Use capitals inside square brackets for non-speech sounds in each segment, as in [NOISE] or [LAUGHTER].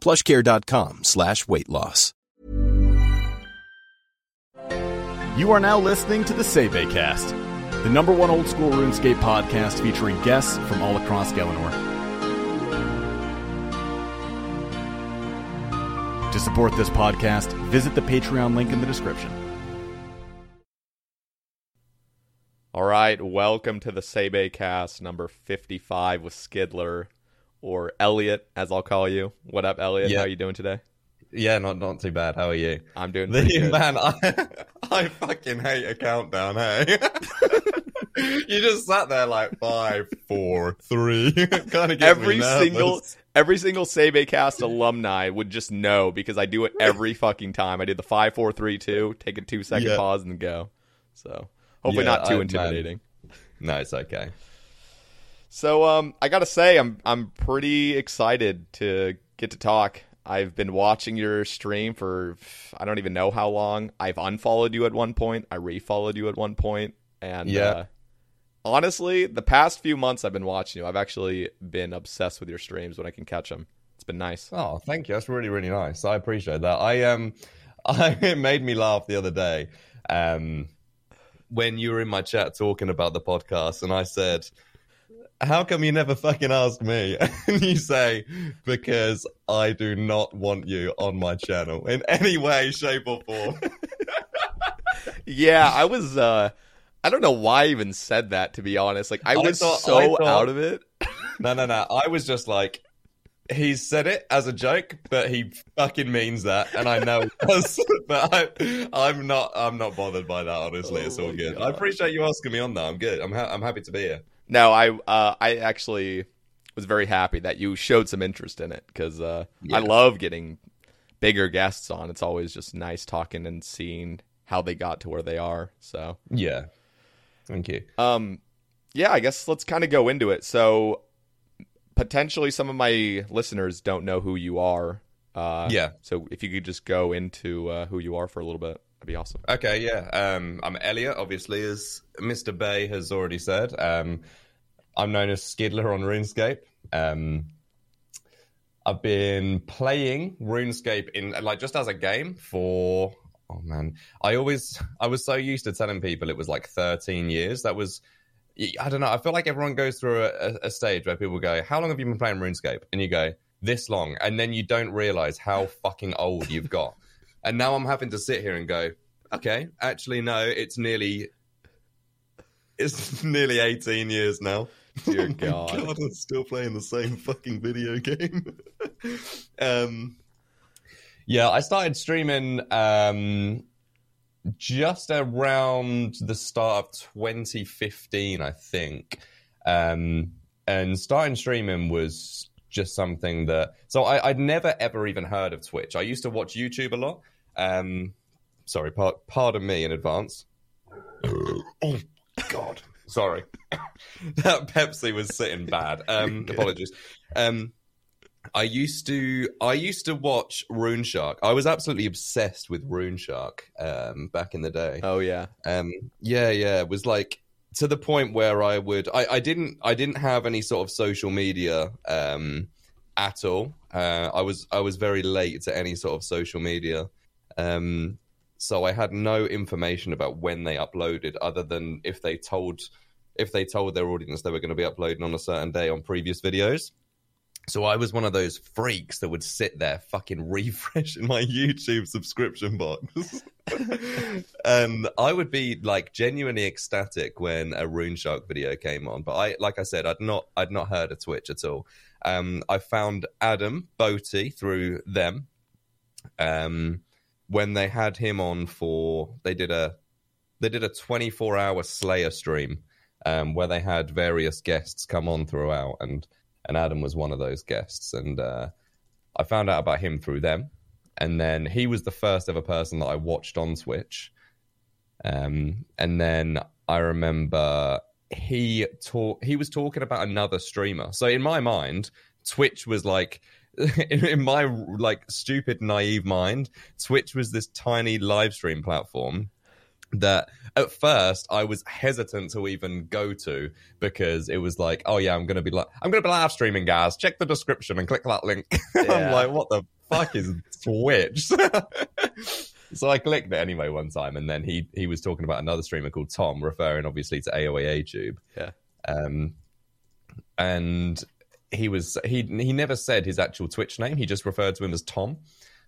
plushcare.com slash weight loss. You are now listening to the Sebe Cast, the number one old school RuneScape podcast featuring guests from all across Gielinor. To support this podcast, visit the Patreon link in the description. All right, welcome to the Sebe Cast number 55 with Skiddler or Elliot, as I'll call you. What up, Elliot? Yeah. How you doing today? Yeah, not not too bad. How are you? I'm doing [LAUGHS] The- good. man, I, [LAUGHS] I fucking hate a countdown. Hey, [LAUGHS] you just sat there like five, four, three. kind of every single every single Sebe Cast alumni would just know because I do it every fucking time. I do the five, four, three, two, take a two second Yeah. pause and go. So hopefully Yeah, not too I- man. intimidating. No, it's okay. So um, I gotta say, I'm I'm pretty excited to get to talk. I've been watching your stream for I don't even know how long. I've unfollowed you at one point. I refollowed you at one point, and Yeah. uh, honestly, the past few months I've been watching you. I've actually been obsessed with your streams when I can catch them. It's been nice. Oh, thank you. That's really really nice. I appreciate that. I um, [LAUGHS] I it made me laugh the other day. Um, when you were in my chat talking about the podcast, and I said. How come you never fucking ask me? [LAUGHS] And you say, because I do not want you on my channel in any way, shape, or form. [LAUGHS] Yeah, I was. uh I don't know why I even said that. To be honest, like I I was thought- so I thought- out of it. [LAUGHS] No, no, no. I was just like, he said it as a joke, but he fucking means that, and I know he does. but I, I'm not. I'm not bothered by that. Honestly, it's Oh all good. God. I appreciate you asking me on that. I'm good. I'm. Ha- I'm happy to be here. No, I uh, I actually was very happy that you showed some interest in it because uh, I love getting bigger guests on. It's always just nice talking and seeing how they got to where they are. So, Yeah. Thank you. um, yeah, I guess let's kind of go into it. So, potentially some of my listeners don't know who you are. Uh, Yeah. So if you could just go into uh, who you are for a little bit, that'd be awesome. Okay. Yeah. Um. I'm Elliot. Obviously, as Mr. Bay has already said. Um. I'm known as Skiddler on RuneScape. Um. I've been playing RuneScape in like just as a game for oh man, I always I was so used to telling people it was like 13 years. That was I don't know. I feel like everyone goes through a, a, a stage where people go, "How long have you been playing RuneScape?" And you go, "This long," and then you don't realize how fucking old you've got. And now I'm having to sit here and go, "Okay, actually, no, it's nearly." It's [LAUGHS] nearly 18 years now. Dear [LAUGHS] Oh my God. I'm still playing the same fucking video game. [LAUGHS] um, yeah, I started streaming um, just around the start of 2015, I think. Um, and starting streaming was just something that. So I, I'd never ever even heard of Twitch. I used to watch YouTube a lot. Um, sorry, par- pardon me in advance. oh, God. Sorry. [COUGHS] that Pepsi was sitting bad. Um, [LAUGHS] apologies. Um, I used to I used to watch Rune Shark. I was absolutely obsessed with Rune Shark um, back in the day. Oh yeah. Um, yeah, yeah. It was like to the point where I would I, I didn't I didn't have any sort of social media um, at all. Uh, I was I was very late to any sort of social media. Um, so I had no information about when they uploaded, other than if they told if they told their audience they were going to be uploading on a certain day on previous videos. So I was one of those freaks that would sit there fucking [LAUGHS] refreshing my YouTube subscription box. and [LAUGHS] I would be like genuinely ecstatic when a Rune Shark video came on. But I like I said, I'd not I'd not heard of Twitch at all. Um, I found Adam Boaty through them. Um, when they had him on for they did a they did a 24 hour Slayer stream um, where they had various guests come on throughout and and Adam was one of those guests and uh, I found out about him through them. And then he was the first ever person that I watched on Twitch. Um, and then I remember he talk he was talking about another streamer. So in my mind Twitch was like [LAUGHS] in, in, my like stupid naive mind twitch was this tiny live stream platform that at first I was hesitant to even go to because it was like, oh yeah, I'm gonna be like, I'm gonna be live streaming, guys. Check the description and click that link. [LAUGHS] Yeah. I'm like, what the fuck is Twitch? [LAUGHS] so I clicked it anyway one time, and then he he was talking about another streamer called Tom, referring obviously to AOA Tube. Yeah. Um, and he was he he never said his actual Twitch name. He just referred to him as Tom.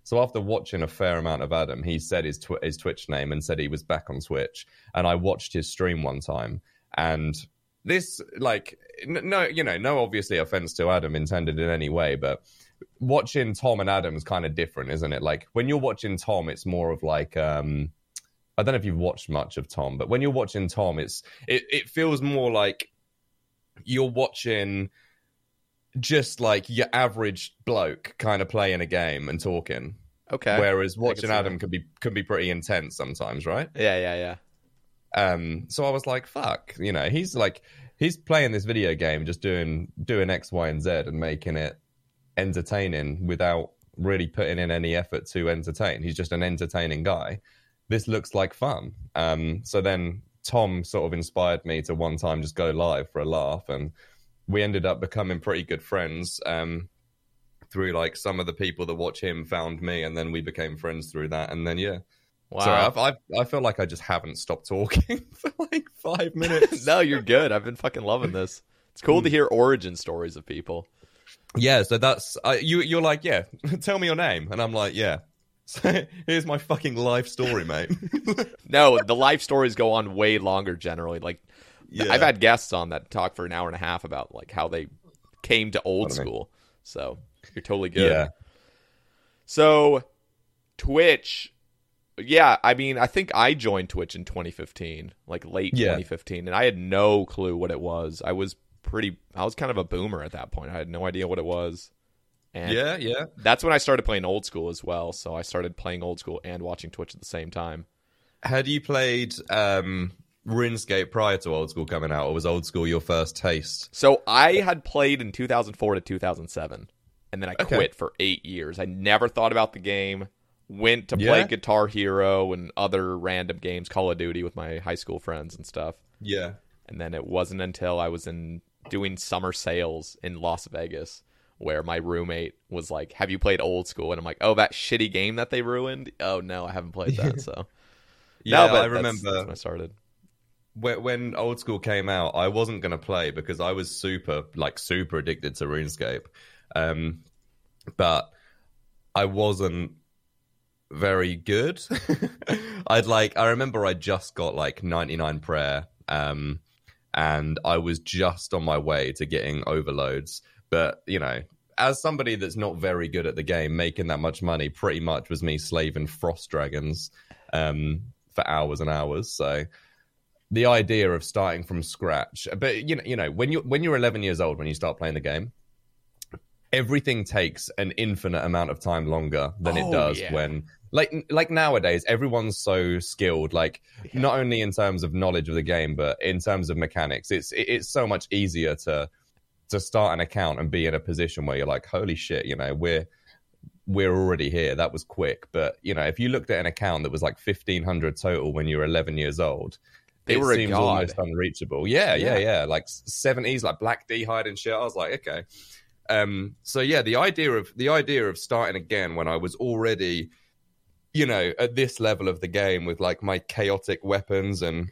So after watching a fair amount of Adam, he said his tw- his Twitch name and said he was back on Twitch. And I watched his stream one time, and this like no you know no obviously offense to Adam intended in any way, but watching Tom and Adam is kind of different, isn't it? Like when you're watching Tom, it's more of like um I don't know if you've watched much of Tom, but when you're watching Tom, it's it, it feels more like you're watching just like your average bloke kind of playing a game and talking. Okay. Whereas watching Adam can be can be pretty intense sometimes, right? Yeah, yeah, yeah. Um, so I was like, fuck, you know, he's like he's playing this video game, just doing doing X, Y, and Z and making it entertaining without really putting in any effort to entertain. He's just an entertaining guy. This looks like fun. Um, so then Tom sort of inspired me to one time just go live for a laugh and we ended up becoming pretty good friends um, through like some of the people that watch him found me, and then we became friends through that. And then yeah, wow, Sorry, I've, I've, i feel like I just haven't stopped talking [LAUGHS] for like five minutes. [LAUGHS] no, you're good. I've been fucking loving this. It's cool to hear origin stories of people. Yeah, so that's uh, you. You're like, yeah, [LAUGHS] tell me your name, and I'm like, yeah. So here's my fucking life story, mate. no, the life stories go on way longer generally. Like yeah. I've had guests on that talk for an hour and a half about like how they came to old school. So you're totally good. Yeah. So Twitch, yeah, I mean, I think I joined Twitch in 2015, like late yeah. 2015, and I had no clue what it was. I was pretty, I was kind of a boomer at that point. I had no idea what it was. And yeah, yeah. That's when I started playing old school as well. So I started playing old school and watching Twitch at the same time. Had you played um, RuneScape prior to Old School coming out, or was Old School your first taste? So I had played in 2004 to 2007, and then I okay. quit for eight years. I never thought about the game. Went to play yeah. Guitar Hero and other random games, Call of Duty with my high school friends and stuff. Yeah. And then it wasn't until I was in doing summer sales in Las Vegas where my roommate was like, "Have you played Old School?" And I'm like, "Oh, that shitty game that they ruined." Oh no, I haven't played that. [LAUGHS] So yeah, no, I remember that's, that's when I started when old school came out, I wasn't going to play because I was super, like, super addicted to RuneScape. Um, but I wasn't very good. [LAUGHS] I'd like, I remember I just got like 99 prayer, um, and I was just on my way to getting overloads. But, you know, as somebody that's not very good at the game, making that much money pretty much was me slaving frost dragons um, for hours and hours. So, the idea of starting from scratch. But you know, you know, when you when you're 11 years old when you start playing the game, everything takes an infinite amount of time longer than oh, it does yeah. when like like nowadays everyone's so skilled like yeah. not only in terms of knowledge of the game but in terms of mechanics it's it's so much easier to to start an account and be in a position where you're like, holy shit, you know, we're we're already here. That was quick. But you know, if you looked at an account that was like fifteen hundred total when you were eleven years old, They it were a seems god. almost unreachable. Yeah, yeah, Yeah. yeah. Like seventies, like Black D hide and shit. I was like, okay. Um, so yeah, the idea of the idea of starting again when I was already, you know, at this level of the game with like my chaotic weapons and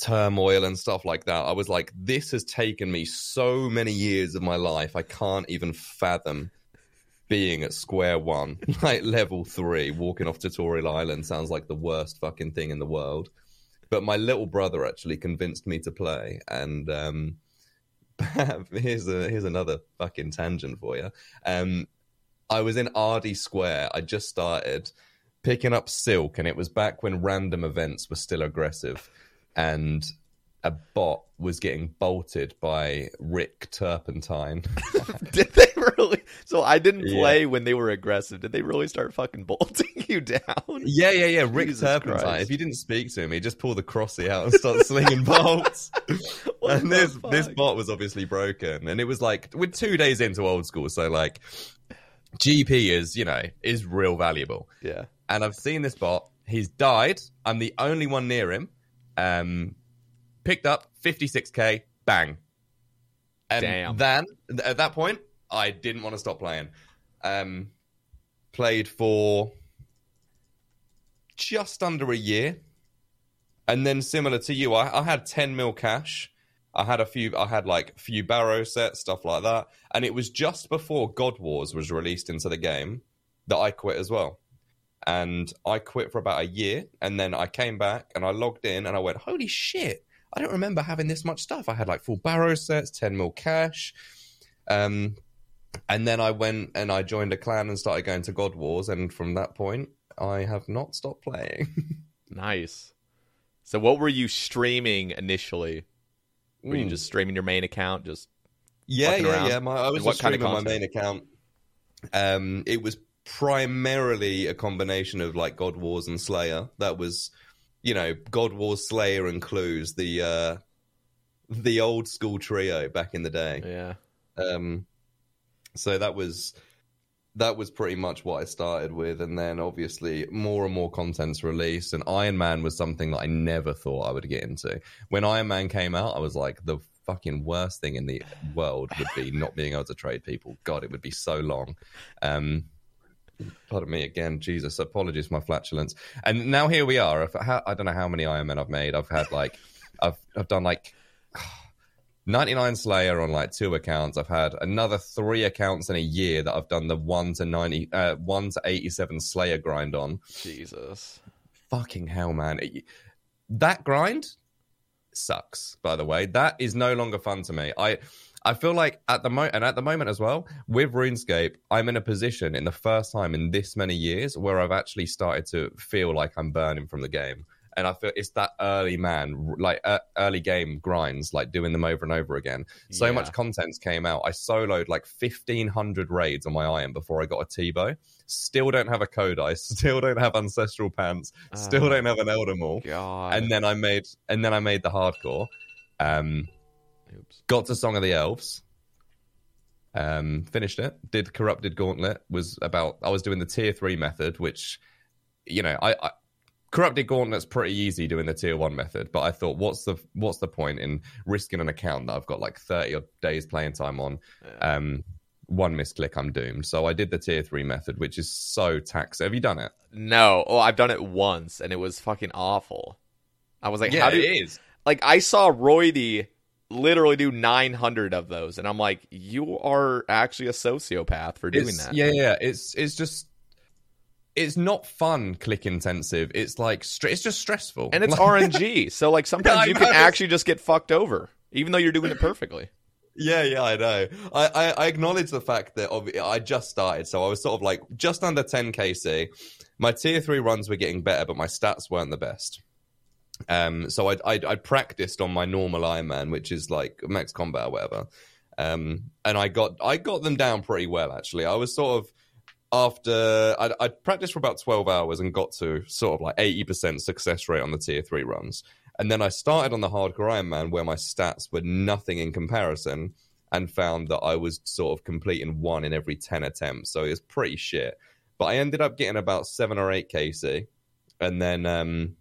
turmoil and stuff like that, I was like, this has taken me so many years of my life. I can't even fathom being at square one, [LAUGHS] like level three, walking off tutorial island sounds like the worst fucking thing in the world. But my little brother actually convinced me to play, and um, [LAUGHS] here's a here's another fucking tangent for you. Um, I was in Ardy Square. I just started picking up Silk, and it was back when random events were still aggressive, and a bot was getting bolted by Rick Turpentine. [LAUGHS] Did they really? So I didn't Yeah. play when they were aggressive. Did they really start fucking bolting [LAUGHS] you down? Yeah, yeah, yeah. Rick Jesus Turpentine. Christ. If you didn't speak to him, he'd just pull the crossy out and start slinging [LAUGHS] bolts. And this this bot was obviously broken, and it was like we're two days into old school, so like GP is you know is real valuable. Yeah. And I've seen this bot. He's died. I'm the only one near him. Um, picked up 56k. Bang. And Damn. then at that point, I didn't want to stop playing. Um, played for just under a year, and then similar to you, I, I had 10 mil cash. I had a few. I had like a few barrow sets, stuff like that, and it was just before God Wars was released into the game that I quit as well. And I quit for about a year, and then I came back and I logged in and I went, "Holy shit! I don't remember having this much stuff. I had like full barrow sets, 10 mil cash. Um, and then I went and I joined a clan and started going to God Wars. And from that point, I have not stopped playing. [LAUGHS] Nice. So what were you streaming initially? Were you Mm. just streaming your main account? Just yeah, yeah, around? yeah. My, I was just kind of streaming my main account. Um, it was primarily a combination of like God Wars and Slayer. That was, you know, God Wars, Slayer, and Clues. The uh, the old school trio back in the day. yeah. Um, so that was that was pretty much what I started with, and then obviously more and more content's released. And Iron Man was something that I never thought I would get into. When Iron Man came out, I was like, the fucking worst thing in the world would be not being able to trade people. God, it would be so long. Um, pardon me again, Jesus. Apologies for my flatulence. And now here we are. I don't know how many Iron Men I've made. I've had like, [LAUGHS] I've I've done like [SIGHS] 99 Slayer on like two accounts. I've had another three accounts in a year that I've done the one to 90, uh, one to 87 Slayer grind on. Jesus. Fucking hell, man. It- that grind sucks, by the way. That is no longer fun to me. I, I feel like at the moment, and at the moment as well, with RuneScape, I'm in a position in the first time in this many years where I've actually started to feel like I'm burning from the game. And I feel it's that early man, like uh, early game grinds, like doing them over and over again. So Yeah. much content came out. I soloed like 1500 raids on my iron before I got a T-bow. Still don't have a Kodai. [LAUGHS] Still don't have ancestral pants. Still Oh. don't have an Elder Maul God. and then I made and then I made the hardcore. Um, Oops. got to Song of the Elves. Um, finished it. Did Corrupted Gauntlet. Was about I was doing the tier three method, which you know I, I Corrupted Gauntlet's pretty easy doing the tier one method, but I thought, what's the what's the point in risking an account that I've got like thirty odd days playing time on? Um, one misclick, I'm doomed. So I did the tier three method, which is so taxing. Have you done it? No. Oh, I've done it once and it was fucking awful. I was like, yeah, how do it is. like I saw Roydy literally do 900 of those and I'm like, you are actually a sociopath for doing It's- that. Yeah, yeah. It's it's just it's not fun click intensive. It's like it's just stressful. And it's [LAUGHS] Like- RNG. So like [LAUGHS] sometimes you can actually just get fucked over even though you're doing it perfectly. Yeah, yeah, I know. I, I, I acknowledge the fact that I just started, so I was sort of like just under 10 KC. My tier three runs were getting better, but my stats weren't the best. Um, so I I I practiced on my normal Iron Man, which is like max combat or whatever. Um, and I got I got them down pretty well actually. I was sort of after I I practiced for about 12 hours and got to sort of like 80% success rate on the tier three runs. And then I started on the hardcore Iron Man where my stats were nothing in comparison. and found that I was sort of completing one in every 10 attempts. So it was pretty shit. But I ended up getting about seven or eight KC. And then um,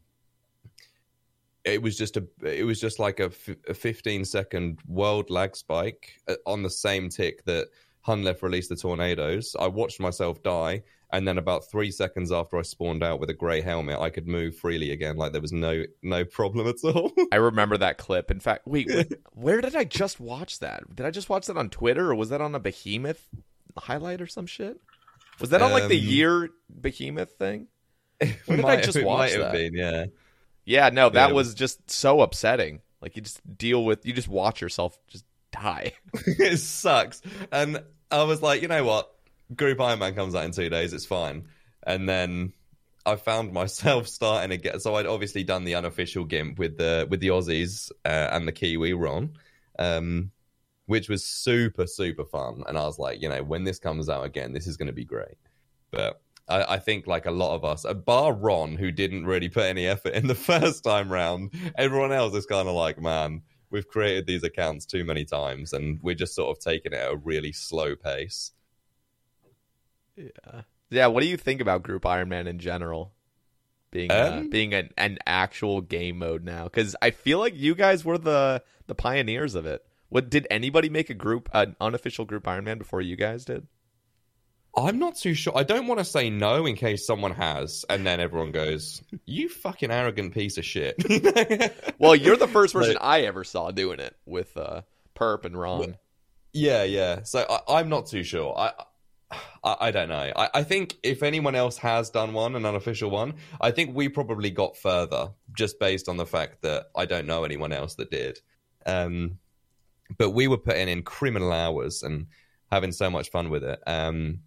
it was just a it was just like a, f- a 15 second world lag spike uh, on the same tick that Hunlef released the tornadoes. I watched myself die, and then about three seconds after I spawned out with a grey helmet, I could move freely again, like there was no no problem at all. [LAUGHS] I remember that clip. In fact, wait, wait, where did I just watch that? Did I just watch that on Twitter, or was that on a Behemoth highlight or some shit? Was that on like the Um, year Behemoth thing? Where did I Might- just watch that? been, yeah. Yeah, no, that Yeah. was just so upsetting. Like you just deal with, you just watch yourself just die. [LAUGHS] it sucks. And I was like, you know what? Group Iron Man comes out in two days. It's fine. And then I found [LAUGHS] myself starting again. So I'd obviously done the unofficial gimp with the with the Aussies uh, and the Kiwi Ron, um, which was super super fun. And I was like, you know, when this comes out again, this is going to be great. But I, I think like a lot of us, uh, bar Ron, who didn't really put any effort in the [LAUGHS] first time round, everyone else is kind of like, man, we've created these accounts too many times, and we're just sort of taking it at a really slow pace. yeah. Yeah, what do you think about Group Iron Man in general? Being uh, Um, being an, an actual game mode now cuz I feel like you guys were the the pioneers of it. What did anybody make a group an unofficial group Iron Man before you guys did? I'm not too sure. I don't want to say no in case someone has, and then everyone goes, "You fucking arrogant piece of shit." [LAUGHS] Well, you're the first person Like- I ever saw doing it with uh Perp and Ron. Yeah, yeah. So I, I'm not too sure. I, I, I don't know. I, I think if anyone else has done one, an unofficial one, I think we probably got further just based on the fact that I don't know anyone else that did. Um, but we were putting in criminal hours and having so much fun with it. Um,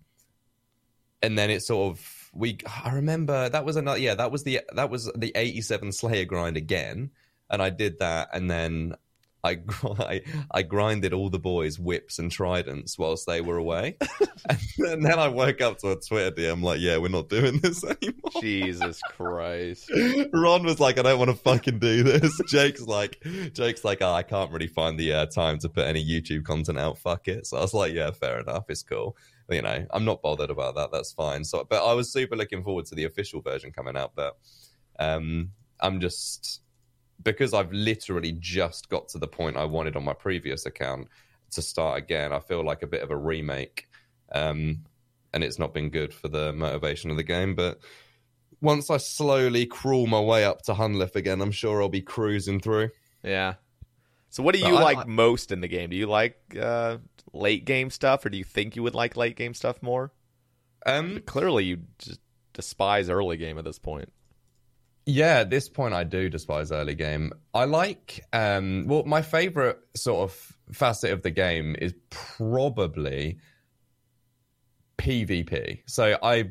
and then it sort of we. I remember that was another. Yeah, that was the that was the 87 Slayer grind again, and I did that, and then I, [LAUGHS] I I grinded all the boys whips and tridents whilst they were away, [LAUGHS] and then I woke up to a Twitter DM like, "Yeah, we're not doing this [LAUGHS] anymore." Jesus Christ. Ron was like, "I don't want to fucking do this." Jake's like, "Jake's like, oh, I can't really find the uh, time to put any YouTube content out. Fuck it." So I was like, "Yeah, fair enough. It's cool." You know, I'm not bothered about that. That's fine. So, but I was super looking forward to the official version coming out. But um, I'm just because I've literally just got to the point I wanted on my previous account to start again. I feel like a bit of a remake, um, and it's not been good for the motivation of the game. But once I slowly crawl my way up to Hunlef again, I'm sure I'll be cruising through. Yeah. So what do But you I- like I- most in the game? Do you like uh, late game stuff, or do you think you would like late game stuff more? Um, Clearly, you just despise early game at this point. Yeah, at this point, I do despise early game. I like, um, well, my favorite sort of facet of the game is probably PvP. So I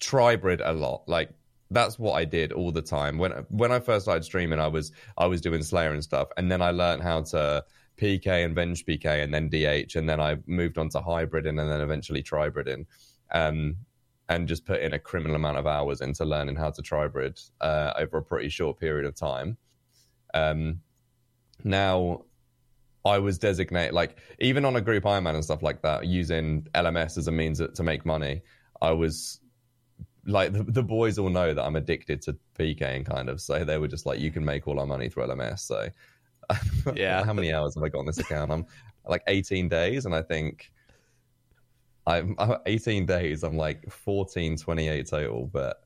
tribrid a lot. Like that's what I did all the time. When when I first started streaming, I was I was doing Slayer and stuff, and then I learned how to PK and Venge PK, and then DH, and then I moved on to hybriding, and then eventually tribriding. Um, and just put in a criminal amount of hours into learning how to tribrid uh, over a pretty short period of time. Um, now, I was designated like even on a group Ironman and stuff like that, using LMS as a means to make money. I was like the, the boys all know that I'm addicted to PKing kind of, so they were just like, you can make all our money through LMS. So, Yeah. how many hours have I got on this account? I'm like 18 days, and I think I'm, I'm 18 days. I'm like 14, 28 total, but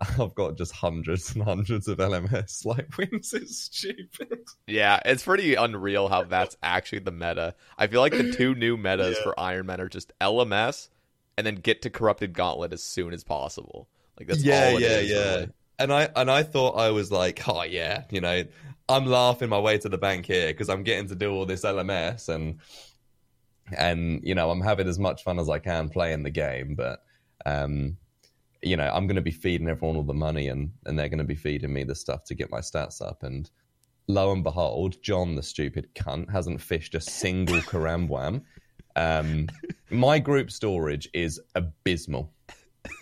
I've got just hundreds and hundreds of LMS [LAUGHS] like wins. It's stupid. Yeah, it's pretty unreal how that's actually the meta. I feel like the two new metas for Iron Man are just LMS and then get to Corrupted Gauntlet as soon as possible. Like that's yeah, all it yeah, is, yeah. really. And I and I thought I was like, oh yeah, you know, I'm laughing my way to the bank here because I'm getting to do all this LMS and and you know I'm having as much fun as I can playing the game, but um, you know I'm going to be feeding everyone all the money and and they're going to be feeding me the stuff to get my stats up and. Lo and behold, John, the stupid cunt, hasn't fished a single Karambwan. Um, my group storage is abysmal.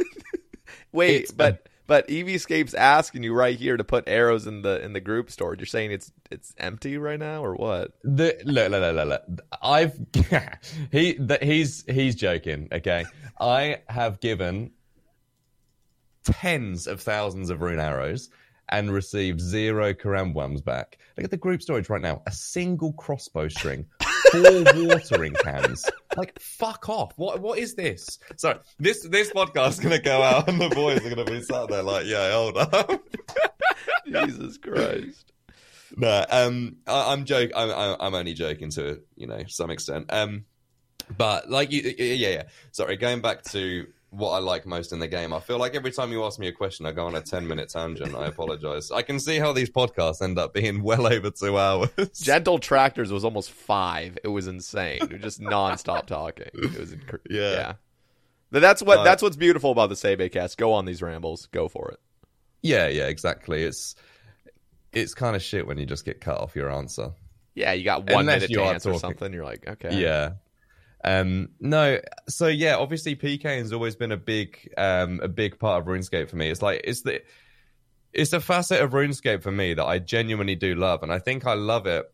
[LAUGHS] Wait, It's but But Eevescape's asking you right here to put arrows in the in the group storage. You're saying it's it's empty right now, or what? The look, look, look, look. I've [LAUGHS] he the, he's he's joking. Okay, I have given tens of thousands of rune arrows and received zero Karambwans back. Look at the group storage right now. A single crossbow string, four watering cans. Like, fuck off. What what is this? So this this podcast is gonna go out and the boys are gonna be sat there like, yeah, hold up. [LAUGHS] Jesus Christ. no, um, I, I'm joking. I'm, I'm I'm only joking to you know some extent. Um, but like you, yeah, yeah. Sorry, going back to what I like most in the game. I feel like every time you ask me a question, I go on a ten minute tangent. I apologize. I can see how these podcasts end up being well over two hours. [LAUGHS] Gentle Tractors was almost five. It was insane. It was just nonstop talking. It was inc- [LAUGHS] Yeah. yeah. But that's what Uh, that's what's beautiful about the Sebe cast. Go on these rambles. Go for it. yeah, yeah, exactly. It's it's kind of shit when you just get cut off your answer. Yeah, you got one Unless minute to answer talking. something. You're like, okay. Yeah. Um no so yeah obviously PK has always been a big um a big part of RuneScape for me. It's like it's the it's a facet of RuneScape for me that I genuinely do love and I think I love it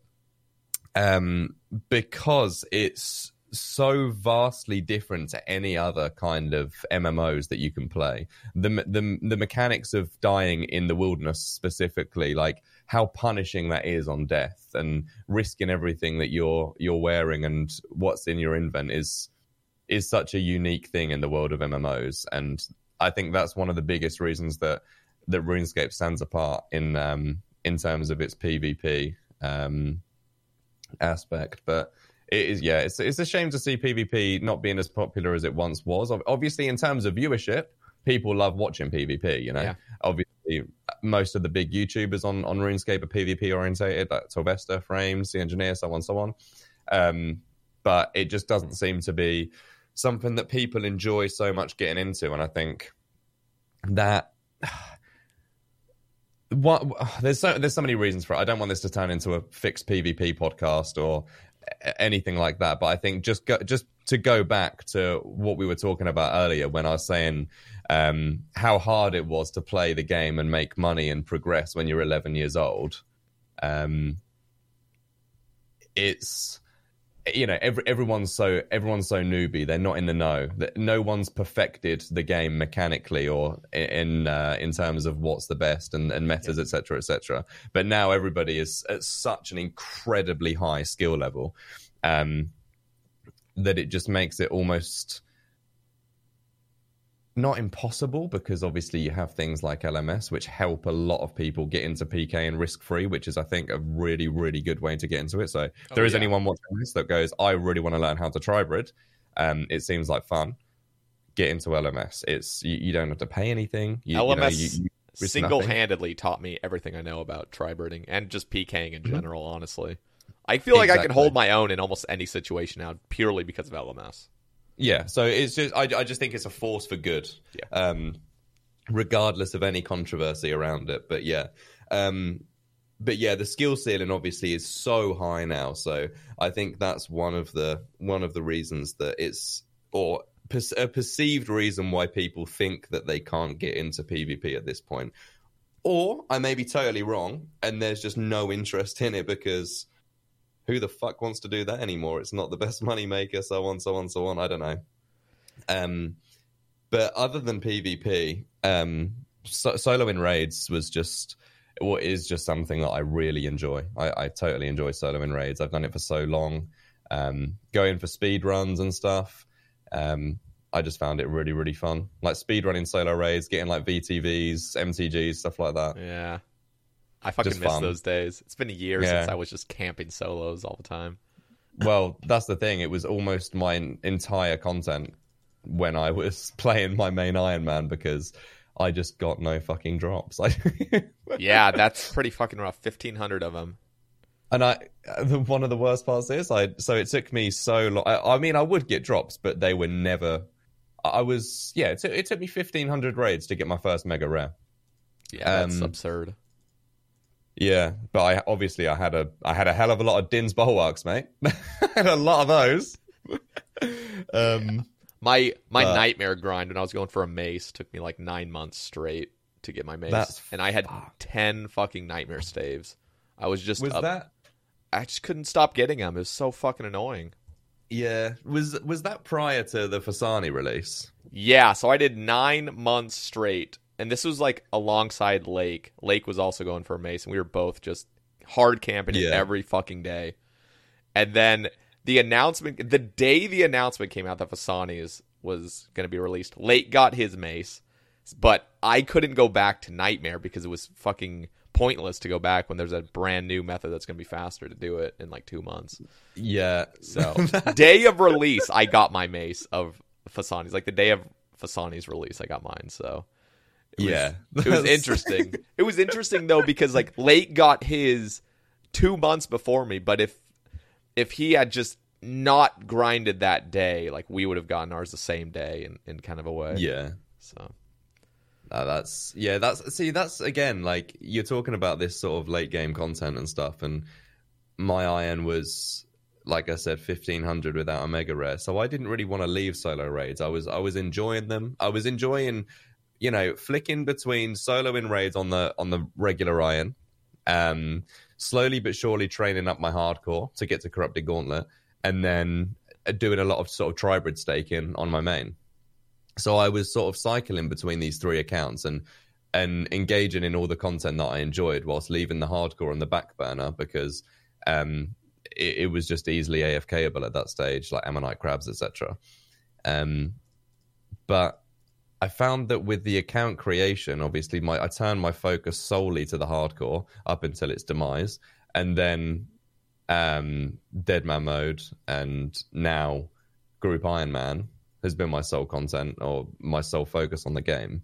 um because it's so vastly different to any other kind of MMOs that you can play. The the the mechanics of dying in the wilderness specifically like how punishing that is on death and risking everything that you're you're wearing and what's in your invent is is such a unique thing in the world of MMOs and I think that's one of the biggest reasons that that RuneScape stands apart in um in terms of its PvP um aspect. But it is yeah it's it's a shame to see PvP not being as popular as it once was. Obviously in terms of viewership people love watching PvP you know? Yeah. obviously most of the big YouTubers on, on RuneScape are PvP orientated, like Sylvester, Frames, The Engineer, so on, so on. Um, but it just doesn't seem to be something that people enjoy so much getting into. And I think that [SIGHS] what there's so there's so many reasons for it. I don't want this to turn into a fixed PvP podcast or anything like that. But I think just go, just to go back to what we were talking about earlier when I was saying um, how hard it was to play the game and make money and progress when you're 11 years old. Um, it's you know every, everyone's so everyone's so newbie. They're not in the know. That no one's perfected the game mechanically or in uh, in terms of what's the best and, and metas etc etc but now everybody is at such an incredibly high skill level um, that it just makes it almost not impossible because obviously you have things like LMS which help a lot of people get into PK and risk free, which is I think a really really good way to get into it. So if there is yeah. anyone watching this that goes, I really want to learn how to tribrid, um, it seems like fun. Get into LMS. It's you, you don't have to pay anything. You, know, LMS you- you single handedly taught me everything I know about tribriding and just PKing in general, honestly. I feel like I can hold my own in almost any situation now purely because of LMS. Yeah, so it's just I, I just think it's a force for good. Yeah. Um, regardless of any controversy around it, but yeah. Um, but yeah, the skill ceiling obviously is so high now. So I think that's one of the one of the reasons that it's or per- a perceived reason why people think that they can't get into PvP at this point. Or I may be totally wrong, and there's just no interest in it because who the fuck wants to do that anymore? It's not the best [LAUGHS] money maker, so on, so on, so on. I don't know. Um, but other than PvP, um, so- solo in raids was just what is just something that I really enjoy. I, I totally enjoy solo in raids. I've done it for so long. Um, going for speed runs and stuff. Um, I just found it really, really fun. Like speed running solo raids, getting like VTVs, MTGs, stuff like that. Yeah. I fucking Just miss fun. those days. It's been a year Yeah. since I was just camping solos all the time. Well, that's the thing. It was almost my entire content when I was [LAUGHS] playing my main Iron Man because I just got no fucking drops. [LAUGHS] Yeah, that's pretty fucking rough. 1,500 of them. and I, the, one of the worst parts is, I so it took me so long. I, I mean, I would get drops, but they were never. I I was yeah. It, took- it took me fifteen hundred raids to get my first mega rare. Yeah, that's Um, absurd. Yeah, but I obviously I had a I had a hell of a lot of Dinh's bulwarks, mate. [LAUGHS] I had a lot of those. [LAUGHS] um, My my uh, nightmare grind when I was going for a mace took me like nine months straight to get my mace, and I had ten fucking nightmare staves. I was just Was up- that I just couldn't stop getting them. It was so fucking annoying. yeah? Was was that prior to the Phosani release? Yeah, so I did nine months straight, and this was like alongside Lake. Lake was also going for a mace, and we were both just hard camping Yeah. every fucking day. And then the announcement, the day the announcement came out that Phosani's was going to be released, Lake got his mace, but I couldn't go back to Nightmare because it was fucking pointless to go back when there's a brand new method that's going to be faster to do it in like two months. Yeah. So [LAUGHS] day of release, I got my mace of Phosani's. Like the day of Phosani's release, I got mine. So it was, Yeah. [LAUGHS] it was interesting. [LAUGHS] it was interesting though because like Lake got his two months before me, but if if he had just not grinded that day, like we would have gotten ours the same day in, in kind of a way. yeah. So Uh, that's yeah. That's see. That's again like you're talking about this sort of late game content and stuff. And my iron was like I said, fifteen hundred without a mega rare. So I didn't really want to leave solo raids. I was I was enjoying them. I was enjoying, you know, flicking between solo in raids on the on the regular iron, um, slowly but surely training up my hardcore to get to corrupted gauntlet, and then uh, doing a lot of sort of tribrid staking on my main. So I was sort of cycling between these three accounts and and engaging in all the content that I enjoyed whilst leaving the hardcore on the back burner because um, it, it was just easily AFKable at that stage, like Ammonite crabs, etc. Um, but I found that with the account creation, obviously, my I turned my focus solely to the hardcore up until its demise, and then um, Deadman mode, and now Group Iron Man has been my sole content or my sole focus on the game.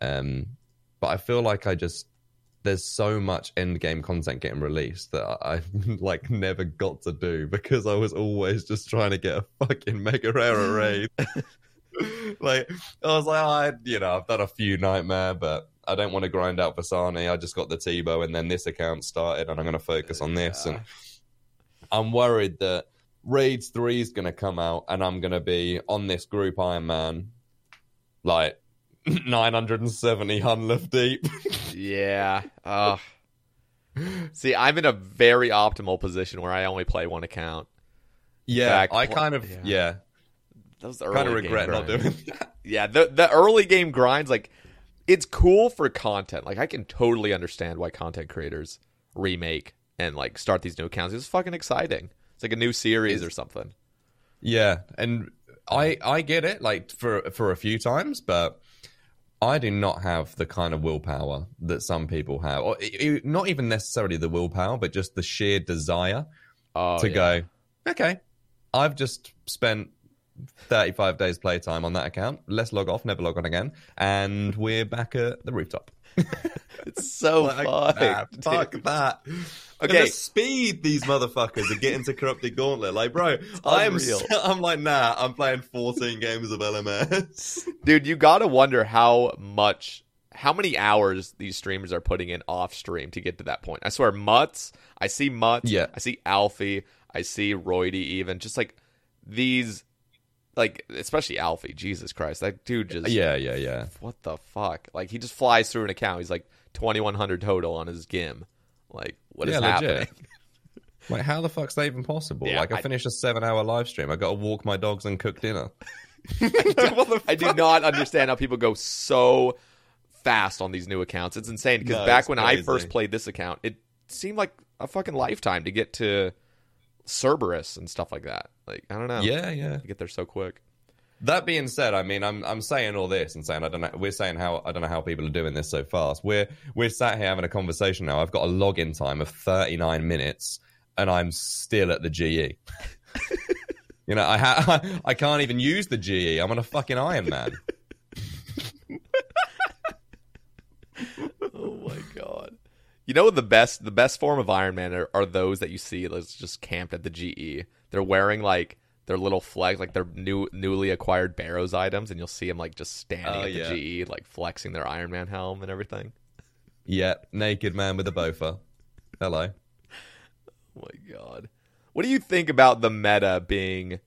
Um, but I feel like I just there's so much end game content getting released that I, I [LAUGHS] like never got to do because I was always just trying to get a fucking mega rare raid. [LAUGHS] [LAUGHS] like I was like, I you know I've done a few nightmare, but I don't want to grind out Phosani. I just got the T-bow, and then this account started, and I'm going to focus on this. And I'm worried that Raids 3 is going to come out and I'm going to be on this group Iron Man like [LAUGHS] 970 Hunlef deep. yeah. Uh, [LAUGHS] see, I'm in a very optimal position where I only play one account. yeah, I kind of, yeah. yeah, Those early kind of game regret not grinds. doing [LAUGHS] that. Yeah, the the early game grinds like it's cool for content. Like I can totally understand why content creators remake and like start these new accounts. It's fucking exciting. It's like a new series or something. Yeah, and I I get it like for for a few times, but I do not have the kind of willpower that some people have, or i- i- not even necessarily the willpower, but just the sheer desire Oh, to yeah. go. Okay, I've just spent 35 days playtime on that account. Let's log off, never log on again, and we're back at the rooftop. [LAUGHS] It's so [LAUGHS] Like, fun. nah, fuck that. Okay. And the speed these motherfuckers are getting to corrupted gauntlet, like, bro, I'm so- I'm like, nah, I'm playing 14 games of LMS. [LAUGHS] Dude, you gotta wonder how much, how many hours these streamers are putting in off stream to get to that point. I swear, Mutts, I see Mutts, Yeah. I see Alfie, I see Roydy, even just like these, like especially Alfie. Jesus Christ, that dude just, yeah, yeah, yeah. what the fuck? Like he just flies through an account. He's like twenty one hundred total on his gim. Like what is yeah, legit. happening? [LAUGHS] Like, how the fuck's that even possible? Yeah, like, I, I- finished a seven-hour live stream. I got to walk my dogs and cook dinner. [LAUGHS] I do not understand how people go so fast on these new accounts. It's insane because No, back it's when I first played this account, it seemed like a fucking lifetime to get to Cerberus and stuff like that. Like I don't know, Yeah, yeah. get there so quick. That being said, I mean, I'm I'm saying all this and saying I don't know. We're saying how I don't know how people are doing this so fast. We're we're sat here having a conversation now. I've got a login time of 39 minutes, and I'm still at the GE. [LAUGHS] you know, I ha- [LAUGHS] I can't even use the GE. I'm on a fucking Iron Man. [LAUGHS] Oh my god! You know the best the best form of Iron Man are, are those that you see that's just camped at the GE. They're wearing like their little flags, like their new newly acquired Barrows items, and you'll see them like just standing Oh, at the yeah. GE, like flexing their Iron Man helm and everything. yeah, naked man with a bofa. Hello. Oh my god. What do you think about the meta being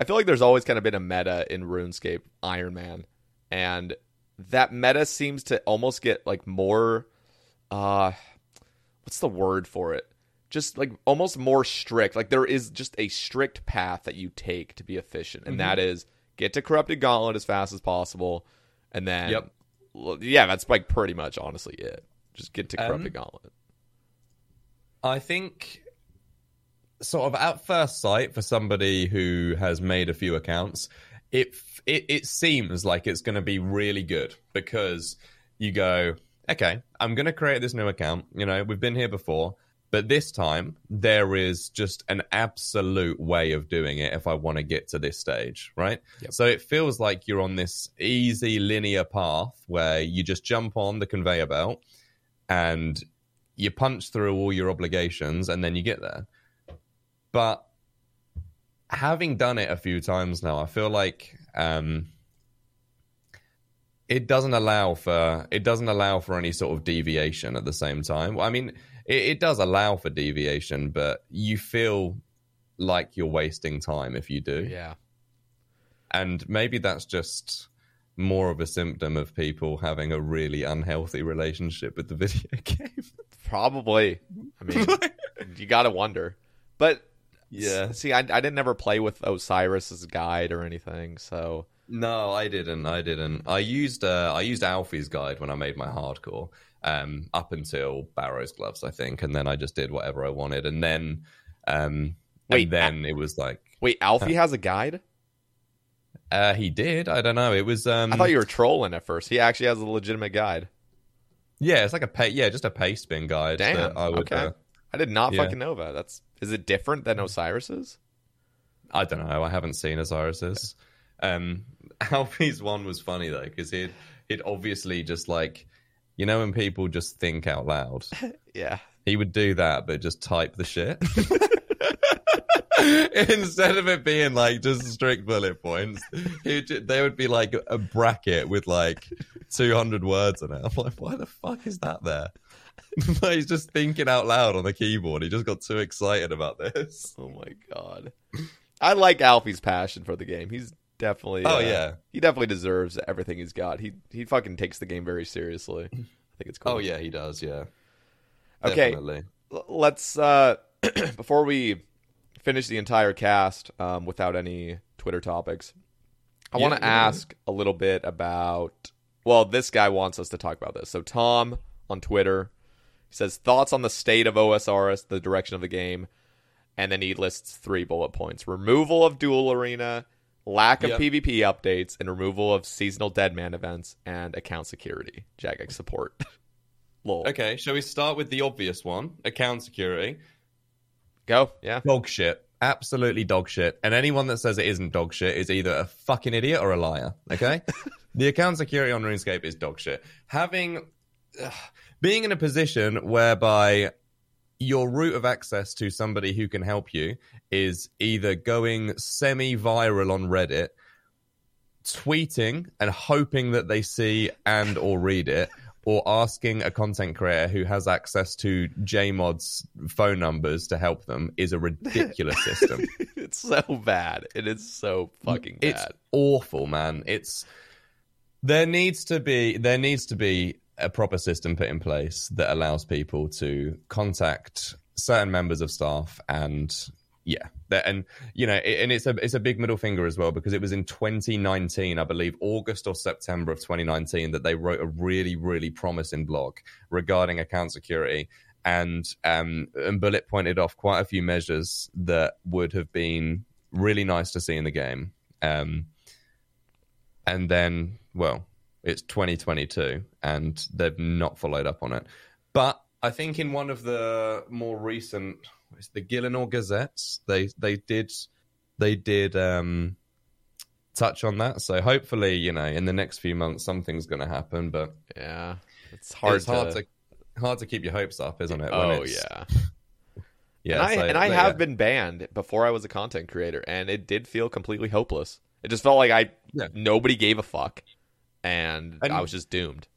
I feel like there's always kind of been a meta in RuneScape Iron Man. And that meta seems to almost get like more uh what's the word for it? Just like almost more strict. Like there is just a strict path that you take to be efficient, and Mm-hmm. that is get to corrupted gauntlet as fast as possible, and then Yep. yeah, that's like pretty much honestly it. Just get to Um, corrupted gauntlet. I think, sort of at first sight, for somebody who has made a few accounts, it it, it seems like it's going to be really good because you go, okay, I'm going to create this new account. You know, we've been here before, but this time there is just an absolute way of doing it if I want to get to this stage, right? So it feels like you're on this easy linear path where you just jump on the conveyor belt and you punch through all your obligations and then you get there. But having done it a few times now, I feel like um, it doesn't allow for it doesn't allow for any sort of deviation at the same time. I mean, it, it does allow for deviation, but you feel like you're wasting time if you do Yeah. and maybe that's just more of a symptom of people having a really unhealthy relationship with the video [LAUGHS] game. Probably. I mean, [LAUGHS] you got to wonder. But Yeah. see, I, I didn't ever play with Oziris's guide or anything, so No, I didn't. I didn't. I used uh, I used Alfie's guide when I made my hardcore, um, up until Barrow's gloves, I think, and then I just did whatever I wanted, and then, um, Wait, and then it was like, wait, Alfie has a guide. uh, he did. I don't know. It was. Um, I thought you were trolling at first. He actually has a legitimate guide. Yeah, it's like a pay. Yeah, just a pay spin guide. Damn. that I would. okay. Uh, I did not yeah. fucking know that. That's is it different than Oziris's? I don't know. I haven't seen Oziris's. Um, [LAUGHS] Alfie's one was funny though because he'd he'd obviously just like you know when people just think out loud. [LAUGHS] Yeah. He would do that, but just type the shit. [LAUGHS] Instead of it being like just strict bullet points, he would there would be like a bracket with like 200 words in it. I'm like, why the fuck is that there? [LAUGHS] he's just thinking out loud on the keyboard. He just got too excited about this. Oh my god. I like Alfie's passion for the game. He's definitely Oh, uh, yeah. He definitely deserves everything he's got. He he fucking takes the game very seriously. [LAUGHS] I think it's cool. Oh yeah, he does. Yeah. Okay. Definitely. Let's uh [CLEARS THROAT] before we finish the entire cast um, without any Twitter topics, I Yeah, want to yeah. ask a little bit about. Well, this guy wants us to talk about this. So Tom on Twitter says thoughts on the state of OSRS, the direction of the game, and then he lists three bullet points: removal of Duel Arena, lack of Yep. PvP updates, and removal of seasonal deadman events and account security. Jagex support. [LAUGHS] Lol. Okay, shall we start with the obvious one? Account security. Go. Yeah. Dog shit. Absolutely dog shit. And anyone that says it isn't dog shit is either a fucking idiot or a liar. Okay? [LAUGHS] the account security on RuneScape is dog shit. Having ugh, being in a position whereby your route of access to somebody who can help you is either going semi-viral on Reddit, tweeting and hoping that they see and or read it, or asking a content creator who has access to JMod's phone numbers to help them is a ridiculous [LAUGHS] system. it's so bad. It is so fucking bad. It's awful, man. It's there needs to be there needs to be a proper system put in place that allows people to contact certain members of staff and yeah and you know and it's a it's a big middle finger as well because it was in 2019 i believe august or september of 2019 that they wrote a really really promising blog regarding account security. And um and bullet pointed off quite a few measures that would have been really nice to see in the game. Um and then well it's 2022 and they've not followed up on it but i think in one of the more recent it's the Gielinor Gazettes they they did they did um touch on that so hopefully you know in the next few months something's going to happen but yeah. It's hard, it's hard to, to, hard to keep your hopes up isn't it Oh yeah. [LAUGHS] yeah and I, so- and I have yeah. been banned before I was a content creator, and it did feel completely hopeless. It just felt like I Yeah. nobody gave a fuck, and, And- I was just doomed.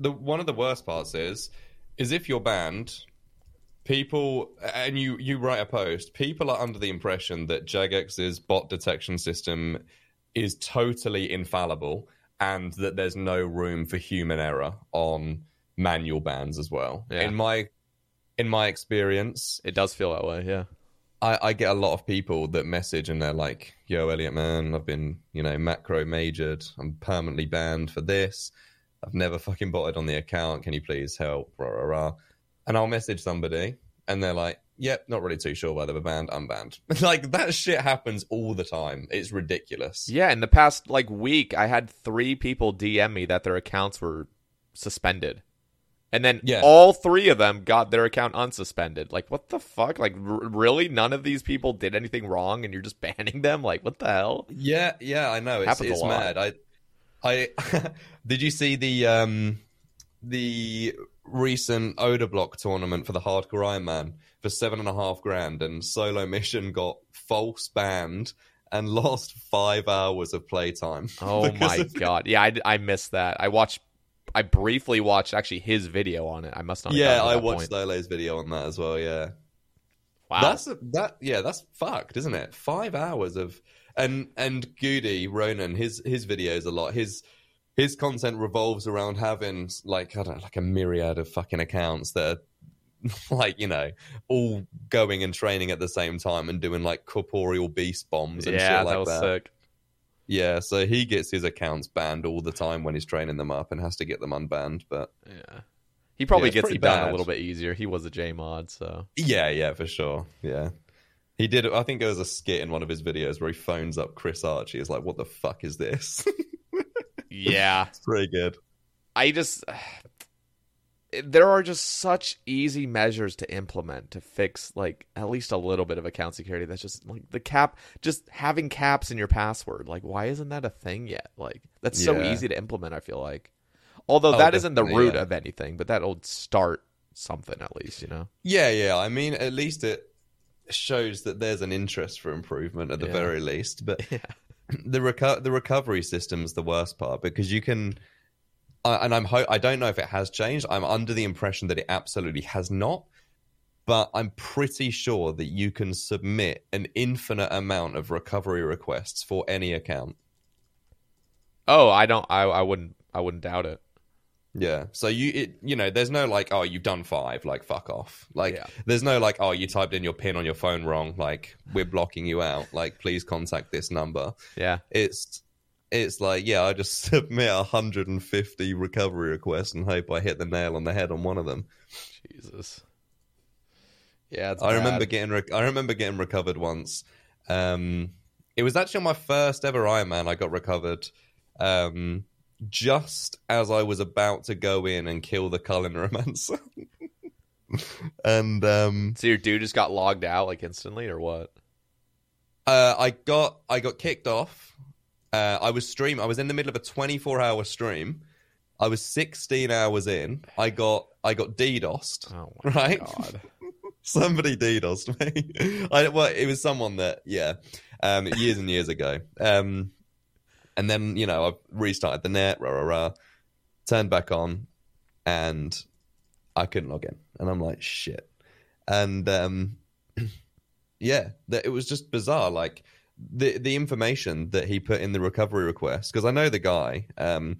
the one of the worst parts is is if you're banned people and you you write a post people are under the impression that jagex's bot detection system is totally infallible and that there's no room for human error on manual bans as well. Yeah. In my in my experience, It does feel that way, yeah. I, I get a lot of people that message and they're like, "Yo, Elliot, man, I've been, you know, macro majored. I'm permanently banned for this. I've never fucking botted on the account. Can you please help?" Rah, rah, rah. And I'll message somebody, and they're like, "Yep, not really too sure whether they're banned. I'm banned." [LAUGHS] like that shit happens all the time. It's ridiculous. Yeah, in the past like week, I had three people DM me that their accounts were suspended, and then Yeah. all three of them got their account unsuspended. Like, what the fuck? Like, r- really? None of these people did anything wrong, and you're just [LAUGHS] banning them? Like, what the hell? Yeah, yeah, I know. It's, it's mad. I, I [LAUGHS] did you see the um the recent Odablock tournament for the Hardcore Iron Man for seven and a half grand, and Solo Mission got false banned and [LAUGHS] lost five hours of playtime. Oh my of- god! Yeah, I, I missed that. I watched. I briefly watched actually his video on it. I must not. Yeah, I watched point. Solo's video on that as well. Yeah. Wow. That's that. Yeah, that's fucked, isn't it? Five hours of and and Goody Ronan, his his videos a lot. His his content revolves around having like I don't know, like a myriad of fucking accounts that are [LAUGHS] like you know all going and training at the same time and doing like corporeal beast bombs and yeah, shit like that that. Yeah, so he gets his accounts banned all the time when he's training them up and has to get them unbanned. But Yeah, he probably Yeah, gets it done a little bit easier. He was a J mod, so Yeah, yeah, for sure. Yeah. He did. I think there was a skit in one of his videos where he phones up Chris Archie. He's like, "What the fuck is this?" [LAUGHS] yeah. it's pretty good. I just there are just such easy measures to implement to fix like at least a little bit of account security. That's just like the cap, just having caps in your password. Like, why isn't that a thing yet? Like, that's so easy to implement. I feel like, although Oh, that isn't the root yeah. of anything, but that'll start something at least. You know? Yeah, yeah. I mean, at least it shows that there's an interest for improvement at the Yeah. very least. But [LAUGHS] [CLEARS THROAT] the reco- the recovery system's the worst part because you can. And I'm ho- I don't know if it has changed. I'm under the impression that it absolutely has not. But I'm pretty sure that you can submit an infinite amount of recovery requests for any account. Oh, I don't. I I wouldn't. I wouldn't doubt it. Yeah. So you it you know, there's no like, oh, you've done five, like fuck off. Like Yeah. there's no like, oh, you typed in your pin on your phone wrong, like we're blocking you out. Like please contact this number. Yeah. It's it's like, yeah, I just [LAUGHS] submit 150 recovery requests and hope I hit the nail on the head on one of them. Jesus. Yeah, it's I remember getting re- I remember getting recovered once. Um, it was actually on my first ever Ironman. I got recovered um, just as I was about to go in and kill the Culinaromancer. [LAUGHS] and um, So your dude just got logged out like instantly, or what? uh, I got I got kicked off. Uh, I was stream. I was in the middle of a 24 hour stream. I was 16 hours in. I got I got DDoSed. Oh my [LAUGHS] Right? god. [LAUGHS] Somebody DDoSed me. [LAUGHS] I, well, it was someone that, yeah, um, years and years ago. Um, and then, you know, I restarted the net, rah, rah, rah, turned back on, and I couldn't log in. And I'm like, shit. And um, [CLEARS THROAT] yeah, that, it was just bizarre. Like, the, the information that he put in the recovery request, because I know the guy, um,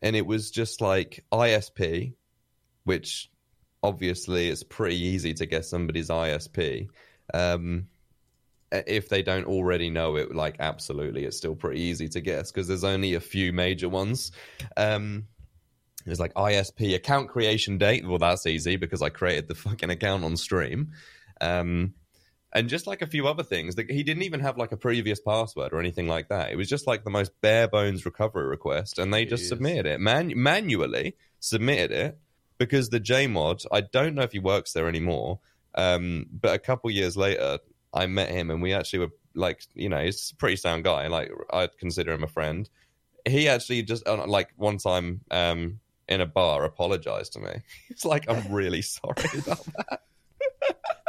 and it was just like ISP, which obviously it's pretty easy to guess somebody's ISP. Um, if they don't already know it, like absolutely, it's still pretty easy to guess because there's only a few major ones. Um, like ISP account creation date. Well, that's easy because I created the fucking account on stream. Um, and just like a few other things, like, he didn't even have like a previous password or anything like that. It was just like the most bare bones recovery request, and they just submitted it Man- manually, submitted it because the JMod, I don't know if he works there anymore, um, but a couple years later, I met him and we actually were like, you know, he's a pretty sound guy. Like, I'd consider him a friend. He actually just, uh, like, one time um, in a bar apologized to me. [LAUGHS] He's like, I'm really sorry about that. [LAUGHS]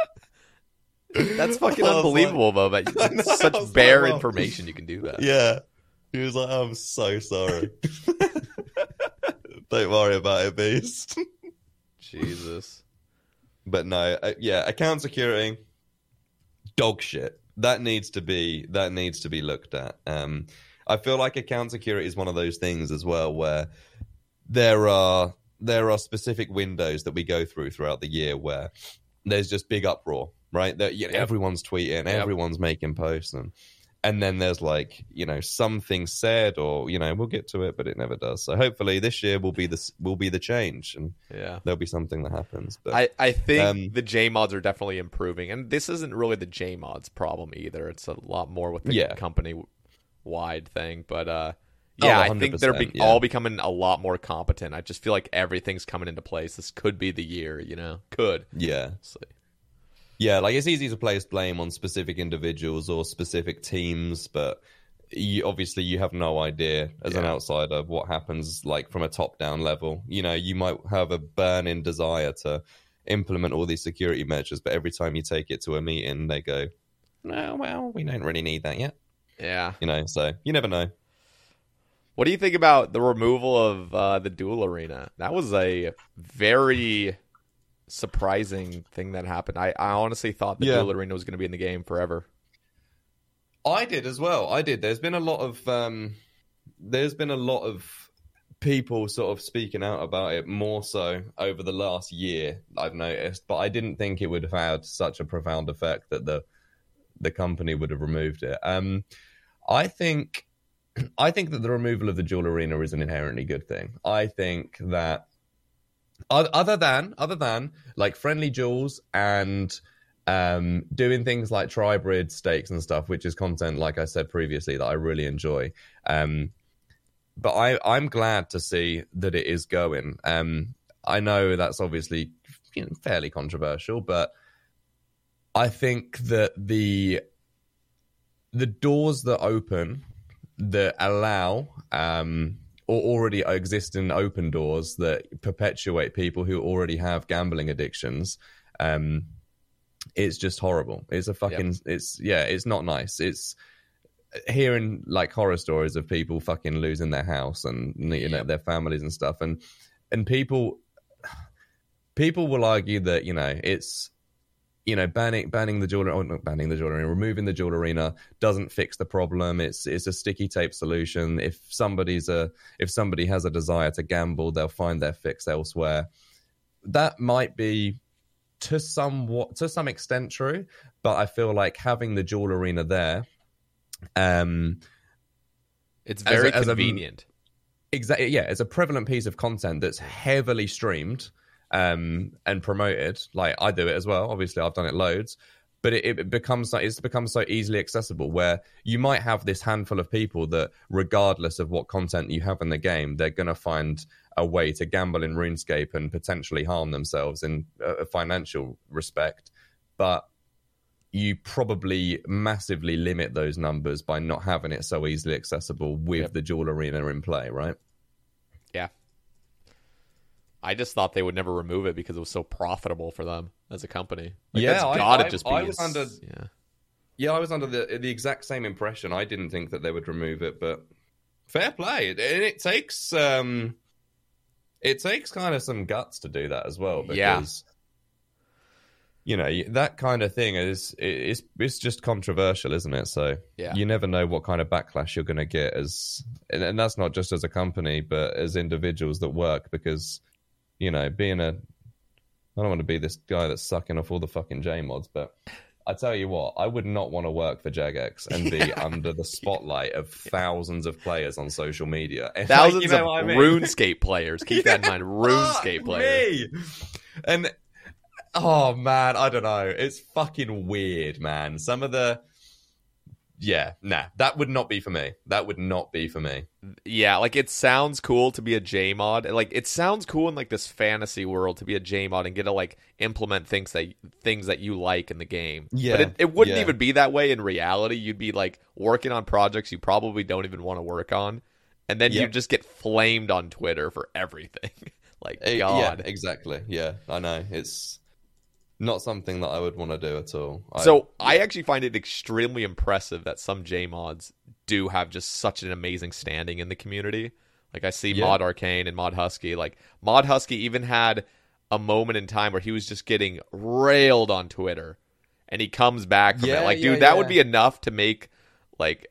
That's fucking I unbelievable, though. That [LAUGHS] know, such was like, bare information you can do that. Yeah. He was like, I'm so sorry. [LAUGHS] [LAUGHS] Don't worry about it, Beast. Jesus. But no, uh, yeah, account security, dog shit. That needs to be that needs to be looked at. Um, I feel like account security is one of those things as well where there are there are specific windows that we go through throughout the year where there's just big uproar, right? That you know, everyone's tweeting, everyone's making posts, and and then there's like you know something said, or you know we'll get to it, but it never does. So hopefully this year will be the will be the change, and Yeah. there'll be something that happens. But I, I think Um, the J mods are definitely improving, and this isn't really the J mods problem either. It's a lot more with the Yeah. company wide thing, but uh, Oh, yeah, I think they're be- yeah. all becoming a lot more competent. I just feel like everything's coming into place. This could be the year, you know, could. yeah, So, Yeah, like it's easy to place blame on specific individuals or specific teams, but you, obviously you have no idea as an Yeah. outsider what happens like from a top down level. You know, you might have a burning desire to implement all these security measures, but every time you take it to a meeting, they go, "No, well, we don't really need that yet." yeah. You know, so you never know. What do you think about the removal of uh, the Duel Arena? That was a very surprising thing that happened. I, I honestly thought the Yeah. Duel Arena was going to be in the game forever. I did as well. I did. There's been a lot of um, there's been a lot of people sort of speaking out about it more so over the last year. I've noticed, but I didn't think it would have had such a profound effect that the the company would have removed it. Um, I think [CLEARS THROAT] I think that the removal of the Duel Arena is an inherently good thing. I think that oth- other than other than like friendly duels and um, doing things like tribrid stakes and stuff, which is content, like I said previously, that I really enjoy. Um, but I, I'm glad to see that it is going. Um, I know that's obviously you know, fairly controversial, but I think that the the doors that open that allow um, or already existing open doors that perpetuate people who already have gambling addictions. Um, it's just horrible. It's a fucking. It's yeah. It's not nice. It's hearing like horror stories of people fucking losing their house and you know their families and stuff, and and people people will argue that you know it's you know banning banning the jewelry, oh, not banning the jewelry, removing the Duel Arena doesn't fix the problem. It's it's a sticky tape solution. If somebody's a if somebody has a desire to gamble, they'll find their fix elsewhere. That might be to somewhat to some extent true, but I feel like having the Duel Arena there, um, It's As a- very as a- convenient. exactly yeah, it's a prevalent piece of content that's heavily streamed um, and promoted. Like I do it as well. Obviously, I've done it loads. But it, it becomes it's become so easily accessible where you might have this handful of people that, regardless of what content you have in the game, they're going to find a way to gamble in RuneScape and potentially harm themselves in a financial respect. But you probably massively limit those numbers by not having it so easily accessible with Yep. the Duel Arena in play, right? I just thought they would never remove it because it was so profitable for them as a company. Like, Yeah, that's I- gotta I- just be. I was under- Yeah. Yeah, I was under the the exact same impression. I didn't think that they would remove it, but fair play. And it takes um, it takes kind of some guts to do that as well. Because, Yeah. You know that kind of thing is it's it's just controversial, isn't it? So Yeah. you never know what kind of backlash you're going to get as, and, and that's not just as a company, but as individuals that work. Because you know, being a, I don't want to be this guy that's sucking off all the fucking J mods, but I tell you what, I would not want to work for Jagex and be [LAUGHS] under the spotlight of thousands of players on social media. [LAUGHS] Like, Thousands you know of I mean? RuneScape players. Keep that in [LAUGHS] mind. RuneScape players. me. And oh man, I don't know. It's fucking weird, man. Some of the yeah, nah, that would not be for me. That would not be for me. Yeah, like it sounds cool to be a J mod. Like it sounds cool in like this fantasy world to be a J mod and get to like implement things that things that you like in the game. Yeah, but it, it wouldn't yeah. even be that way in reality. You'd be like working on projects you probably don't even want to work on, and then you just get flamed on Twitter for everything. [LAUGHS] like Eh, God. Yeah, exactly. Yeah, I know. It's not something that I would want to do at all. I- So I actually find it extremely impressive that some J mods do have just such an amazing standing in the community. Like I see Yeah. Mod Arcane and Mod Husky. Like Mod Husky even had a moment in time where he was just getting railed on Twitter, and he comes back from Yeah, it. Like, yeah, dude, that would be enough to make like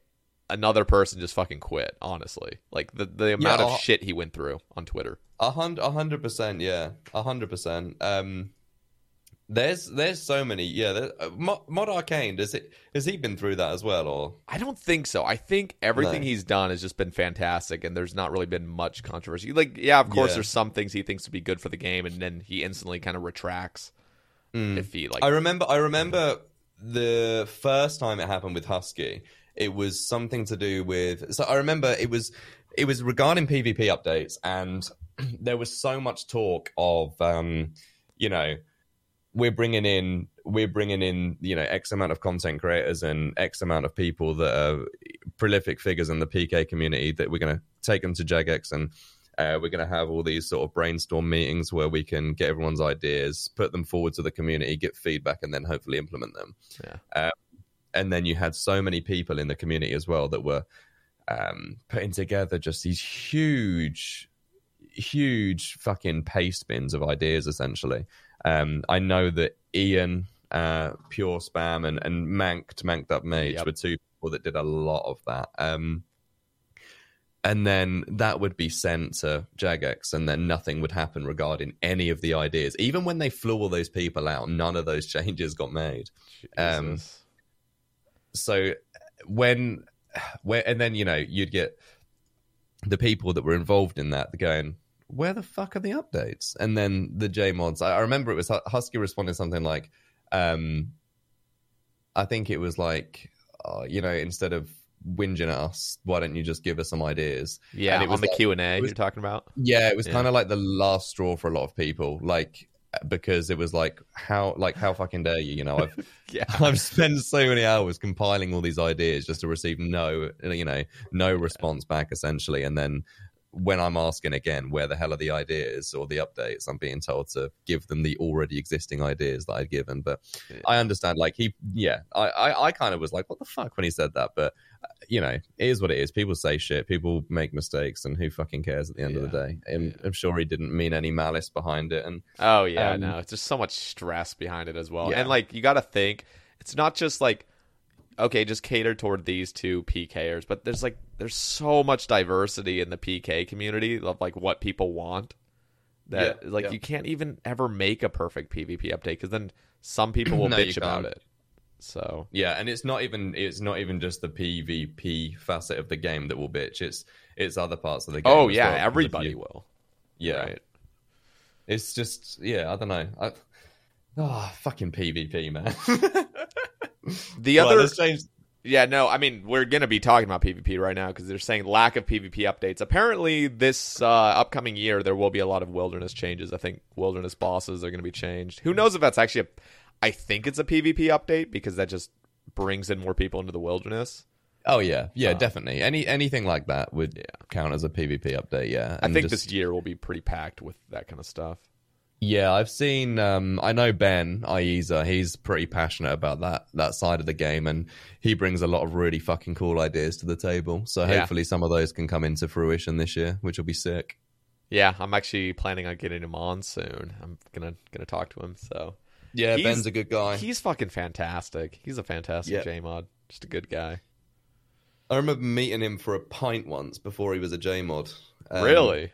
another person just fucking quit. Honestly, like the the amount of I'll- shit he went through on Twitter. A hundred, a hundred percent, yeah, a hundred percent. Um, there's, there's so many, yeah. there- uh, Mod, Mod Arcane, does it? Has he been through that as well, or? I don't think so. I think everything No. he's done has just been fantastic, and there's not really been much controversy. Like, yeah, of course, Yeah. there's some things he thinks would be good for the game, and then he instantly kind of retracts if he like. I remember, I remember the first time it happened with Husky. It was something to do with. So I remember it was, it was regarding PvP updates, and [CLEARS THROAT] there was so much talk of, um, you know, we're bringing in we're bringing in you know x amount of content creators and x amount of people that are prolific figures in the pk community that we're going to take them to jagex and uh, we're going to have all these sort of brainstorm meetings where we can get everyone's ideas put them forward to the community get feedback and then hopefully implement them Yeah. um, and then you had so many people in the community as well that were um, putting together just these huge huge fucking paste bins of ideas essentially um, I know that Ian, uh, Pure Spam, and, and Manked, Manked Up Mage Yep. were two people that did a lot of that. Um, and then that would be sent to Jagex, and then nothing would happen regarding any of the ideas. Even when they flew all those people out, none of those [LAUGHS] changes got made. Um, so when where and then you know you'd get the people that were involved in that going where the fuck are the updates and then the j mods i, I remember it was husky responded something like um i think it was like uh, you know instead of whinging at us why don't you just give us some ideas yeah, and it was on the like- Q and A you're talking about. yeah, it was Yeah. kind of like the last straw for a lot of people, like because it was like how like how fucking dare you? You know, I've [LAUGHS] Yeah. [LAUGHS] I've spent so many hours compiling all these ideas just to receive no, you know, no response back essentially, and then when I'm asking again, where the hell are the ideas or the updates? I'm being told to give them the already existing ideas that I'd given. But I understand, like he, yeah, I, I, I kind of was like, what the fuck when he said that, but uh, you know, it is what it is. People say shit, people make mistakes, and who fucking cares at the end of the day? I'm, I'm sure he didn't mean any malice behind it, and Oh yeah, Um, no, it's just so much stress behind it as well. Yeah. And like you got to think, it's not just like okay, just cater toward these two PKers, but there's like there's so much diversity in the PK community of like what people want that Yeah, like yeah. you can't even ever make a perfect PvP update because then some [CLEARS THROAT] people will No, bitch about it. So Yeah, and it's not even it's not even just the PvP facet of the game that will bitch. It's it's other parts of the game. oh yeah, well, everybody will. Yeah, Right. it's just yeah. I don't know. I, oh, fucking PvP, man. [LAUGHS] The Well, other let's. Yeah, no, I mean, we're going to be talking about PvP right now because they're saying lack of PvP updates. Apparently, this uh, upcoming year, there will be a lot of wilderness changes. I think wilderness bosses are going to be changed. Who knows if that's actually a. I think it's a PvP update because that just brings in more people into the wilderness. Oh yeah, yeah, definitely. Any anything like that would Yeah. count as a PvP update. Yeah, I think just- this year will be pretty packed with that kind of stuff. Yeah, I've seen. Um, I know Ben Aiza. He's pretty passionate about that that side of the game, and he brings a lot of really fucking cool ideas to the table. So Yeah. hopefully, some of those can come into fruition this year, which will be sick. Yeah, I'm actually planning on getting him on soon. I'm gonna gonna talk to him. So Yeah, He's- Ben's a good guy. he's fucking fantastic. He's a fantastic Yeah. JMod. Just a good guy. I remember meeting him for a pint once before he was a JMod. Um, really?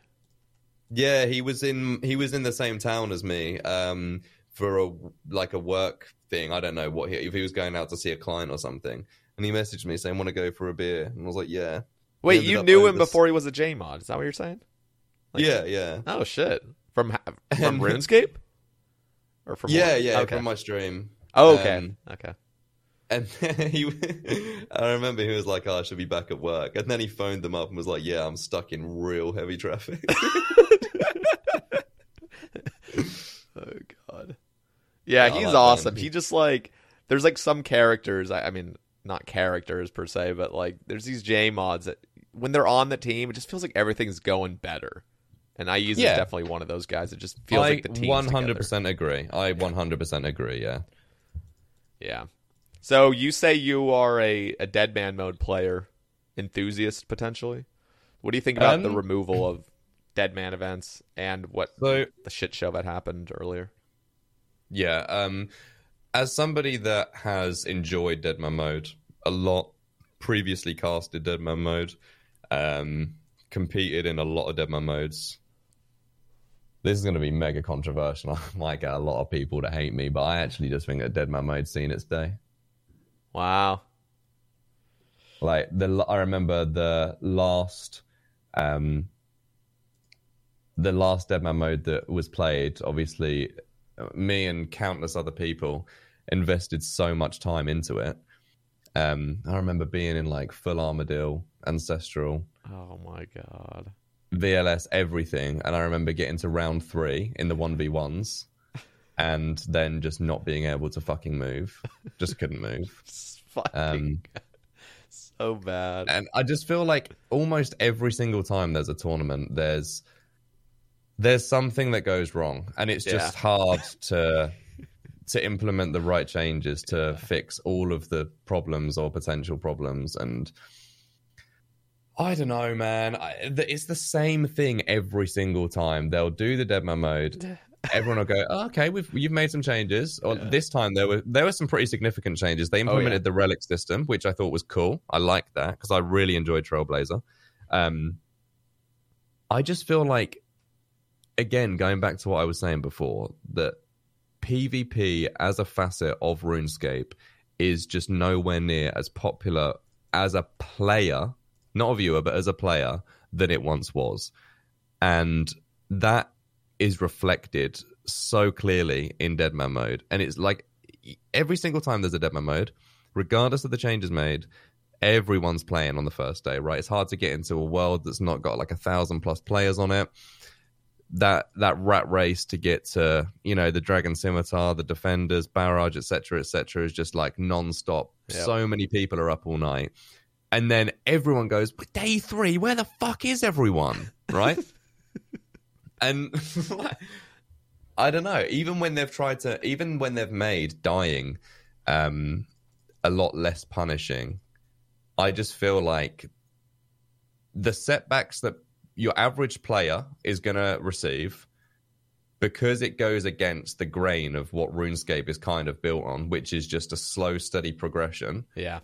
Yeah, he was in he was in the same town as me um, for a like a work thing. I don't know what he if he was going out to see a client or something. And he messaged me saying, "Want to go for a beer?" And I was like, "Yeah." Wait, you knew him this- before he was a J mod? Is that what you're saying? Like- yeah, yeah, Oh shit! From [LAUGHS] from RuneScape, or from yeah, what? yeah. Okay. From my stream. oh, okay, Um, okay. And [LAUGHS] he, I remember he was like, oh, "I should be back at work," and then he phoned them up and was like, "Yeah, I'm stuck in real heavy traffic." [LAUGHS] Oh god. Yeah, he's awesome. He just like there's like some characters. I, I mean, not characters per se, but like there's these J mods that when they're on the team, it just feels like everything's going better. And I use is Yeah. definitely one of those guys. It just feels I like the team. one hundred percent agree. I one hundred percent agree. Yeah. Yeah. So you say you are a, a dead man mode player enthusiast potentially. What do you think about the Um, removal of dead man events and what So the shit show that happened earlier? Yeah, um, as somebody that has enjoyed Dead Man mode a lot previously casted Dead Man mode, um, competed in a lot of Dead Man modes. This is going to be mega controversial. [LAUGHS] I might get a lot of people to hate me, but I actually just think that Dead Man mode's seen its day. Wow. Like the, I remember the last, um, the last Deadman mode that was played. Obviously, me and countless other people invested so much time into it. Um, I remember being in like full Armadyl, Ancestral, Oh my god. VLS, everything, and I remember getting to round three in the one v ones, [LAUGHS] and then just not being able to fucking move, just couldn't move. [LAUGHS] Fucking Um, [LAUGHS] so bad. and I just feel like almost every single time there's a tournament, there's there's something that goes wrong, and it's just hard [LAUGHS] to to implement the right changes to fix all of the problems or potential problems. And I don't know, man. I, it's the same thing every single time. They'll do the Deadman mode. [LAUGHS] Everyone will go, oh, "Okay, we've you've made some changes." Or this time there were there were some pretty significant changes. They implemented the relic system, which I thought was cool. I like that because I really enjoyed Trailblazer. Um, I just feel like, again, going back to what I was saying before, that PvP as a facet of RuneScape is just nowhere near as popular as a player, not a viewer, but as a player than it once was. And that is reflected so clearly in Deadman mode. And it's like every single time there's a Deadman mode, regardless of the changes made, everyone's playing on the first day, right? It's hard to get into a world that's not got like a thousand plus players on it. That that rat race to get to you know the dragon scimitar, the defenders, barrage, etc., etc., is just like non-stop. Yep. So many people are up all night, and then everyone goes, "But day three, where the fuck is everyone?" Right? [LAUGHS] and [LAUGHS] I don't know. Even when they've tried to, even when they've made dying um, a lot less punishing, I just feel like the setbacks that your average player is going to receive because it goes against the grain of what RuneScape is kind of built on, which is just a slow, steady progression. Yeah.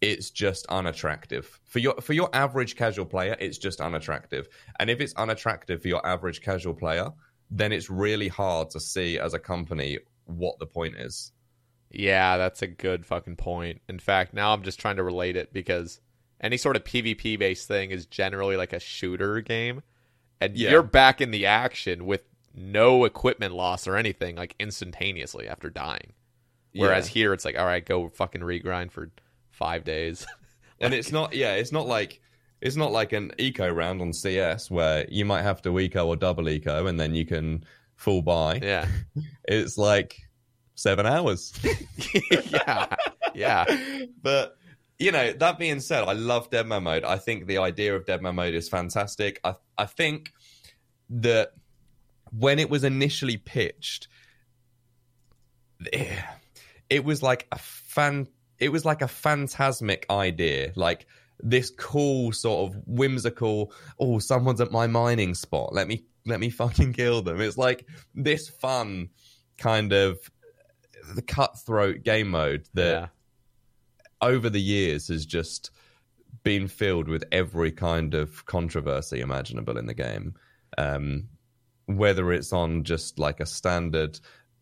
It's just unattractive for your for your average casual player. It's just unattractive, and if it's unattractive for your average casual player, then it's really hard to see as a company what the point is. Yeah, that's a good fucking point. In fact, now I'm just trying to relate it because any sort of PvP based thing is generally like a shooter game. And Yeah. you're back in the action with no equipment loss or anything, like instantaneously after dying. Whereas Yeah. here it's like, all right, go fucking regrind for five days. [LAUGHS] and it's not yeah it's not like it's not like an eco round on cs where you might have to eco or double eco and then you can full buy yeah. [LAUGHS] it's like seven hours [LAUGHS] yeah. Yeah. but you know that being said i love deadman mode. I think the idea of deadman mode is fantastic. I i think that when it was initially pitched eh, it was like a fan it was like a phantasmic idea like this cool sort of whimsical oh someone's at my mining spot. Let me let me fucking kill them. It's like this fun kind of the cutthroat game mode that Yeah. Over the years has just been filled with every kind of controversy imaginable in the game. Um, whether it's on just like a standard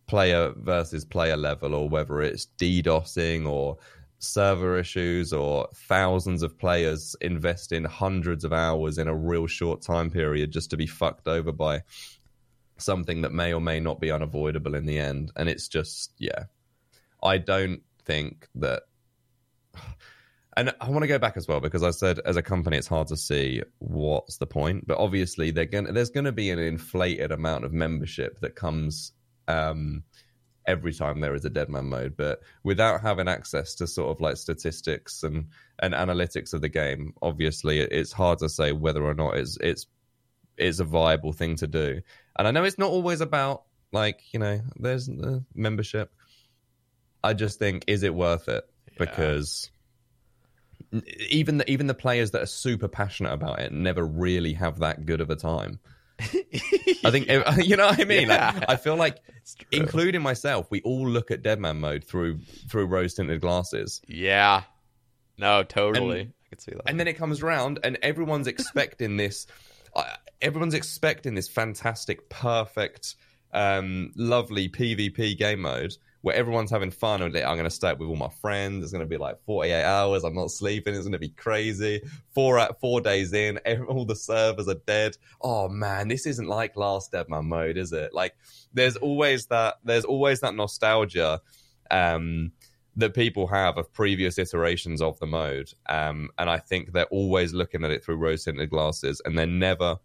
player versus player level, or whether it's DDoSing or server issues, or thousands of players investing hundreds of hours in a real short time period just to be fucked over by something that may or may not be unavoidable in the end. And it's just, yeah, I don't think that. And I want to go back as well because I said as a company it's hard to see what's the point, but obviously they're going there's going to be an inflated amount of membership that comes um, every time there is a dead man mode. But without having access to sort of like statistics and and analytics of the game, obviously it's hard to say whether or not it's it's it's a viable thing to do. And I know it's not always about like you know there's the membership. I just think is it worth it because even the, even the players that are super passionate about it never really have that good of a time. [LAUGHS] I think [LAUGHS] you know what I mean. Yeah. Like, I feel like, [LAUGHS] including myself, we all look at Deadman mode through through rose tinted glasses. Yeah. No, totally. And- I can see that. and then it comes round and everyone's expecting this uh, everyone's expecting this fantastic perfect um lovely pvp game mode where everyone's having fun and i'm going to stay up with all my friends. It's going to be like 48 hours. I'm not sleeping. It's going to be crazy. Four at four days in [LAUGHS] all the servers are dead. Oh man this isn't like last deadman mode is it? Like there's always that there's always that nostalgia um that people have of previous iterations of the mode. Um, and I think they're always looking at it through rose tinted glasses and they're never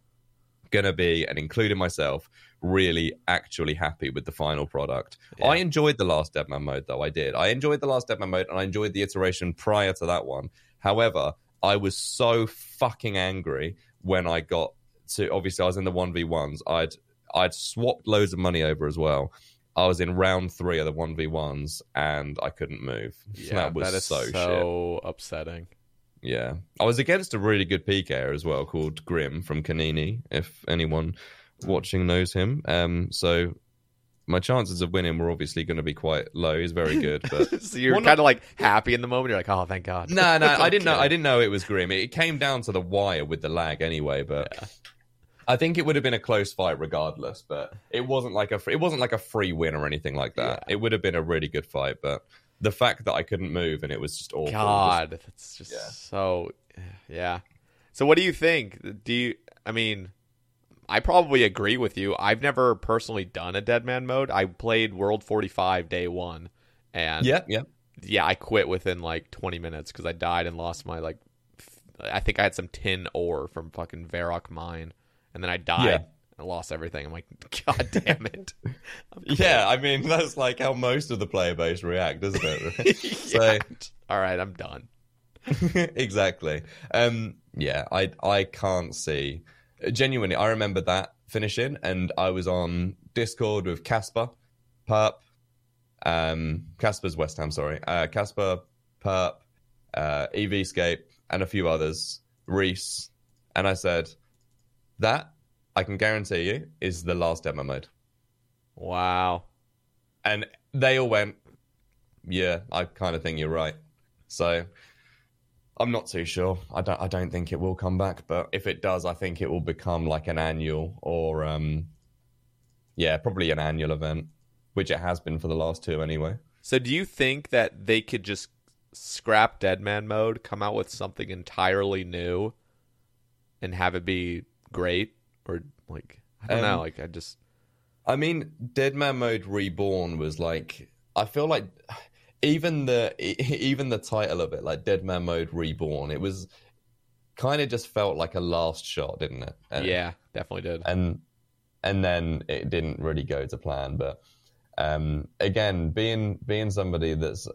going to be, and including myself, really actually happy with the final product. Yeah. I enjoyed the last Deadman mode, though. I did. I enjoyed the last Deadman mode and I enjoyed the iteration prior to that one. However, I was so fucking angry when I got to obviously I was in the 1v1s. I'd I'd swapped loads of money over as well. I was in round three of the one v ones, and I couldn't move. [LAUGHS] yeah, that was that is so, so, upsetting. Yeah, I was against a really good PKer as well, called Grim from Kanini. If anyone watching knows him, um, so my chances of winning were obviously going to be quite low. He's very good, but [LAUGHS] so you're kind of like happy in the moment. You're like, oh, thank God. no, no, [LAUGHS] I didn't know. I didn't know it was Grim. It came down to the wire with the lag anyway, but. I think it would have been a close fight regardless, but it wasn't like a it wasn't like a free win or anything like that. It would have been a really good fight, but the fact that I couldn't move and it was just awful. God, that's just Yeah. so. Yeah. So, what do you think? Do you? I mean, I probably agree with you. I've never personally done a dead man mode. I played World 45 day one, and yeah, yeah. yeah, I quit within like 20 minutes because I died and lost my like. I think I had some tin ore from fucking Varrock mine, and then I died. Yeah. I lost everything. I'm like, [LAUGHS] God damn it. [LAUGHS] Yeah, I mean that's like how most of the player base react, isn't it? [LAUGHS] so Yeah. All right, I'm done. exactly. Um, yeah, I I can't see. Genuinely, I remember that finishing, and I was on Discord with Casper, Perp, um, Casper's West Ham, sorry, uh, Casper, Perp, uh, EVscape, and a few others, Reese, and I said that I can guarantee you is the last demo mode, Wow. and they all went, "Yeah, I kind of think you're right." So I'm not too sure. I don't. I don't think it will come back. But if it does, I think it will become like an annual or, um, yeah, probably an annual event, which it has been for the last two anyway. So do you think that they could just scrap Deadman mode, come out with something entirely new, and have it be great? Or like I don't Um, know. Like I just I mean, Deadman Mode Reborn was like. I feel like even the [LAUGHS] even the title of it, like Dead Man Mode Reborn, it was kind of just felt like a last shot, didn't it? And- yeah, definitely did. and and then it didn't really go to plan. But um, again, being being somebody that's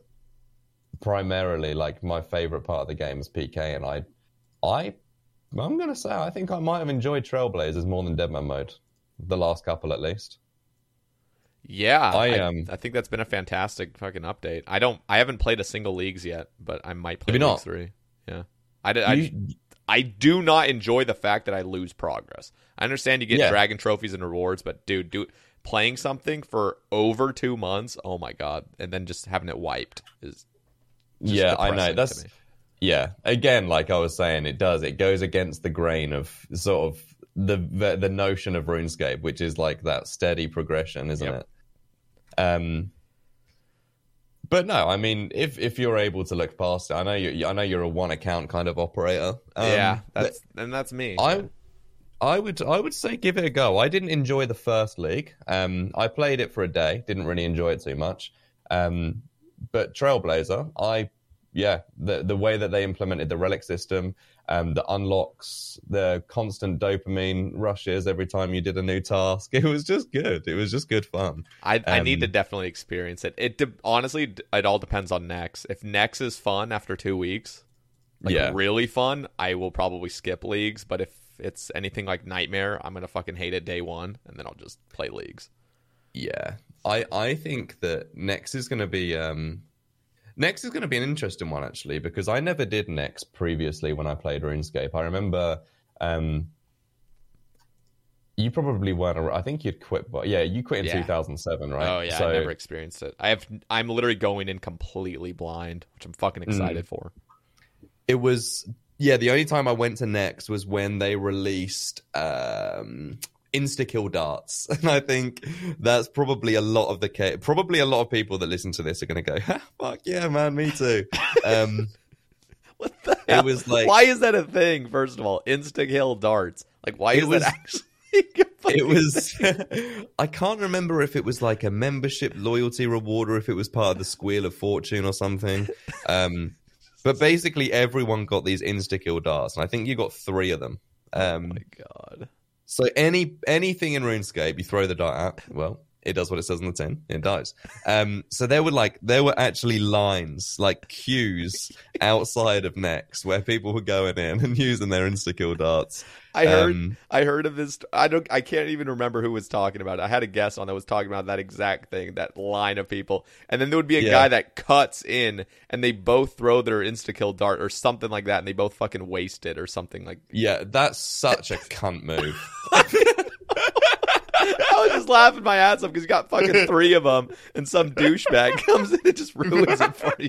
primarily like my favorite part of the game is PK, and I I I'm gonna say I think I might have enjoyed Trailblazers more than Deadman Mode, the last couple at least. Yeah, I, I, um, I think that's been a fantastic fucking update. I don't, I haven't played a single leagues yet, but I might play League not? three. Yeah, I, I, You- I do not enjoy the fact that I lose progress. I understand you get Yeah. dragon trophies and rewards, but dude, do playing something for over two months, oh my god, and then just having it wiped is yeah, I know that's yeah. Again, like I was saying, it does. It goes against the grain of sort of the the, the notion of RuneScape, which is like that steady progression, isn't Yep. it? Um, but no, I mean, if if you're able to look past it, I know you. I know you're a one account kind of operator. Um, yeah, that's and that's me. I I would I would say give it a go. I didn't enjoy the first league. Um, I played it for a day, didn't really enjoy it too much. Um, but Trailblazer, I yeah, the the way that they implemented the relic system, um, the unlocks, the constant dopamine rushes every time you did a new task, [LAUGHS] it was just good. It was just good fun. I, I need Um, to definitely experience it. It de- honestly, it all depends on Nex. If Nex is fun after two weeks, like Yeah. really fun, I will probably skip leagues. But if it's anything like Nightmare, I'm gonna fucking hate it day one, and then I'll just play leagues. Yeah, I I think that Nex is going to be um, Nex is going to be an interesting one actually because I never did Nex previously when I played RuneScape. I remember um, you probably weren't. ar- I think you'd quit, but yeah, you quit in Yeah. 2007, right? Oh yeah, So, I never experienced it. I have. I'm literally going in completely blind, which I'm fucking excited for. It was yeah. The only time I went to Nex was when they released um, insta kill darts, [LAUGHS] and I think that's probably a lot of the ca- probably a lot of people that listen to this are going to go, "Fuck yeah, man, me too." [LAUGHS] Um, What the hell? It was like- why is that a thing? First of all, insta kill darts. Like, why is was- that actually? [LAUGHS] it was I can't remember if it was like a membership loyalty reward or if it was part of the Squeal of Fortune or something. Um, but basically, everyone got these insta kill darts, and I think you got three of them. oh Um, my god. So any anything in RuneScape, you throw the dart at, well, it does what it says on the tin. It dies. Um, so there were like there were actually lines, like queues [LAUGHS] outside of Nex, where people were going in and using their insta kill darts. I heard. Um, I heard of this. I don't. I can't even remember who was talking about it. I had a guest on that was talking about that exact thing, that line of people, and then there would be a Yeah. guy that cuts in, and they both throw their insta kill dart or something like that, and they both fucking waste it or something like. Yeah, that's such a [LAUGHS] cunt move. [LAUGHS] I was just laughing my ass off because you got fucking [LAUGHS] three of them, and some douchebag [LAUGHS] comes in and just ruins it for you.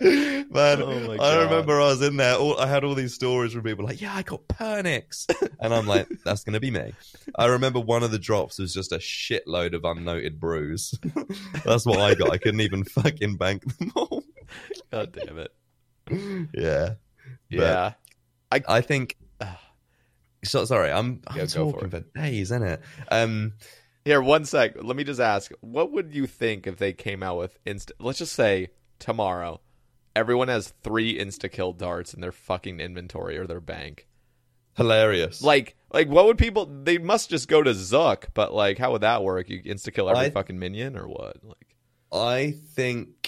[LAUGHS] Man, Oh I remember I was in there. All, I had all these stories from people like, "Yeah, I got Pernix," and I'm like, "That's gonna be me." I remember one of the drops was just a shitload of unnoted brews. That's what I got. I couldn't even fucking bank them all. God damn it. Yeah, But Yeah. I think. So sorry, I'm, I'm Yeah, go for talking for, days, isn't it? Um, Here, one sec. Let me just ask: What would you think if they came out with insta? Let's just say tomorrow, everyone has three insta kill darts in their fucking inventory or their bank. hilarious. Like, like what would people? They must just go to Zuk, but like, how would that work? You insta kill every I- fucking minion or what? Like, I think.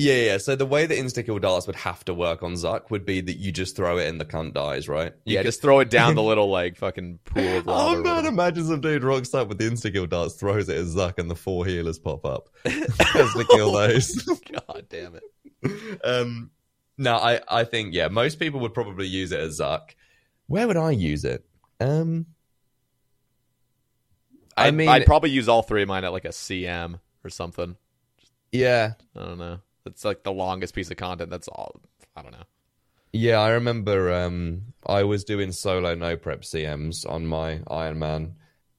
Yeah, yeah. So the way that insta kill darts would have to work on Zuk would be that you just throw it and the cunt dies, right? You yeah, could- just throw it down the [LAUGHS] little like fucking pool of lava. Oh man, imagine some dude rocks up with the insta kill darts, throws it at Zuk, and the four healers pop up. [LAUGHS] Has to kill those. [LAUGHS] God damn it! um, no, I, I think yeah, most people would probably use it as Zuk. Where would I use it? Um, I mean- I'd probably use all three of mine at like a CM or something. yeah, I don't know. It's like the longest piece of content. That's all. I don't know. yeah. I remember um, I was doing solo no prep CMs on my Iron Man,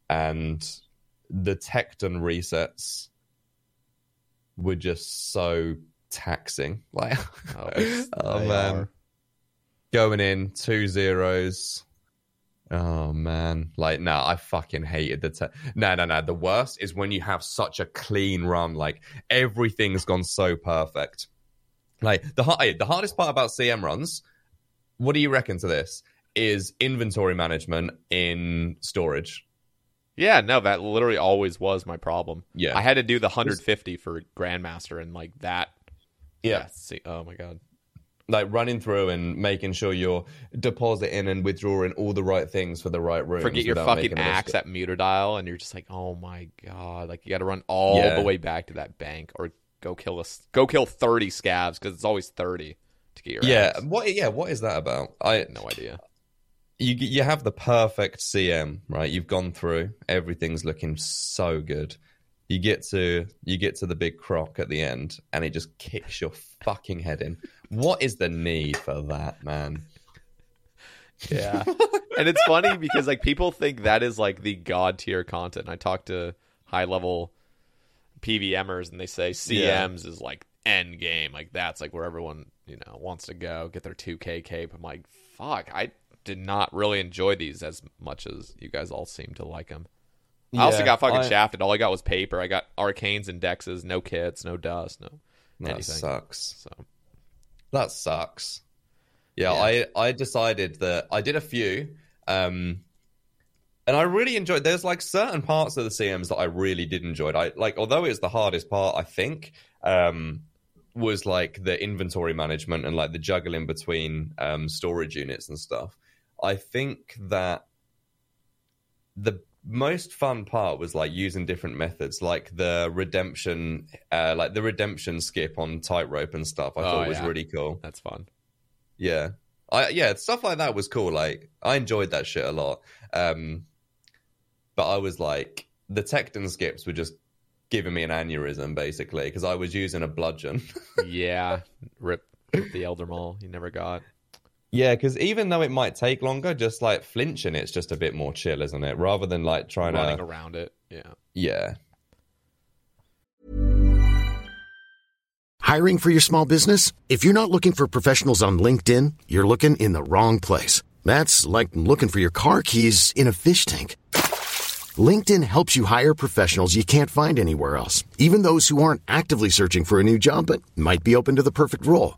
and the Tecton resets were just so taxing. [LAUGHS] Like, Oh, oh man, are. going in two zeros. Oh man, like no, I fucking hated the. Te- no, no, no. The worst is when you have such a clean run, like everything's gone so perfect. Like the har- hey, the hardest part about CM runs, what do you reckon to this? Is inventory management in storage. Yeah, no, that literally always was my problem. Yeah. I had to do the 150 for Grandmaster, and like that. Yeah. see, oh my god. Like running through and making sure you're depositing and withdrawing all the right things for the right rooms. Forget your fucking axe at Muttadile, and you're just like, oh my god, like you got to run all Yeah. the way back to that bank, or go kill us, go kill 30 scavs because it's always 30 to get your Yeah, axe. what? Yeah, what is that about? I no idea. you you have the perfect CM, right? You've gone through everything's looking so good. You get to you get to the big croc at the end, and it just kicks your fucking head in. What is the need for that, man? Yeah. and it's funny because like people think that is like the god tier content. I talk to high level PVMers and they say CMs is like end game. Like that's like where everyone, you know, wants to go, get their 2K cape. I'm like, fuck, I did not really enjoy these as much as you guys all seem to like them. I also got fucking I- shafted. All I got was paper. I got arcanes and dexes, no kits, no dust, no That anything. sucks. So That sucks. Yeah, Yeah. I I decided that I did a few, um, and I really enjoyed. There's like certain parts of the CMs that I really did enjoy. I like, although it's the hardest part, I think, um, was like the inventory management and like the juggling between um, storage units and stuff. I think that the most fun part was like using different methods, like the redemption, uh, like the redemption skip on tightrope and stuff. I Oh, thought was yeah. really cool. that's fun. Yeah. I yeah, stuff like that was cool. Like I enjoyed that shit a lot. Um but I was like the Tecton skips were just giving me an aneurysm basically because I was using a bludgeon. [LAUGHS] yeah. Rip the Elder Maul you never got. Yeah, because even though it might take longer, just like flinching, it's just a bit more chill, isn't it? Rather than like trying Running to, around it. Yeah. yeah, Hiring for your small business? If you're not looking for professionals on LinkedIn, you're looking in the wrong place. That's like looking for your car keys in a fish tank. LinkedIn helps you hire professionals you can't find anywhere else, even those who aren't actively searching for a new job but might be open to the perfect role.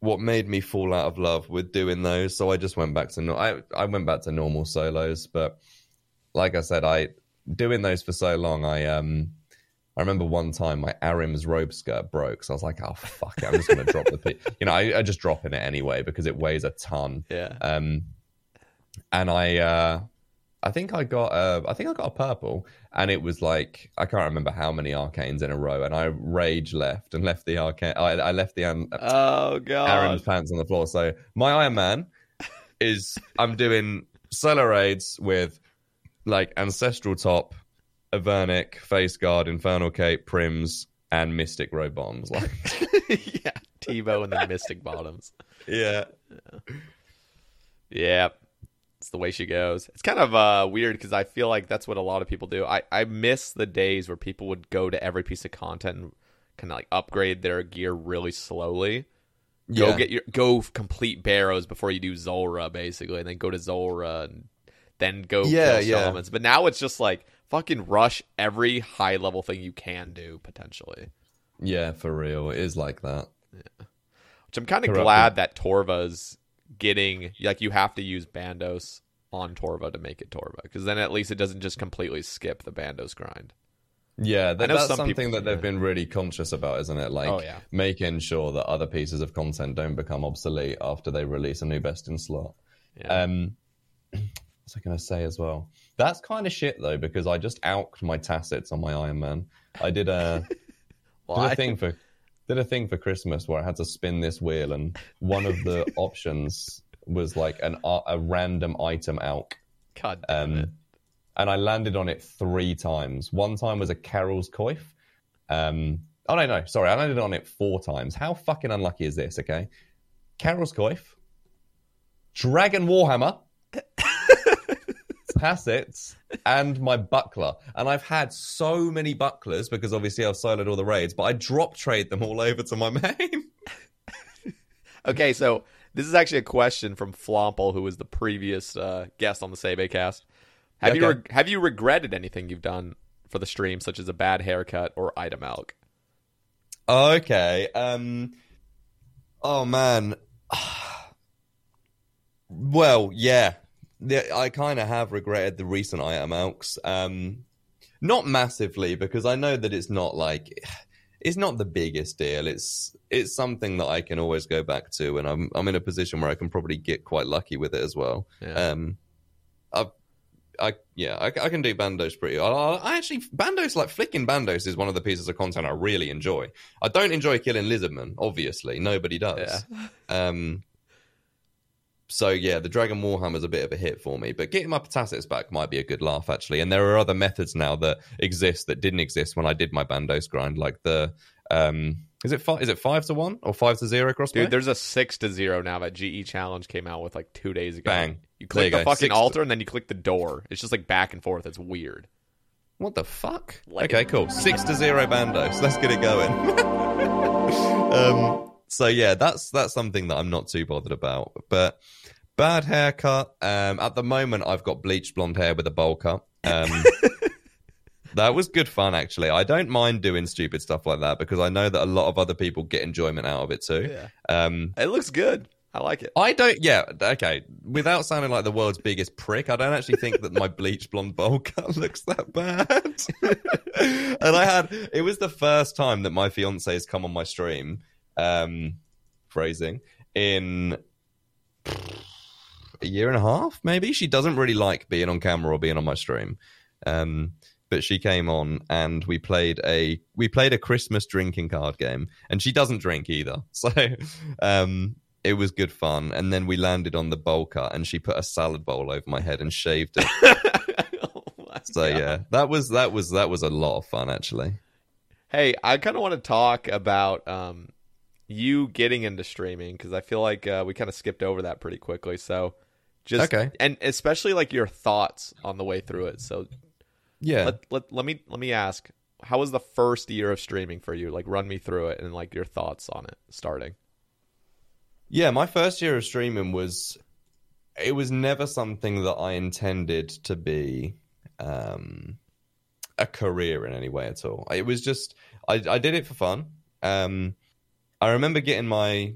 what made me fall out of love with doing those. So I just went back to no- I I went back to normal solos, but like I said, I doing those for so long, I um. I remember one time my Ahrim's robe skirt broke, so I was like, "Oh fuck it, I'm just gonna drop the, pi-" [LAUGHS] you know, I, I just drop in it anyway because it weighs a ton." Yeah. Um, and I, uh, I think I got, uh, I think I got a purple, and it was like I can't remember how many arcanes in a row, and I rage left and left the arcane. I, I left the um, Oh Ahrim's pants on the floor. So my Iron Man is I'm doing solo raids with like ancestral top, Avernic, face guard, infernal cape, prims, and mystic robe bombs. Like, [LAUGHS] yeah. T-bow and the Mystic Bottoms. yeah, Yeah. It's the way she goes. It's kind of uh, weird because I feel like that's what a lot of people do. I, I miss the days where people would go to every piece of content and kind of like upgrade their gear really slowly. Go Yeah. get your go complete barrows before you do Zulrah, basically, and then go to Zulrah and then go Yeah, kill yeah. shamans. But now it's just like fucking rush every high level thing you can do potentially. yeah, for real, it is like that. Yeah. Which I'm kind of glad that Torva's getting like you have to use Bandos on Torva to make it Torva because then at least it doesn't just completely skip the Bandos grind. Yeah, that, that's some something that they've been really conscious about, isn't it? Like Oh, yeah. making sure that other pieces of content don't become obsolete after they release a new best in slot. Yeah. Um, [CLEARS THROAT] what's I going to say as well? That's kind of shit though, because I just outed my tassets on my Iron Man. I did a [LAUGHS] did a thing for did a thing for Christmas where I had to spin this wheel, and one of the [LAUGHS] options was like an a a random item out. God damn it. Um, and I landed on it three times. One time was a Karil's Coif. Um, oh no, no, sorry, I landed on it four times. How fucking unlucky is this? Okay, Karil's Coif, Dragon Warhammer, Tassets, and my buckler. And I've had so many bucklers because obviously I've soloed all the raids, but I drop trade them all over to my [LAUGHS] main. Okay, so this is actually a question from Flomple, who was the previous uh, guest on the Save cast. Have you Okay. reg- have you regretted anything you've done for the stream, such as a bad haircut or item alch? Okay. Um. Oh man. [SIGHS] Well, yeah. The, I kind of have regretted the recent item alchs. Um, not massively because I know that it's not like it's not the biggest deal. It's it's something that I can always go back to, and I'm I'm in a position where I can probably get quite lucky with it as well. Yeah. Um, I, I yeah, I, I can do bandos pretty. I, I actually bandos like flicking bandos is one of the pieces of content I really enjoy. I don't enjoy killing lizardmen, obviously. Nobody does. Um. So yeah, the Dragon Warhammer is a bit of a hit for me, but getting my potassics back might be a good laugh actually. And there are other methods now that exist that didn't exist when I did my bandos grind, like the um. Is it five? Is it five to one or five to zero crossbow? Dude, there's a six to zero now that GE Challenge came out with like two days ago. Bang. You click you the go. fucking Six to- altar and then you click the door. It's just like back and forth. It's weird. What the fuck? Like- okay, cool. Six to zero bandos. Let's get it going. [LAUGHS] um, so yeah, that's that's something that I'm not too bothered about. But bad haircut. Um, at the moment, I've got bleached blonde hair with a bowl cut. Um, [LAUGHS] that was good fun, actually. I don't mind doing stupid stuff like that because I know that a lot of other people get enjoyment out of it too. Yeah. Um, It looks good. I like it. I don't. Yeah, okay. Without sounding like the world's biggest prick, I don't actually think that my [LAUGHS] bleach blonde bowl cut [LAUGHS] looks that bad. and I had it was the first time that my fiance has come on my stream. Um, phrasing in a year and a half, maybe. She doesn't really like being on camera or being on my stream. Um, but she came on and we played a we played a Christmas drinking card game, and she doesn't drink either. [LAUGHS] So um, it was good fun. And then we landed on the bowl cut, and she put a salad bowl over my head and shaved it. [LAUGHS] Oh so God. yeah, that was that was that was a lot of fun actually. Hey, I kind of want to talk about um, you getting into streaming because I feel like uh, we kind of skipped over that pretty quickly. So, just Okay. and especially like your thoughts on the way through it. So, Yeah. let, let let me let me ask, how was the first year of streaming for you? Like, run me through it and like your thoughts on it starting. Yeah, my first year of streaming was it was never something that I intended to be um a career in any way at all. It was just I I did it for fun. Um I remember getting my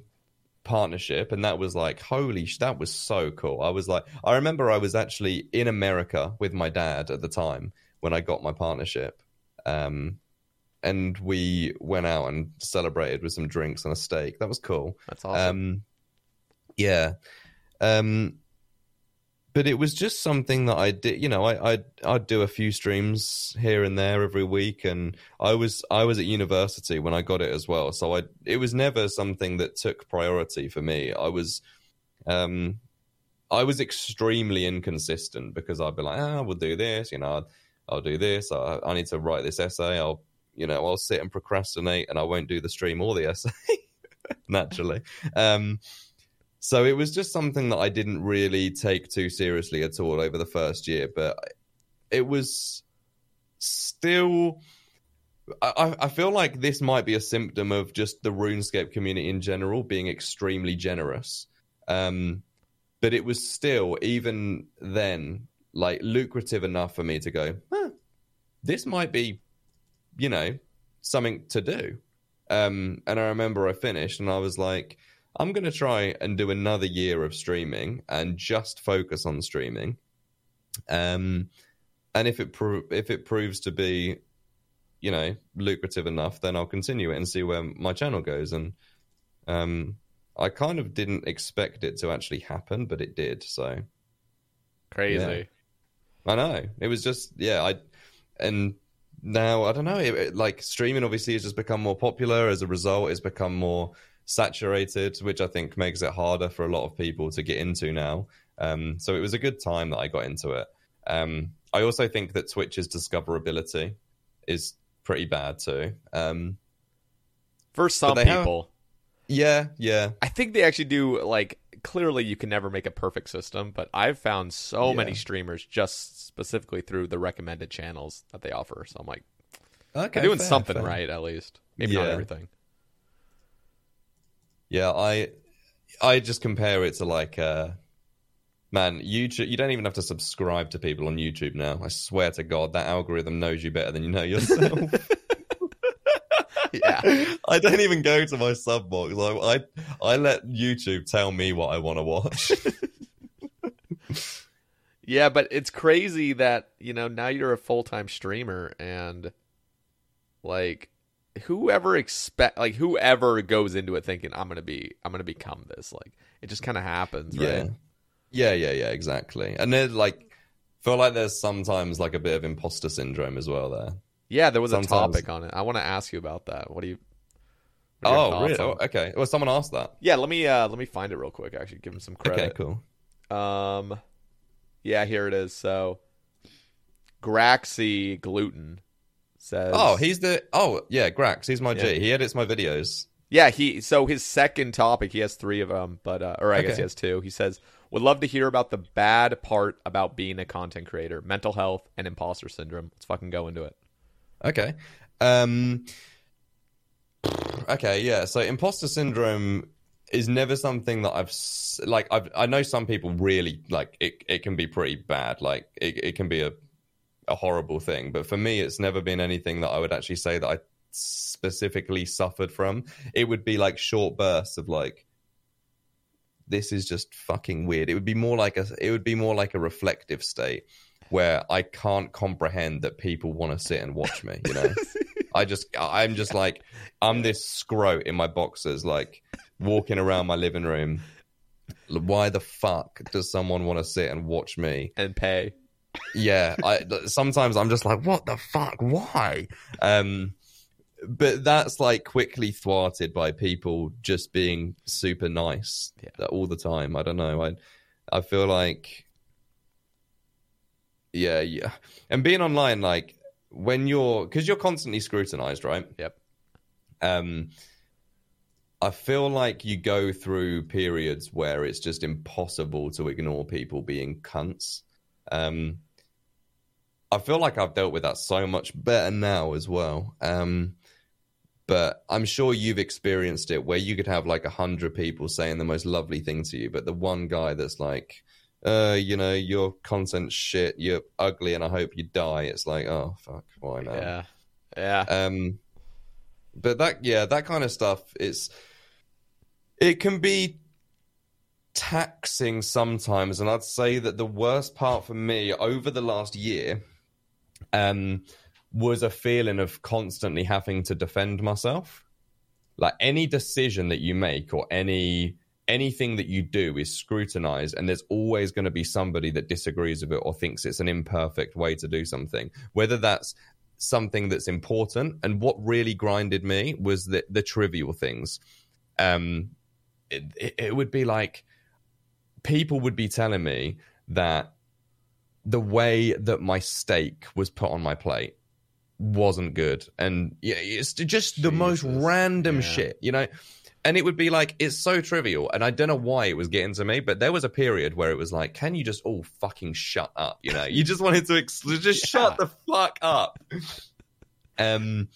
partnership and that was like holy sh- that was so cool. I was like I remember I was actually in America with my dad at the time when I got my partnership. Um and we went out and celebrated with some drinks and a steak. That was cool. That's awesome. Um, yeah. Um, but it was just something that I did. You know, I I'd, I'd do a few streams here and there every week, and I was I was at university when I got it as well. So I it was never something that took priority for me. I was, um, I was extremely inconsistent because I'd be like, ah, we'll do this. You know, I'll, I'll do this. I, I need to write this essay. I'll you know I'll sit and procrastinate, and I won't do the stream or the essay [LAUGHS] naturally. Um, so it was just something that I didn't really take too seriously at all over the first year, but it was still. I, I feel like this might be a symptom of just the RuneScape community in general being extremely generous. Um, but it was still, even then, like lucrative enough for me to go, huh, this might be, you know, something to do. Um, and I remember I finished and I was like, I'm going to try and do another year of streaming and just focus on streaming. Um, and if it pro- if it proves to be, you know, lucrative enough, then I'll continue it and see where my channel goes. And um, I kind of didn't expect it to actually happen, but it did. So Crazy. I know it was just yeah. I and now I don't know. It, it- like streaming obviously has just become more popular as a result. It's become more saturated, which I think makes it harder for a lot of people to get into now. Um, so it was a good time that I got into it. Um, I also think that Twitch's discoverability is pretty bad too. Um, For some they have- people, yeah, yeah, I think they actually do like clearly you can never make a perfect system, but I've found so Yeah. many streamers just specifically through the recommended channels that they offer. So I'm like, okay, they're doing fair, something fair. right at least. Maybe not everything. Yeah, I I just compare it to like uh man, YouTube you don't even have to subscribe to people on YouTube now. I swear to God, that algorithm knows you better than you know yourself. [LAUGHS] Yeah. I don't even go to my sub box. I, I I let YouTube tell me what I want to watch. [LAUGHS] Yeah, but it's crazy that, you know, now you're a full-time streamer and like whoever expect like whoever goes into it thinking I'm to be I'm to become this like it just kind of happens, yeah. right? Yeah, yeah, yeah, exactly. And then like feel like there's sometimes like a bit of imposter syndrome as well there. Yeah, there was a topic on it. I want to ask you about that. What do you what Oh, really? on- Oh, okay. Well, someone asked that. Yeah, let me uh let me find it real quick actually. Give him some Okay, credit. cool. Um, yeah, here it is. So, Graxy Gluten says, Oh, he's the oh yeah, Grax. He's my Yeah. G. He edits my videos. yeah he. So his second topic, he has three of them, but uh, or I guess he has two. He says, would love to hear about the bad part about being a content creator, mental health, and imposter syndrome. Let's fucking go into it. Okay. Um Okay, yeah. So imposter syndrome is never something that I've like I've I know some people really like it it can be pretty bad. Like it it can be a a horrible thing. But for me, it's never been anything that I would actually say that I specifically suffered from. It would be like short bursts of like, this is just fucking weird. It would be more like a, it would be more like a reflective state where I can't comprehend that people want to sit and watch me. You know, [LAUGHS] I just, I'm just like, I'm this scrote in my boxers, like walking around my living room. Why the fuck does someone want to sit and watch me and pay? Yeah, I sometimes I'm just like, what the fuck? Why? Um, but that's like quickly thwarted by people just being super nice yeah. all the time. I don't know. I I feel like yeah, yeah. And being online like when you're cuz you're constantly scrutinized, right? Yep. Um I feel like you go through periods where it's just impossible to ignore people being cunts. Um I feel like I've dealt with that so much better now as well. Um but I'm sure you've experienced it where you could have like a hundred people saying the most lovely thing to you, but the one guy that's like, uh, you know, your content shit, you're ugly, and I hope you die. It's like, oh fuck, why not? Yeah, yeah. Um, but that, yeah, that kind of stuff. It's it can be taxing sometimes, and I'd say that the worst part for me over the last year, um was a feeling of constantly having to defend myself. Like any decision that you make or any anything that you do is scrutinized and there's always going to be somebody that disagrees with it or thinks it's an imperfect way to do something whether that's something that's important and what really grinded me was the, the trivial things um it, it, it would be like people would be telling me that the way that my steak was put on my plate wasn't good. And yeah, it's just Jesus. the most random yeah. shit, you know? And it would be like, it's so trivial. And I don't know why it was getting to me, but there was a period where it was like, can you just all fucking shut up? You know, you just wanted to ex- just [LAUGHS] yeah. shut the fuck up. Um,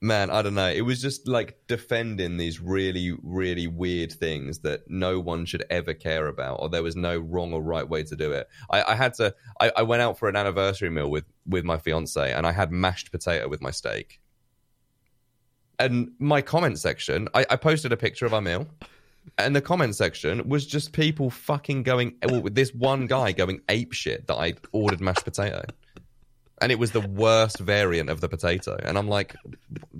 man, I don't know. It was just like defending these really, really weird things that no one should ever care about, or there was no wrong or right way to do it. I, I had to. I, I, went out for an anniversary meal with with my fiance, and I had mashed potato with my steak. And my comment section, I, I posted a picture of our meal. And the comment section was just people fucking going, well, this one guy going ape shit that I ordered mashed potato and it was the worst variant of the potato. And I'm like,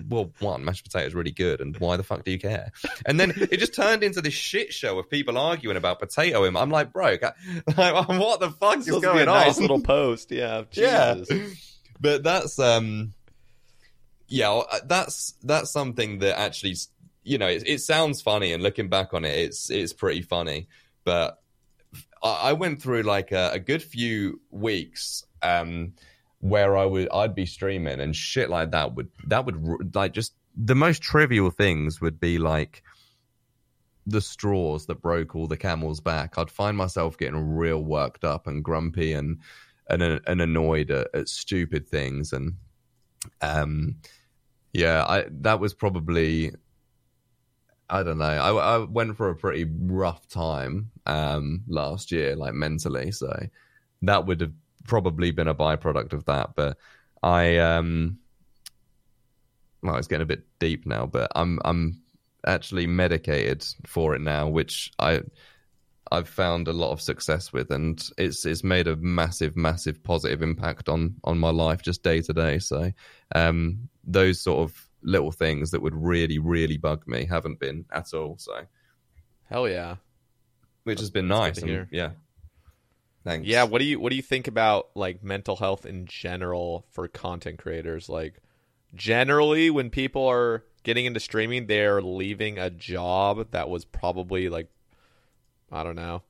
well, one, mashed potato is really good, and why the fuck do you care? And then it just turned into this shit show of people arguing about potato. I'm like, bro, [LAUGHS] like, what the fuck is going on? Nice little post, yeah, [LAUGHS] Jesus. yeah. But that's um, yeah, uh, that's that's something that actually, you know, it, it sounds funny, and looking back on it, it's it's pretty funny. But I, I went through like a, a good few weeks. Um, where I would I'd be streaming and shit like that would that would like just the most trivial things would be like the straws that broke all the camel's back. I'd find myself getting real worked up and grumpy and and and annoyed at, at stupid things and um yeah I that was probably I don't know. I, I went for a pretty rough time um last year like mentally so that would have probably been a byproduct of that. But I, um, well, it's getting a bit deep now, but I'm I'm actually medicated for it now, which I I've found a lot of success with, and it's it's made a massive, massive positive impact on on my life just day to day. So, um, those sort of little things that would really, really bug me haven't been at all. So, hell yeah, which has been nice. And, yeah, Thanks. Yeah, what do you what do you think about like mental health in general for content creators? Like generally when people are getting into streaming, they're leaving a job that was probably like I don't know,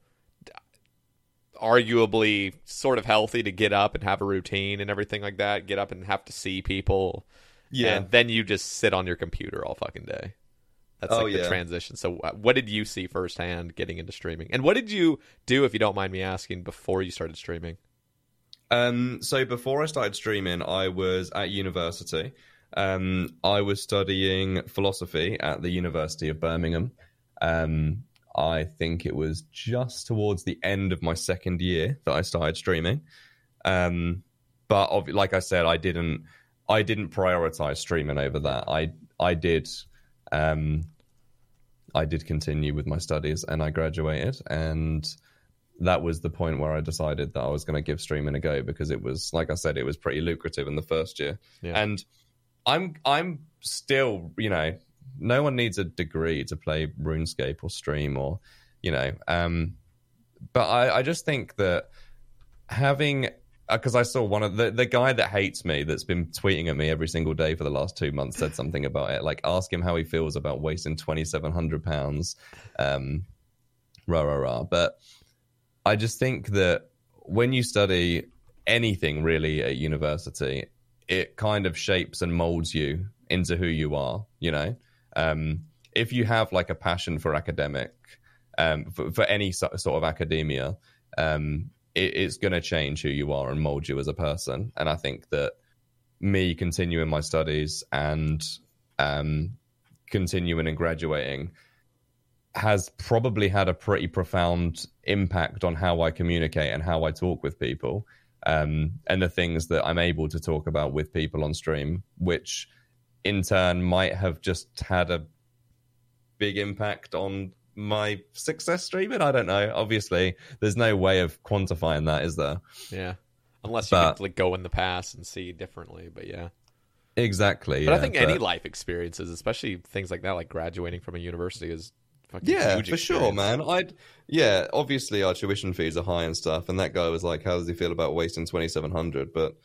arguably sort of healthy to get up and have a routine and everything like that, get up and have to see people. Yeah. And then you just sit on your computer all fucking day. That's oh, like yeah. the transition. So, what did you see firsthand getting into streaming, and what did you do, if you don't mind me asking, before you started streaming? Um, so before I started streaming, I was at university. Um, I was studying philosophy at the University of Birmingham. Um, I think it was just towards the end of my second year that I started streaming. Um, but like I said, I didn't I didn't prioritize streaming over that. I I did um I did continue with my studies and I graduated and that was the point where I decided that I was going to give streaming a go because it was like I said it was pretty lucrative in the first year. Yeah. And I'm I'm still, you know, no one needs a degree to play RuneScape or stream or you know, um but I, I just think that having because I saw one of the the guy that hates me that's been tweeting at me every single day for the last two months said something about it. Like, ask him how he feels about wasting twenty seven hundred pounds. Um, rah rah rah. But I just think that when you study anything really at university, it kind of shapes and molds you into who you are. You know, um, if you have like a passion for academic, um, for, for any so- sort of academia, um, it, it's going to change who you are and mold you as a person. And I think that me continuing my studies and um, continuing and graduating has probably had a pretty profound impact on how I communicate and how I talk with people. Um, and the things that I'm able to talk about with people on stream, which in turn might have just had a big impact on my success streaming. I don't know. Obviously, there's no way of quantifying that, is there? Yeah, unless you But- could, like go in the past and see differently. But yeah, Exactly. but I yeah, think any life experiences, especially things like that, like graduating from a university, is fucking Yeah, for sure, man. I'd yeah. Obviously, our tuition fees are high and stuff, and that guy was like, "How does he feel about wasting twenty seven hundred? But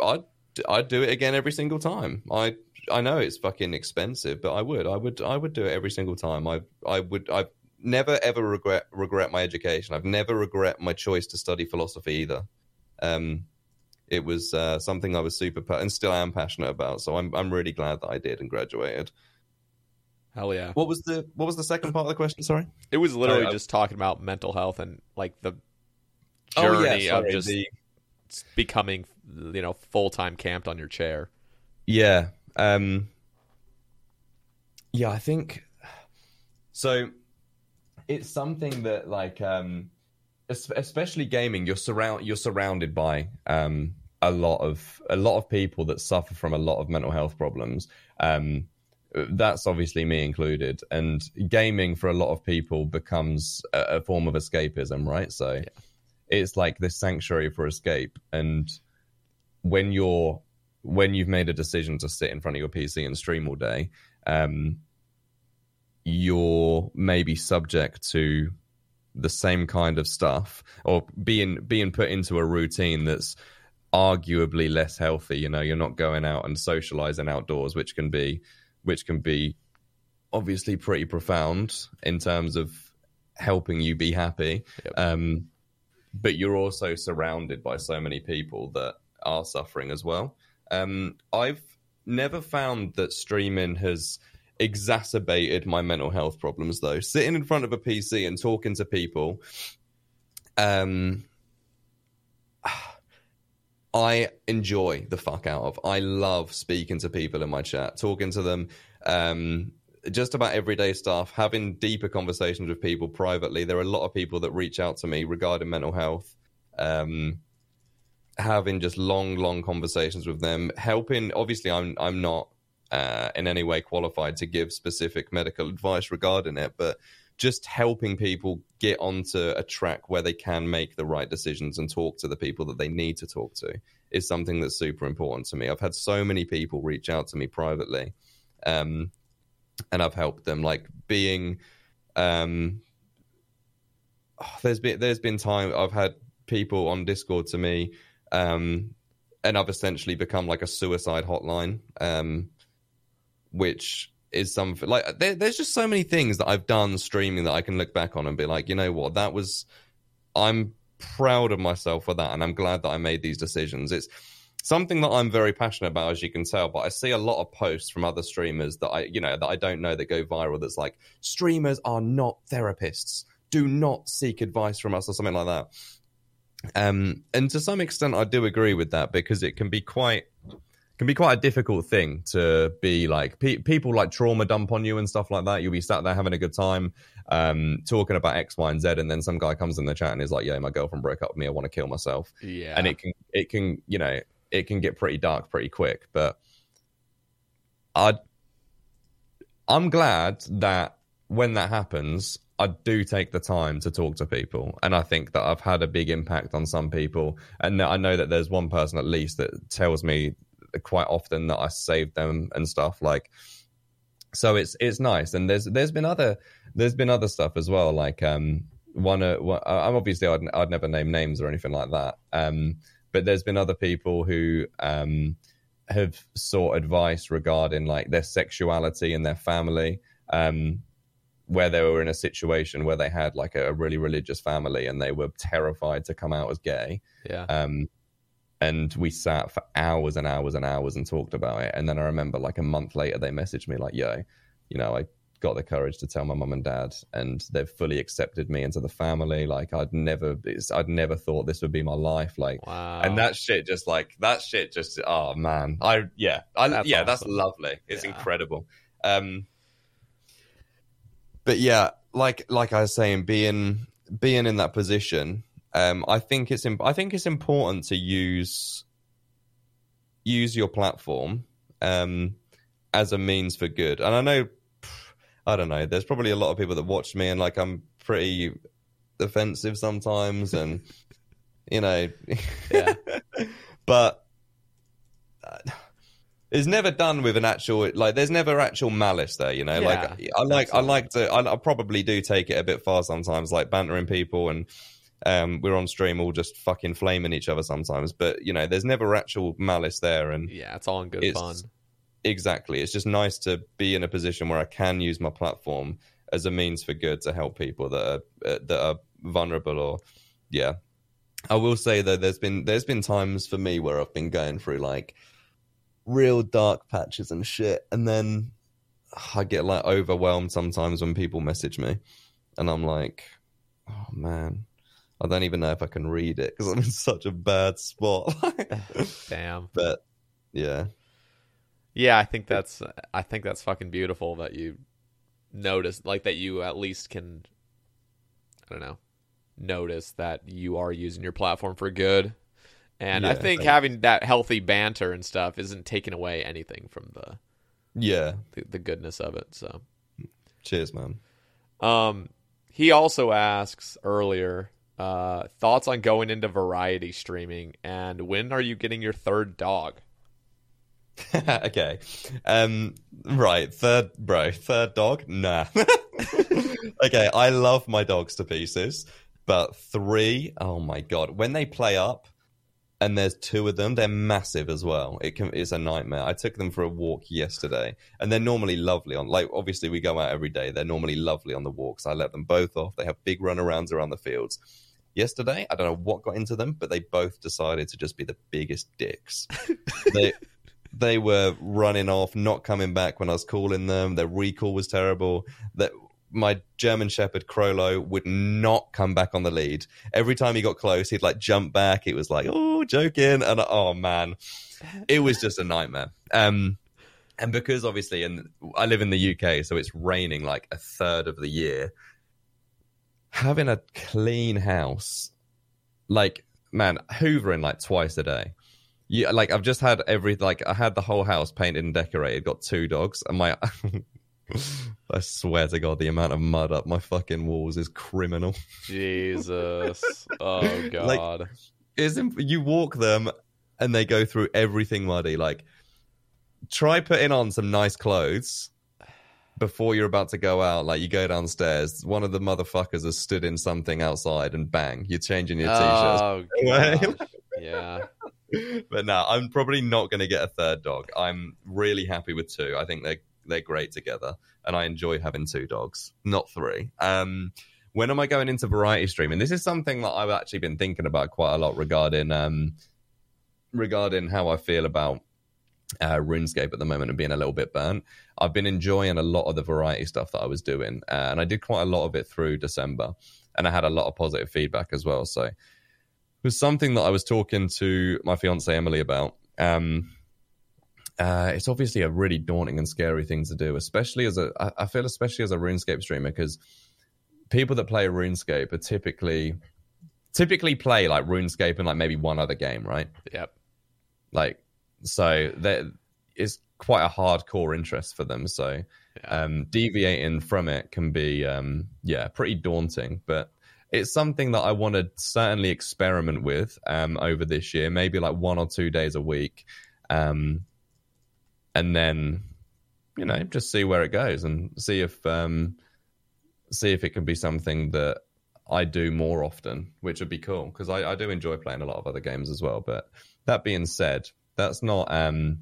I'd I'd do it again every single time. I I know it's fucking expensive, but I would I would I would do it every single time. I I would I never ever regret regret my education. I've never regret my choice to study philosophy either. Um, it was uh, something I was super pa- and still am passionate about. So I'm I'm really glad that I did and graduated. Hell yeah! What was the what was the second part of the question? Sorry. It was literally Oh, just talking about mental health and like the Oh, journey yeah, of just the- becoming, you know, full time camped on your chair. Yeah. Um Yeah, I think so it's something that like um especially gaming you're surround you're surrounded by um a lot of a lot of people that suffer from a lot of mental health problems. Um that's obviously me included and gaming for a lot of people becomes a, a form of escapism, right? So it's like this sanctuary for escape and when you're when you've made a decision to sit in front of your PC and stream all day, um, you're maybe subject to the same kind of stuff or being being put into a routine that's arguably less healthy. You know, you're not going out and socializing outdoors, which can be which can be obviously pretty profound in terms of helping you be happy. Um, but you're also surrounded by so many people that are suffering as well. Um, I've never found that streaming has exacerbated my mental health problems, though. Sitting in front of a PC and talking to people, um, [SIGHS] I enjoy the fuck out of. I love speaking to people in my chat, talking to them, um, just about everyday stuff, having deeper conversations with people privately. There are a lot of people that reach out to me regarding mental health. Um, having just long, long conversations with them, helping. Obviously, I'm I'm not uh, in any way qualified to give specific medical advice regarding it, but just helping people get onto a track where they can make the right decisions and talk to the people that they need to talk to is something that's super important to me. I've had so many people reach out to me privately, um, and I've helped them. Like being, um, oh, there's been there's been time I've had people on Discord to me, um, and I've essentially become like a suicide hotline, um, which is something like there, there's just so many things that I've done streaming that I can look back on and be like, you know what, that was I'm proud of myself for that, and I'm glad that I made these decisions. It's something that I'm very passionate about, as you can tell. But I see a lot of posts from other streamers that I, you know, that I don't know that go viral. That's like streamers are not therapists. Do not seek advice from us or something like that. Um, and to some extent, I do agree with that because it can be quite can be quite a difficult thing to be like pe- people like trauma dump on you and stuff like that. You'll be sat there having a good time, um, talking about X, Y, and Z, and then some guy comes in the chat and is like, "Yeah, my girlfriend broke up with me. I want to kill myself." Yeah. and it can it can you know it can get pretty dark pretty quick. But I I'm glad that when that happens, I do take the time to talk to people, and I think that I've had a big impact on some people. And I know that there's one person at least that tells me quite often that I saved them and stuff like. So it's it's nice, and there's there's been other there's been other stuff as well. Like um one, uh, one I'm obviously I'd I'd never name names or anything like that. Um, but there's been other people who um have sought advice regarding like their sexuality and their family. Um, where they were in a situation where they had like a, really religious family and they were terrified to come out as gay. Yeah. Um, and we sat for hours and hours and hours and talked about it. And then I remember like a month later, they messaged me like, "Yo, you know, I got the courage to tell my mum and dad, and they've fully accepted me into the family. Like I'd never, I'd never thought this would be my life. Like, Wow. and that shit just like that shit just, oh man, I yeah, I That's yeah, that's lovely. It's Yeah. incredible. Um, but yeah, like like I was saying, being being in that position, um, I think it's im- I think it's important to use use your platform um, as a means for good. And I know, I don't know, there's probably a lot of people that watch me and like I'm pretty offensive sometimes, and [LAUGHS] you know, Yeah. [LAUGHS] but uh, it's never done with an actual like. There's never actual malice there, you know. Yeah, like I like I like to. I, I probably do take it a bit far sometimes, like bantering people and. Um, we're on stream all just fucking flaming each other sometimes, but you know, there's never actual malice there, and Yeah, it's all in good fun. exactly, it's just nice to be in a position where I can use my platform as a means for good to help people that are uh, that are vulnerable or yeah. I will say though, there's been there's been times for me where I've been going through like real dark patches and shit, and then I get like overwhelmed sometimes when people message me, and I'm like, oh man, I don't even know if I can read it because I'm in such a bad spot. [LAUGHS] Damn. but yeah, Yeah, I think that's I think that's fucking beautiful that you notice like that you at least can I don't know notice that you are using your platform for good. And I think thank- having that healthy banter and stuff isn't taking away anything from the yeah. the, the goodness of it. So Cheers, man. Um, he also asks earlier uh, thoughts on going into variety streaming and when are you getting your third dog? [LAUGHS] okay. Um right, third bro, third dog? Nah. [LAUGHS] okay, I love my dogs to pieces, but three, oh my god. When they play up and there's two of them, they're massive as well. It can it's a nightmare. I took them for a walk yesterday and they're normally lovely on like obviously we go out every day. They're normally lovely on the walks. I let them both off. They have big runarounds around the fields. Yesterday, I don't know what got into them, but they both decided to just be the biggest dicks. [LAUGHS] they they were running off, not coming back when I was calling them. Their recall was terrible. That my German Shepherd Crollo would not come back on the lead. Every time he got close, he'd like jump back. It was like, oh, joking, and oh man, it was just a nightmare. Um, and because obviously, and I live in the UK, so it's raining like a third of the year. Having a clean house, like man, hoovering like twice a day. Yeah, like I've just had every like I had the whole house painted and decorated. Got two dogs, and my [LAUGHS] [LAUGHS] I swear to God, the amount of mud up my fucking walls is criminal. Jesus. [LAUGHS] oh god. Isn't you walk them and they go through everything muddy? Like, try putting on some nice clothes before you're about to go out. Like, you go downstairs, one of the motherfuckers has stood in something outside, and bang, you're changing your t-shirts. oh. [LAUGHS] Yeah. but no, I'm probably not going to get a third dog. I'm really happy with two. I think they're they're great together, and I enjoy having two dogs, not three. Um, when am I going into variety streaming? This is something that I've actually been thinking about quite a lot regarding um, regarding how I feel about uh, RuneScape at the moment and being a little bit burnt. I've been enjoying a lot of the variety stuff that I was doing, uh, and I did quite a lot of it through December, and I had a lot of positive feedback as well. So it was something that I was talking to my fiance Emily about. Um, uh, it's obviously a really daunting and scary thing to do, especially as a I feel especially as a RuneScape streamer because people that play RuneScape are typically typically play like RuneScape and like maybe one other game, right? Yep. Like so that is quite a hardcore interest for them. So Yeah. um, deviating from it can be um, yeah pretty daunting, but it's something that I want to certainly experiment with um, over this year, maybe like one or two days a week, um, and then you know just see where it goes and see if um, see if it can be something that I do more often, which would be cool because I, I do enjoy playing a lot of other games as well. But that being said, that's not um,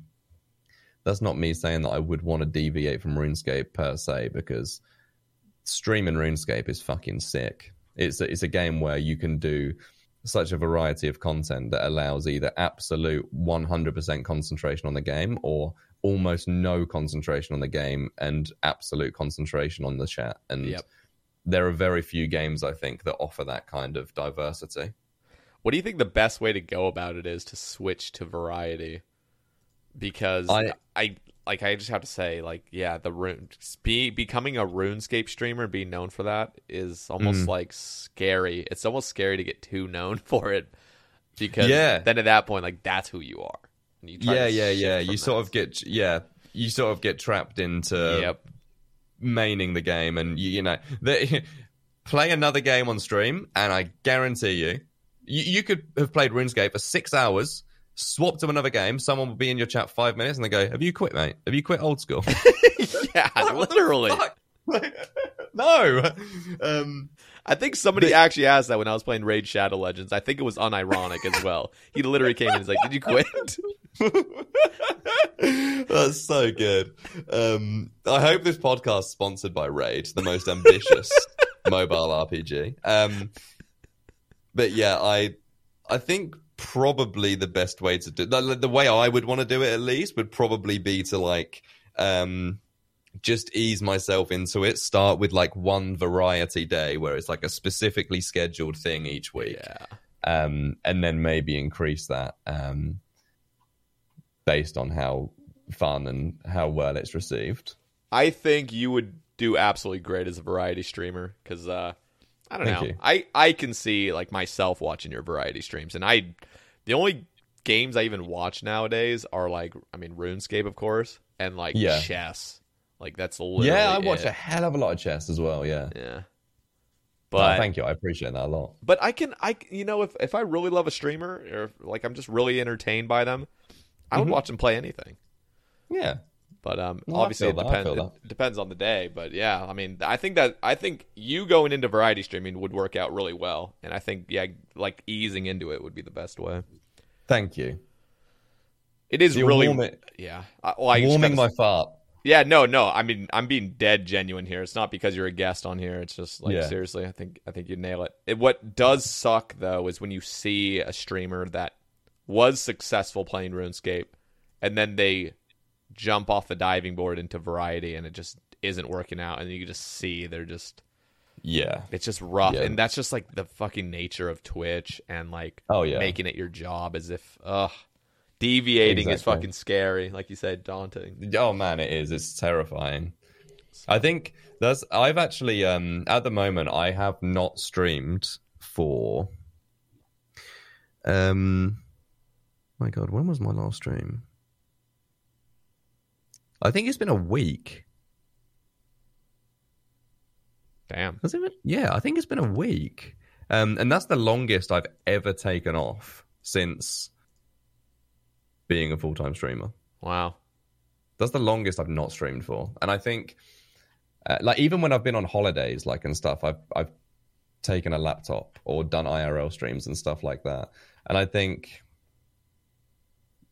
that's not me saying that I would want to deviate from RuneScape per se because streaming RuneScape is fucking sick. It's a, it's a game where you can do such a variety of content that allows either absolute 100% concentration on the game or almost no concentration on the game and absolute concentration on the chat. And Yep. there are very few games I think that offer that kind of diversity. What do you think the best way to go about it is to switch to variety? Because I, I- like I just have to say, like, yeah, the rune be becoming a RuneScape streamer, being known for that is almost Mm. like scary. It's almost scary to get too known [LAUGHS] for it because Yeah. then at that point, like, that's who you are. And you try yeah, to yeah, yeah. from You sort of get yeah, you sort of get trapped into Yep. maining the game, and you, you know, the, [LAUGHS] play another game on stream, and I guarantee you, you, you could have played RuneScape for six hours, swap to another game, someone will be in your chat five minutes, and they go, "Have you quit, mate? Have you quit old school?" [LAUGHS] yeah, literally. [LAUGHS] no. Um, I think somebody actually asked that when I was playing Raid Shadow Legends. I think it was unironic as well. He literally came in and was like, "Did you quit?" [LAUGHS] That's so good. Um, I hope this podcast is sponsored by Raid, the most ambitious [LAUGHS] mobile RPG. Um, but yeah, I I think probably the best way to do the, the way I would want to do it at least would probably be to like um just ease myself into it. Start with like one variety day where it's like a specifically scheduled thing each week yeah. um, and then maybe increase that um, based on how fun and how well it's received. I think you would do absolutely great as a variety streamer because uh, I don't Thank know. you. I I can see like myself watching your variety streams, and I the only games I even watch nowadays are like I mean RuneScape, of course, and like Yeah. chess. Like that's literally yeah, I watch it. a hell of a lot of chess as well. Yeah, Yeah. But thank you, I appreciate that a lot. But I can, I you know, if if I really love a streamer or if, like I'm just really entertained by them, I would Mhm. watch them play anything. Yeah, But um, Well, obviously it feel that, I depends. It depends on the day. But yeah, I mean, I think that I think you going into variety streaming would work out really well, and I think yeah, like easing into it would be the best way. thank you. It is You're really warming- yeah. I, well, I Warming my fart. Yeah, no, no. I mean, I'm being dead genuine here. It's not because you're a guest on here. It's just like Yeah. seriously. I think I think you nail it. it. What does suck though is when you see a streamer that was successful playing RuneScape, and then they jump off the diving board into variety, and it just isn't working out, and you just see they're just Yeah, it's just rough, Yeah. and that's just like the fucking nature of Twitch and like Oh, yeah. making it your job as if ugh deviating is fucking scary, like you said, daunting. Oh man, it is. It's terrifying. I think that's. I've actually, um, at the moment, I have not streamed for. Um, my God, when was my last stream? I think it's been a week. Damn. Has it been? Yeah, I think it's been a week. Um, and that's the longest I've ever taken off since being a full time streamer. Wow. That's the longest I've not streamed for, and I think, uh, like even when I've been on holidays, like and stuff, I've I've taken a laptop or done IRL streams and stuff like that, and I think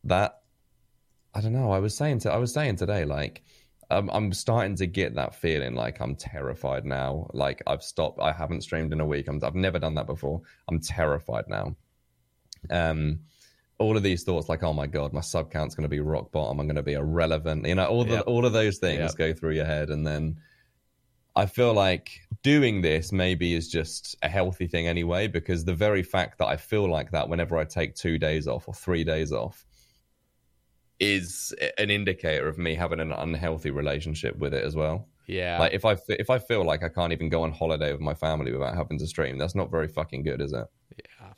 that I don't know. I was saying to I was saying today, like um, I'm starting to get that feeling, like I'm terrified now. Like I've stopped. I haven't streamed in a week. I'm, I've never done that before. I'm terrified now. Um, all of these thoughts like oh my god my sub count's going to be rock bottom i'm going to be irrelevant you know all the Yep. all of those things Yep. go through your head and then i feel like doing this maybe is just a healthy thing anyway because the very fact that i feel like that whenever i take two days off or three days off is an indicator of me having an unhealthy relationship with it as well. Yeah. Like if I if I feel like I can't even go on holiday with my family without having to stream, that's not very fucking good, is it? yeah.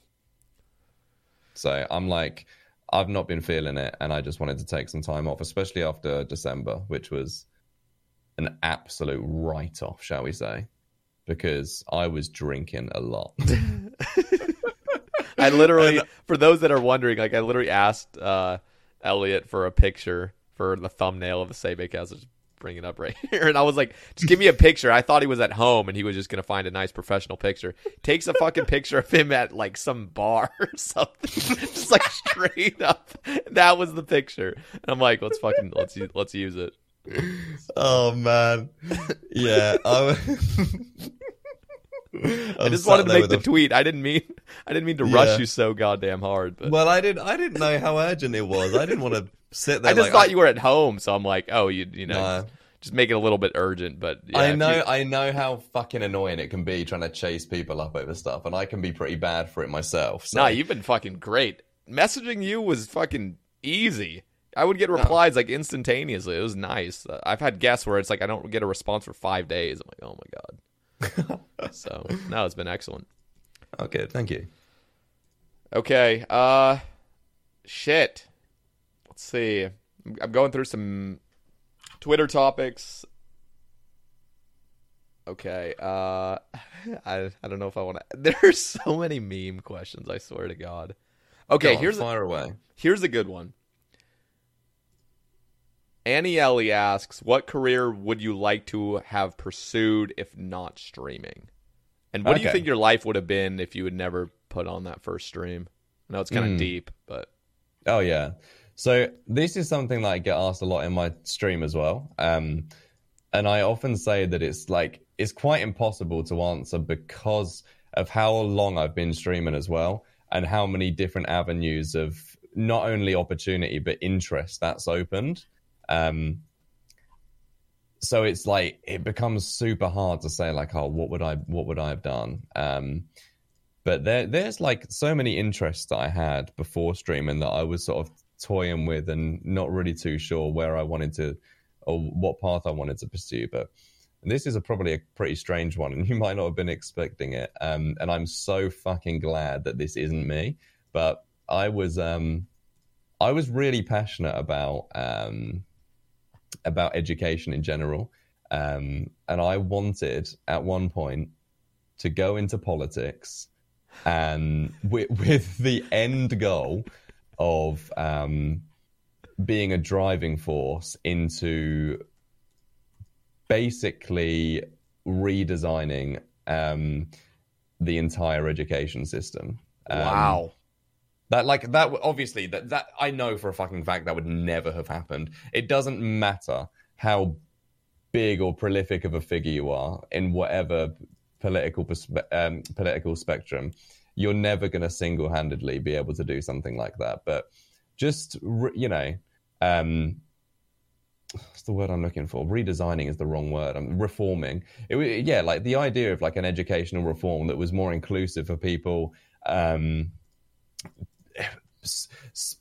So I'm like, I've not been feeling it, and I just wanted to take some time off, especially after December, which was an absolute write off, shall we say? Because I was drinking a lot. [LAUGHS] I literally, for those that are wondering, like I literally asked uh, Elliot for a picture for the thumbnail of the Say Cast. Just bring it up right [LAUGHS] here, and I was like, "Just give me a picture." I thought he was at home and he was just gonna find a nice professional picture. Takes a fucking picture of him at like some bar [LAUGHS] or something, just like straight up. That was the picture, and I'm like, "Let's fucking let's let's use it." oh man, yeah. I, [LAUGHS] I just wanted to make the tweet. I didn't mean I didn't mean to Yeah. rush you so goddamn hard, but Well, I didn't. I didn't know how urgent it was. I didn't want to sit there. I just like, thought you were at home, so I'm like, oh, you you know, Nah. just, make it a little bit urgent. But yeah, I know, you- I know how fucking annoying it can be trying to chase people up over stuff, and I can be pretty bad for it myself. So. Nah, you've been fucking great. Messaging you was fucking easy. I would get replies like instantaneously. It was nice. I've had guests where it's like I don't get a response for five days. I'm like, oh my god. [LAUGHS] so no, it's been excellent. okay, thank you. Okay, uh, shit. Let's see. I'm- going through some Twitter topics. Okay, uh, [LAUGHS] I I don't know if I want to. [LAUGHS] There's so many meme questions. I swear to God. Okay, Go here's fire away. Here's a good one. Annie Ellie asks, "What career would you like to have pursued if not streaming?" And what do you think your life would have been if you had never put on that first stream? I know it's kind of Hmm. deep, but Oh yeah. So this is something that I get asked a lot in my stream as well. Um, and I often say that it's like it's quite impossible to answer because of how long I've been streaming as well, and how many different avenues of not only opportunity but interest that's opened. Um, so it's like it becomes super hard to say like, oh, what would I what would I have done? Um, but there there's like so many interests that I had before streaming that I was sort of toying with and not really too sure where I wanted to or what path I wanted to pursue. But this is a, probably a pretty strange one, and [LAUGHS] you might not have been expecting it. Um, and I'm so fucking glad that this isn't me. But I was um, I was really passionate about um, about education in general, um, and I wanted at one point to go into politics and with, [LAUGHS] with the end goal of um, being a driving force into basically redesigning um, the entire education system. Um, wow. that like that obviously that that I know for a fucking fact that would never have happened. It doesn't matter how big or prolific of a figure you are in whatever political perspe- um, political spectrum. You're never going to single-handedly be able to do something like that. But just you know, um, what's the word I'm looking for? Redesigning is the wrong word. I'm reforming. It, yeah, like the idea of like an educational reform that was more inclusive for people. Um,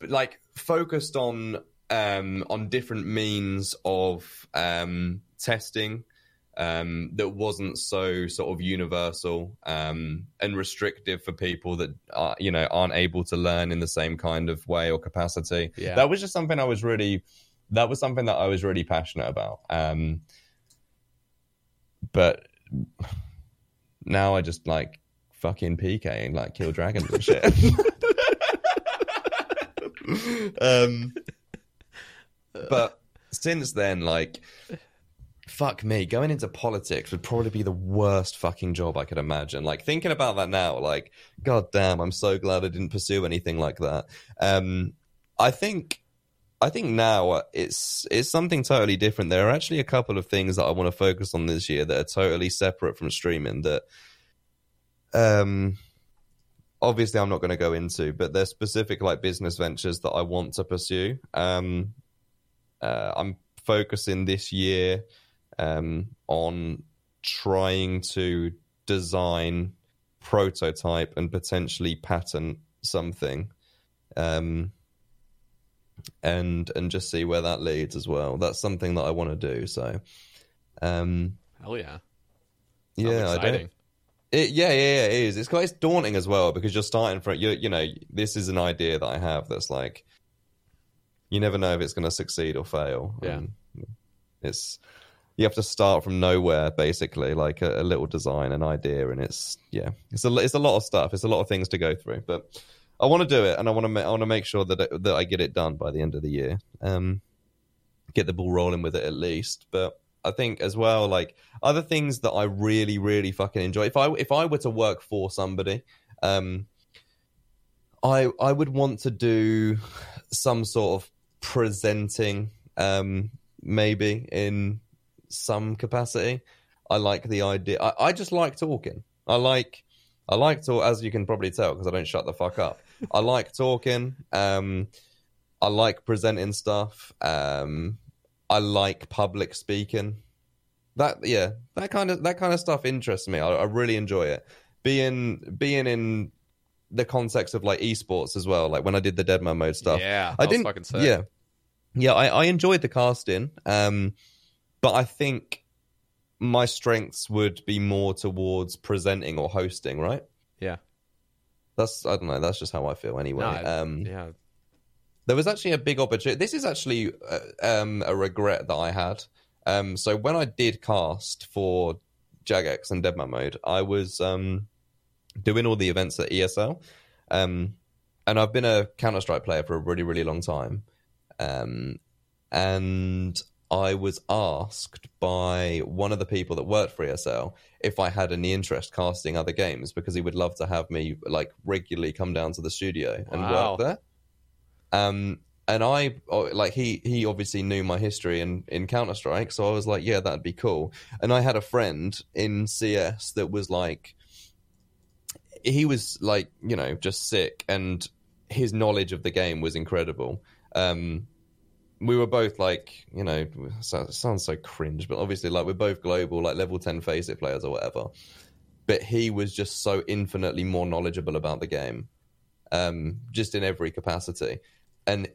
like focused on um, on different means of um, testing um, that wasn't so sort of universal um, and restrictive for people that are, you know aren't able to learn in the same kind of way or capacity. Yeah. That was just something I was really that was something that I was really passionate about. Um, but now I just like fucking PK and like kill dragons and shit. [LAUGHS] [LAUGHS] um, but since then, like, fuck me, going into politics would probably be the worst fucking job I could imagine. Like, thinking about that now, like, god damn, I'm so glad I didn't pursue anything like that. Um, I think. I think now it's it's something totally different. There are actually a couple of things that I want to focus on this year that are totally separate from streaming. That, um, obviously I'm not going to go into, but they're specific like business ventures that I want to pursue. Um, uh, I'm focusing this year um, on trying to design, prototype, and potentially patent something. Um, and and just see where that leads as well. That's something that I want to do. So, um, Hell yeah. yeah, I don't. It, yeah, yeah, yeah, it is. It's quite it's daunting as well because you're starting from you. You know, this is an idea that I have that's like, you never know if it's going to succeed or fail. Yeah. And it's you have to start from nowhere basically, like a, a little design, an idea, and it's yeah, it's a it's a lot of stuff. It's a lot of things to go through, but I want to do it, and I want to ma- I want to make sure that it, that I get it done by the end of the year. Um, get the ball rolling with it at least, but. I think as well, like other things that I really, really fucking enjoy. If I if I were to work for somebody, um, I I would want to do some sort of presenting, um, maybe in some capacity. I like the idea. I, I just like talking. I like I like to, as you can probably tell, because I don't shut the fuck up. [LAUGHS] I like talking. Um, I like presenting stuff. Um, I like public speaking. That yeah, that kind of that kind of stuff interests me. I, I really enjoy it. Being being in the context of like esports as well. Like when I did the Deadman mode stuff. Yeah, I didn't. fucking. Yeah, yeah. I, I enjoyed the casting. Um, but I think my strengths would be more towards presenting or hosting. Right. Yeah. That's I don't know. That's just how I feel anyway. No, um, yeah. there was actually a big opportunity. This is actually uh, um, a regret that I had. Um, so when I did cast for Jagex and Deadman Mode, I was um, doing all the events at ESL, um, and I've been a Counter Strike player for a really, really long time. Um, and I was asked by one of the people that worked for ESL if I had any interest casting other games because he would love to have me like regularly come down to the studio and Wow. work there. Um, and I oh, like he he obviously knew my history in in Counter Strike, so I was like, yeah, that'd be cool. And I had a friend in CS that was like, he was like, you know, just sick, and his knowledge of the game was incredible. Um, we were both like, you know, sounds so cringe, but obviously, like, we're both global, like level 10 FACEIT players or whatever. But he was just so infinitely more knowledgeable about the game, um, just in every capacity. And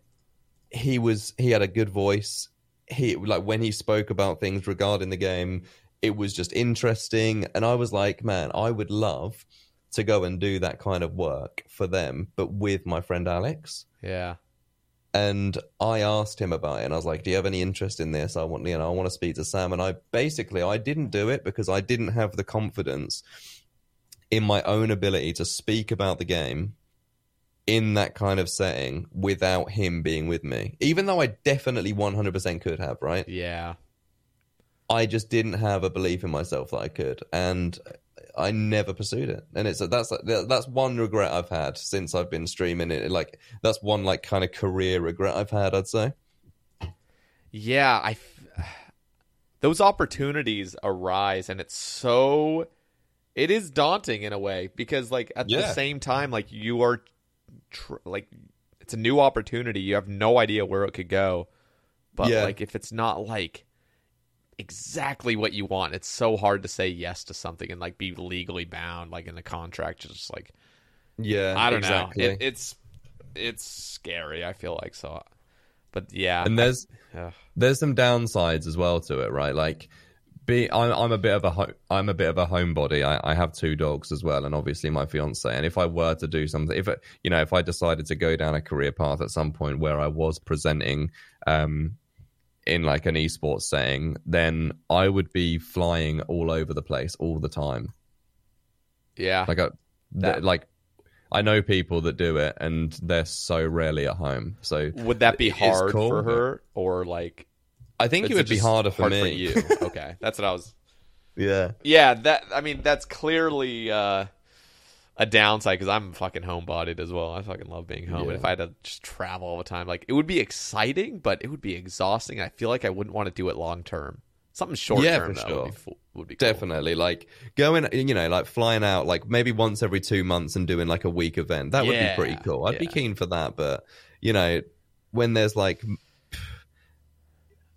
he was, he had a good voice. He, like, when he spoke about things regarding the game, it was just interesting. And I was like, man, I would love to go and do that kind of work for them, but with my friend Alex Yeah. And I asked him about it, and I was like, "Do you have any interest in this? I want, you know, I want to speak to Sam." And I basically I didn't do it because I didn't have the confidence in my own ability to speak about the game in that kind of setting without him being with me. Even though I definitely one hundred percent could have, right? Yeah. I just didn't have a belief in myself that I could, and I never pursued it. And it's that's that's one regret I've had since I've been streaming it. Like that's one like kind of career regret I've had. I'd say. Yeah, I [SIGHS] those opportunities arise and it's so it is daunting in a way because like at the same time like you are tr- like it's a new opportunity you have no idea where it could go but Yeah. like if it's not like exactly what you want it's so hard to say yes to something and like be legally bound like in the contract just like Yeah, I don't exactly. know it, it's it's scary I feel like so but yeah and there's Ugh. there's some downsides as well to it, right? Like, be I'm, I'm a bit of a ho- I'm a bit of a homebody. I, I have two dogs as well, and obviously my fiance. And if I were to do something, if it, you know, if I decided to go down a career path at some point where I was presenting, um, in like an esports setting, then I would be flying all over the place all the time. yeah Like, I, That- like I know people that do it, and they're so rarely at home. So Would that be hard cool, for her, or like? I think it would be just harder for hard me. you. [LAUGHS] Okay, that's what I was. yeah. Yeah, that. I mean, that's clearly uh, a downside because I'm fucking homebodied as well. I fucking love being home, and if I had to just travel all the time, like it would be exciting, but it would be exhausting. I feel like I wouldn't want to do it long term. Something short Yeah, term for sure. would be, would be cool. Definitely, like going, you know, like flying out, like maybe once every two months and doing like a week event. That would be pretty cool. I'd be keen for that. But you know, when there's like,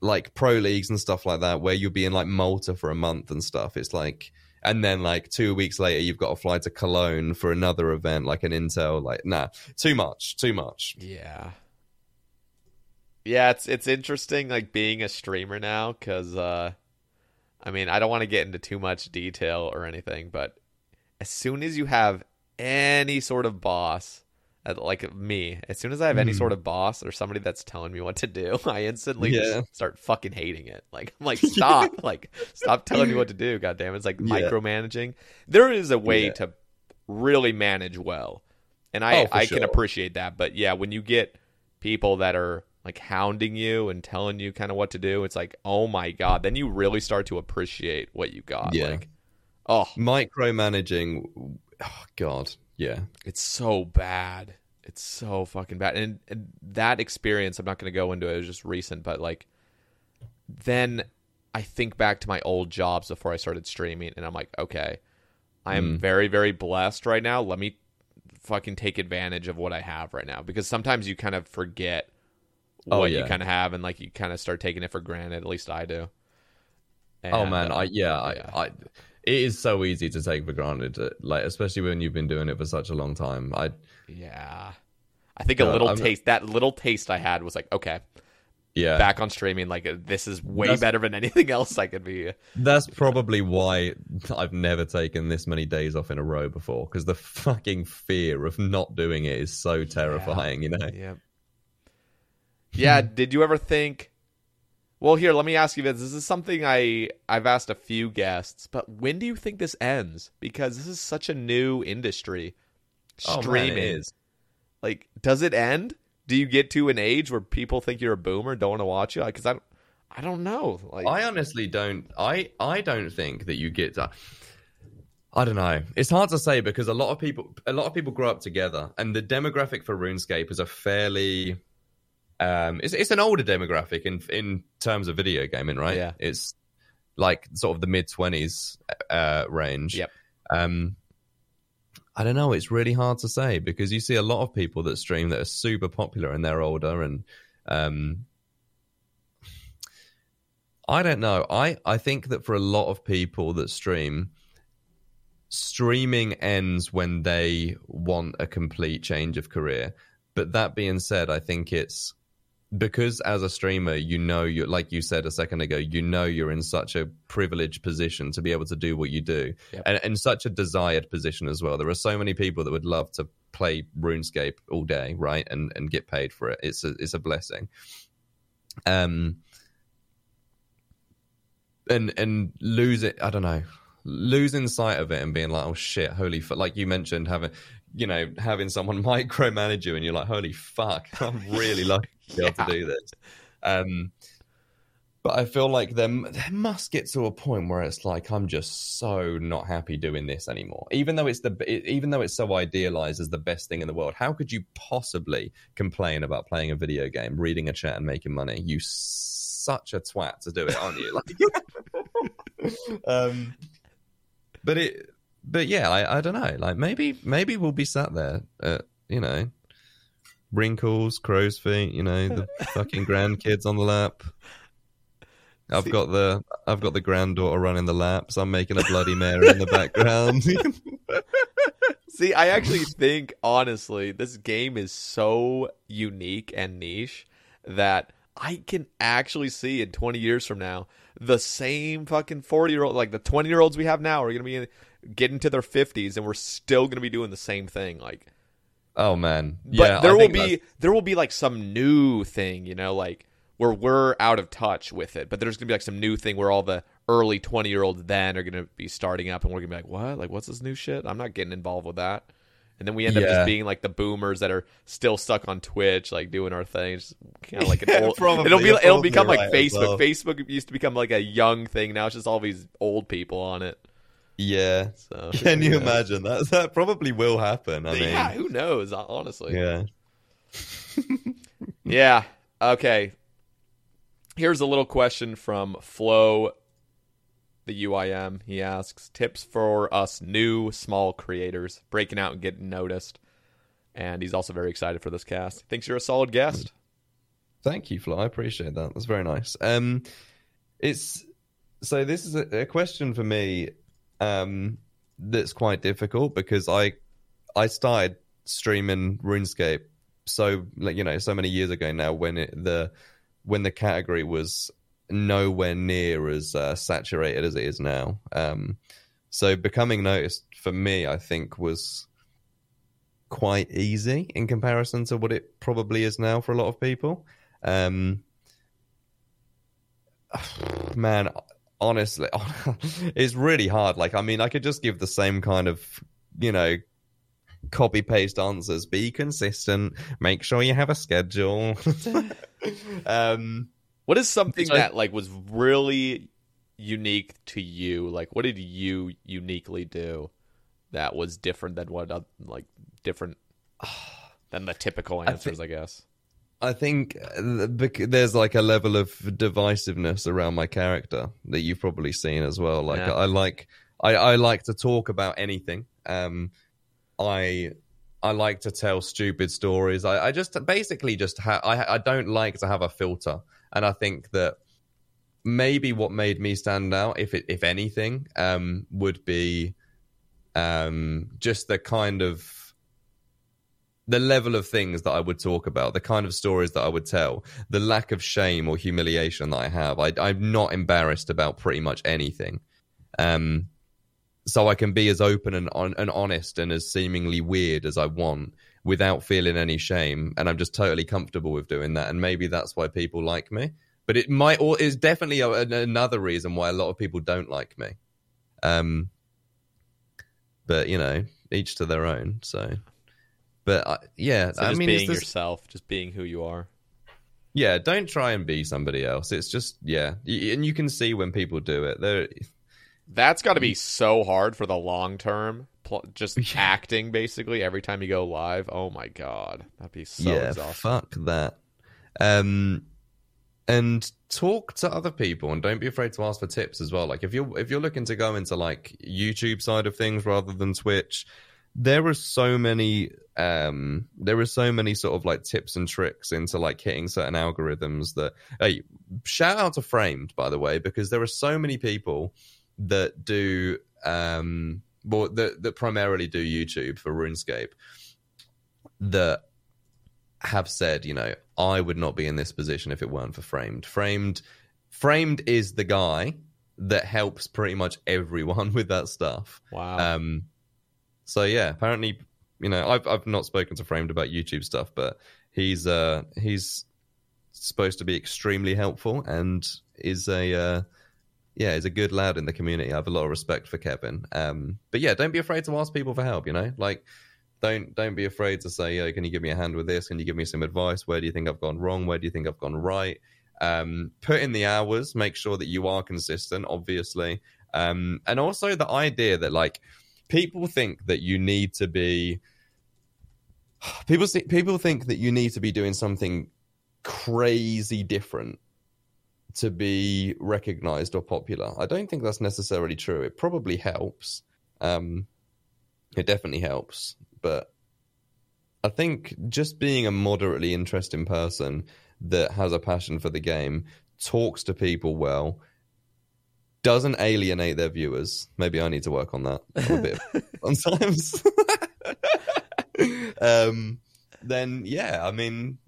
like pro leagues and stuff like that, where you'll be in like Malta for a month and stuff, it's like, and then like two weeks later, you've got to fly to Cologne for another event, like an Intel. Like, nah, too much, too much. Yeah. Yeah, it's it's interesting like being a streamer now cuz uh I mean, I don't want to get into too much detail or anything, but as soon as you have any sort of boss like me, as soon as I have any Mhm. sort of boss or somebody that's telling me what to do, [LAUGHS] I instantly Yeah. start fucking hating it. Like I'm like, [LAUGHS] stop, like stop telling me what to do. God damn, it. it's like Yeah. micromanaging. There is a way Yeah. to really manage well, and I Oh, I can appreciate that. But yeah, when you get people that are like hounding you and telling you kind of what to do, it's like, oh my god. Then you really start to appreciate what you got. Yeah. Like, oh, Micromanaging. Oh God. Yeah. it's so bad. It's so fucking bad. And, and that experience, I'm not going to go into it. It was just recent, but like, then I think back to my old jobs before I started streaming, and I'm like, okay, I am Mm. very, very blessed right now. Let me fucking take advantage of what I have right now because sometimes you kind of forget Oh, what you kind of have, and like you kind of start taking it for granted. At least I do. oh man, uh, I yeah, yeah. I, I it is so easy to take for granted, uh, like especially when you've been doing it for such a long time. I yeah. I think a little I'm- taste, that little taste I had was like, okay, yeah, back on streaming. Like this is way That's- better than [LAUGHS] anything else I could be. that's probably why I've never taken this many days off in a row before because the fucking fear of not doing it is so terrifying. You know? Yeah. Yeah. [LAUGHS] did you ever think? Well, here, let me ask you this. This is something I I've asked a few guests, but when do you think this ends? Because this is such a new industry. Oh, man, Streaming. is. Like, does it end? Do you get to an age where people think you're a boomer, don't want to watch you? Because I, don't, I don't know. Like, I honestly don't. I I don't think that you get that. I don't know. It's hard to say because a lot of people, a lot of people grow up together, and the demographic for RuneScape is a fairly, um, it's it's an older demographic in in terms of video gaming, right? Yeah. It's like sort of the mid twenties uh, range. Yep. Um, I don't know. It's really hard to say because you see a lot of people that stream that are super popular and they're older and um, I don't know. I, I think that for a lot of people that stream, streaming ends when they want a complete change of career. But that being said, I think it's because as a streamer, you know, you like you said a second ago, you know, you're in such a privileged position to be able to do what you do, Yep. and, and such a desired position as well. There are so many people that would love to play RuneScape all day, right, and and get paid for it. It's a it's a blessing. Um, and and lose it. I don't know, losing sight of it and being like, oh shit, holy fuck. Like you mentioned, having you know having someone [LAUGHS] micromanage you, and you're like, holy fuck, [LAUGHS] I'm really lucky [LAUGHS] to be able to do this. Um, but I feel like there, there must get to a point where it's like I'm just so not happy doing this anymore. Even though it's the even though it's so idealized as the best thing in the world, how could you possibly complain about playing a video game, reading a chat, and making money? You such a twat to do it, aren't you? Like, [LAUGHS] um, but it, but yeah, I, I don't know. Like maybe maybe we'll be sat there, uh, you know, wrinkles, crow's feet, you know, the [LAUGHS] fucking grandkids on the lap. I've See- got the I've got the granddaughter running the laps. I'm making a bloody Mary in the background. [LAUGHS] See, I actually think honestly, this game is so unique and niche that I can actually see in 20 years from now the same fucking 40 year old, like the 20 year olds we have now, are going to be getting to their 50s and we're still going to be doing the same thing. Like, oh man, but yeah. there I will be that's- there will be like some new thing, you know, like where we're out of touch with it. But there's gonna be like some new thing where all the early twenty year olds then are gonna be starting up, and we're gonna be like, what? Like, what's this new shit? I'm not getting involved with that. And then we end up just being like the boomers that are still stuck on Twitch, like doing our thing. Just kind of [LAUGHS] like an Yeah, old. probably. it'll be it'll become like right Facebook. well. Facebook used to become like a young thing. Now it's just all these old people on it. Yeah. So [LAUGHS] Can you imagine that? That probably will happen. I mean, yeah, who knows? Honestly, yeah. [LAUGHS] Yeah. Okay. Here's a little question from Flo, the UIM. He asks tips for us new small creators breaking out and getting noticed. And he's also very excited for this cast. Thinks you're a solid guest. Thank you, Flo. I appreciate that. That's very nice. Um, it's so this is a, a question for me um, that's quite difficult because I I started streaming RuneScape so like you know so many years ago now when it, the when the category was nowhere near as uh, saturated as it is now. Um, so becoming noticed for me, I think, was quite easy in comparison to what it probably is now for a lot of people. Um, [SIGHS] man, honestly, [LAUGHS] it's really hard. Like, I mean, I could just give the same kind of, you know, copy paste answers. Be consistent. Make sure you have a schedule. [LAUGHS] um, what is something so- that like was really unique to you? Like, what did you uniquely do that was different than what like different [SIGHS] than the typical I answers? I guess. I think uh, there's like a level of divisiveness around my character that you've probably seen as well. Like Yeah. I like I, I like to talk about anything. Um, I I like to tell stupid stories. I, I just basically just ha- I I don't like to have a filter, and I think that maybe what made me stand out, if it, if anything, um, would be um, just the kind of the level of things that I would talk about, the kind of stories that I would tell, the lack of shame or humiliation that I have. I, I'm not embarrassed about pretty much anything. Um, so I can be as open and, on, and honest and as seemingly weird as I want without feeling any shame. And I'm just totally comfortable with doing that. And maybe that's why people like me. But it might, or is definitely a, an- another reason why a lot of people don't like me. Um, but you know, each to their own. So, but I, yeah, So I just mean, being this- yourself, just being who you are. yeah, don't try and be somebody else. It's just yeah, and you can see when people do it. They're That's got to be so hard for the long term. Just [LAUGHS] acting basically every time you go live. Oh my god, that'd be so yeah, exhausting. fuck that. Um, and talk to other people, and don't be afraid to ask for tips as well. Like if you're if you're looking to go into like YouTube side of things rather than Twitch, there are so many um there are so many sort of like tips and tricks into like hitting certain algorithms that hey shout out to framed by the way because there are so many people that do um well that, that primarily do youtube for runescape that have said you know i would not be in this position if it weren't for framed framed framed is the guy that helps pretty much everyone [LAUGHS] with that stuff Wow. um, so yeah, apparently, you know, I've I've not spoken to Framed about YouTube stuff, but he's uh he's supposed to be extremely helpful and is a uh, yeah, is a good lad in the community. I have a lot of respect for Kevin. Um, but yeah, don't be afraid to ask people for help. You know, like don't don't be afraid to say, "Yo, can you give me a hand with this? Can you give me some advice? Where do you think I've gone wrong? Where do you think I've gone right?" Um, put in the hours. Make sure that you are consistent. Obviously, um, and also the idea that like people think that you need to be people see, people think that you need to be doing something crazy different to be recognized or popular. I don't think that's necessarily true. It probably helps. Um, it definitely helps, but I think just being a moderately interesting person that has a passion for the game, talks to people well, doesn't alienate their viewers. Maybe I need to work on that a bit sometimes. [LAUGHS] [LAUGHS] um, then yeah, I mean,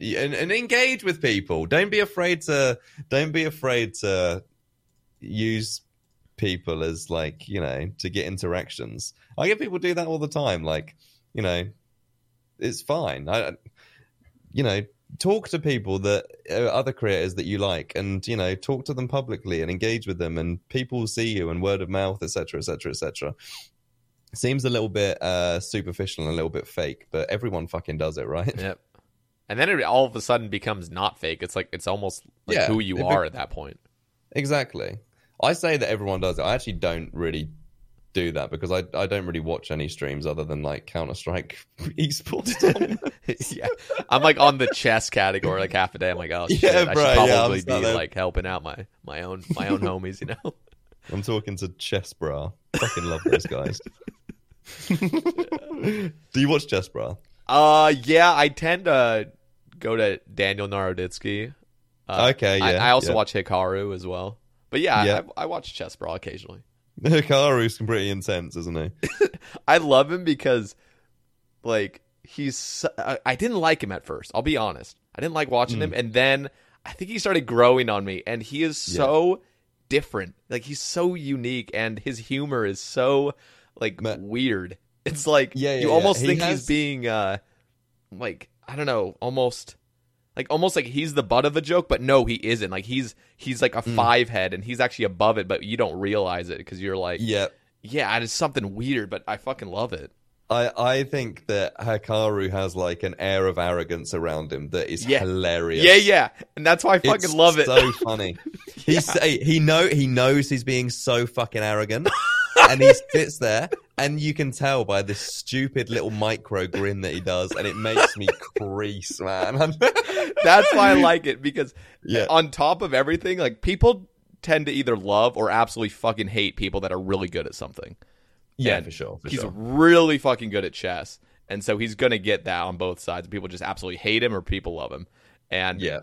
and, and engage with people. Don't be afraid to. Don't be afraid to use people as like you know to get interactions. I get people do that all the time. Like you know, it's fine. I, you know, talk to people that uh, other creators that you like, and you know, talk to them publicly and engage with them, and people see you and word of mouth, etc., etc., etc. Seems a little bit uh, superficial and a little bit fake, but everyone fucking does it, right? Yep. And then it all of a sudden becomes not fake. It's like it's almost like Yeah, who you it be- are at that point. Exactly. I say that everyone does it. I actually don't really do that because I I don't really watch any streams other than like Counter Strike [LAUGHS] esports. [LAUGHS] [LAUGHS] yeah. I'm like on the chess category like half a day. I'm like, oh shit, Yeah, I bro, should I'm probably sat be there. like helping out my my own my own homies, you know. I'm talking to ChessBrah. Fucking love those guys. do you watch ChessBrah? Uh yeah, I tend to go to Daniel Naroditsky. Uh, Okay, I, yeah, I also yeah. watch Hikaru as well. But yeah, Yeah. I, I watch ChessBrah occasionally. [LAUGHS] Hikaru's pretty intense, isn't he? [LAUGHS] I love him because like he's. I, I didn't like him at first. I'll be honest. I didn't like watching him, and then I think he started growing on me, and he is so different. Like he's so unique, and his humor is so like weird. It's like Yeah, yeah, you yeah. almost think has- he's being uh like I don't know, almost like almost like he's the butt of the joke, but no, he isn't. Like he's he's like a Mm. five head, and he's actually above it, but you don't realize it because you're like, Yeah. yeah, it's something weird, but I fucking love it. I, I think that Hikaru has like an air of arrogance around him that is Yeah. hilarious. Yeah, yeah, and that's why I fucking It's love it. So [LAUGHS] funny. He's he know he knows he's being so fucking arrogant, and he sits there, and you can tell by this stupid little micro grin that he does, and it makes me [LAUGHS] crease, man. [LAUGHS] That's why I [LAUGHS] like it because Yeah. on top of everything, like people tend to either love or absolutely fucking hate people that are really good at something. yeah, And for sure. For he's sure. really fucking good at chess, and so he's gonna get that on both sides. People just absolutely hate him or people love him, and Yeah.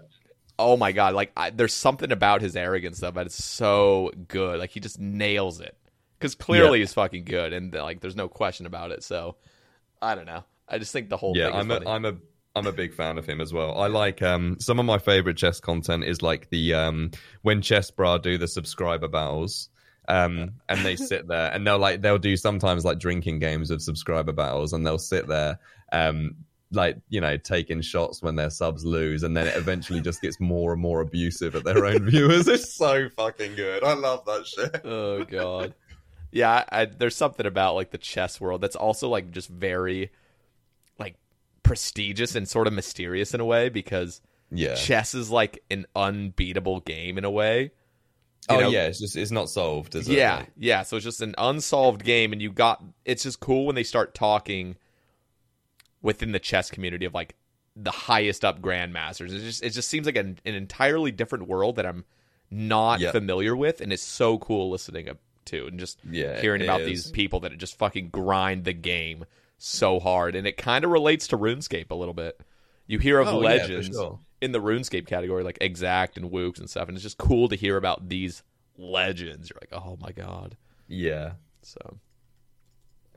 oh my god, like I, there's something about his arrogance though, but it's so good. Like he just nails it because clearly he's fucking good, and like there's no question about it. So I don't know. I just think the whole Yeah, thing is I'm a. I'm a I'm a big fan of him as well. I like um some of my favorite chess content is like the um when ChessBrah do the subscriber battles. Um and they sit there and they'll like they'll do sometimes like drinking games of subscriber battles and they'll sit there um like you know taking shots when their subs lose and then it eventually just gets more and more abusive at their own viewers. It's so fucking good. I love that shit. oh god yeah I, I, there's something about like the chess world that's also like just very like prestigious and sort of mysterious in a way because Yeah. chess is like an unbeatable game in a way You oh know? yeah, it's just it's not solved, is it? yeah Like- yeah so it's just an unsolved game and you got it's just cool when they start talking within the chess community of like the highest up grandmasters it just it just seems like an, an entirely different world that i'm not Yeah. familiar with and it's so cool listening up to and just Yeah, hearing about is. these people that just fucking grind the game so hard and it kind of relates to runescape a little bit you hear of Oh, yeah, legends sure. in the runescape category like exact and Woox and stuff and it's just cool to hear about these legends you're like oh my god Yeah. so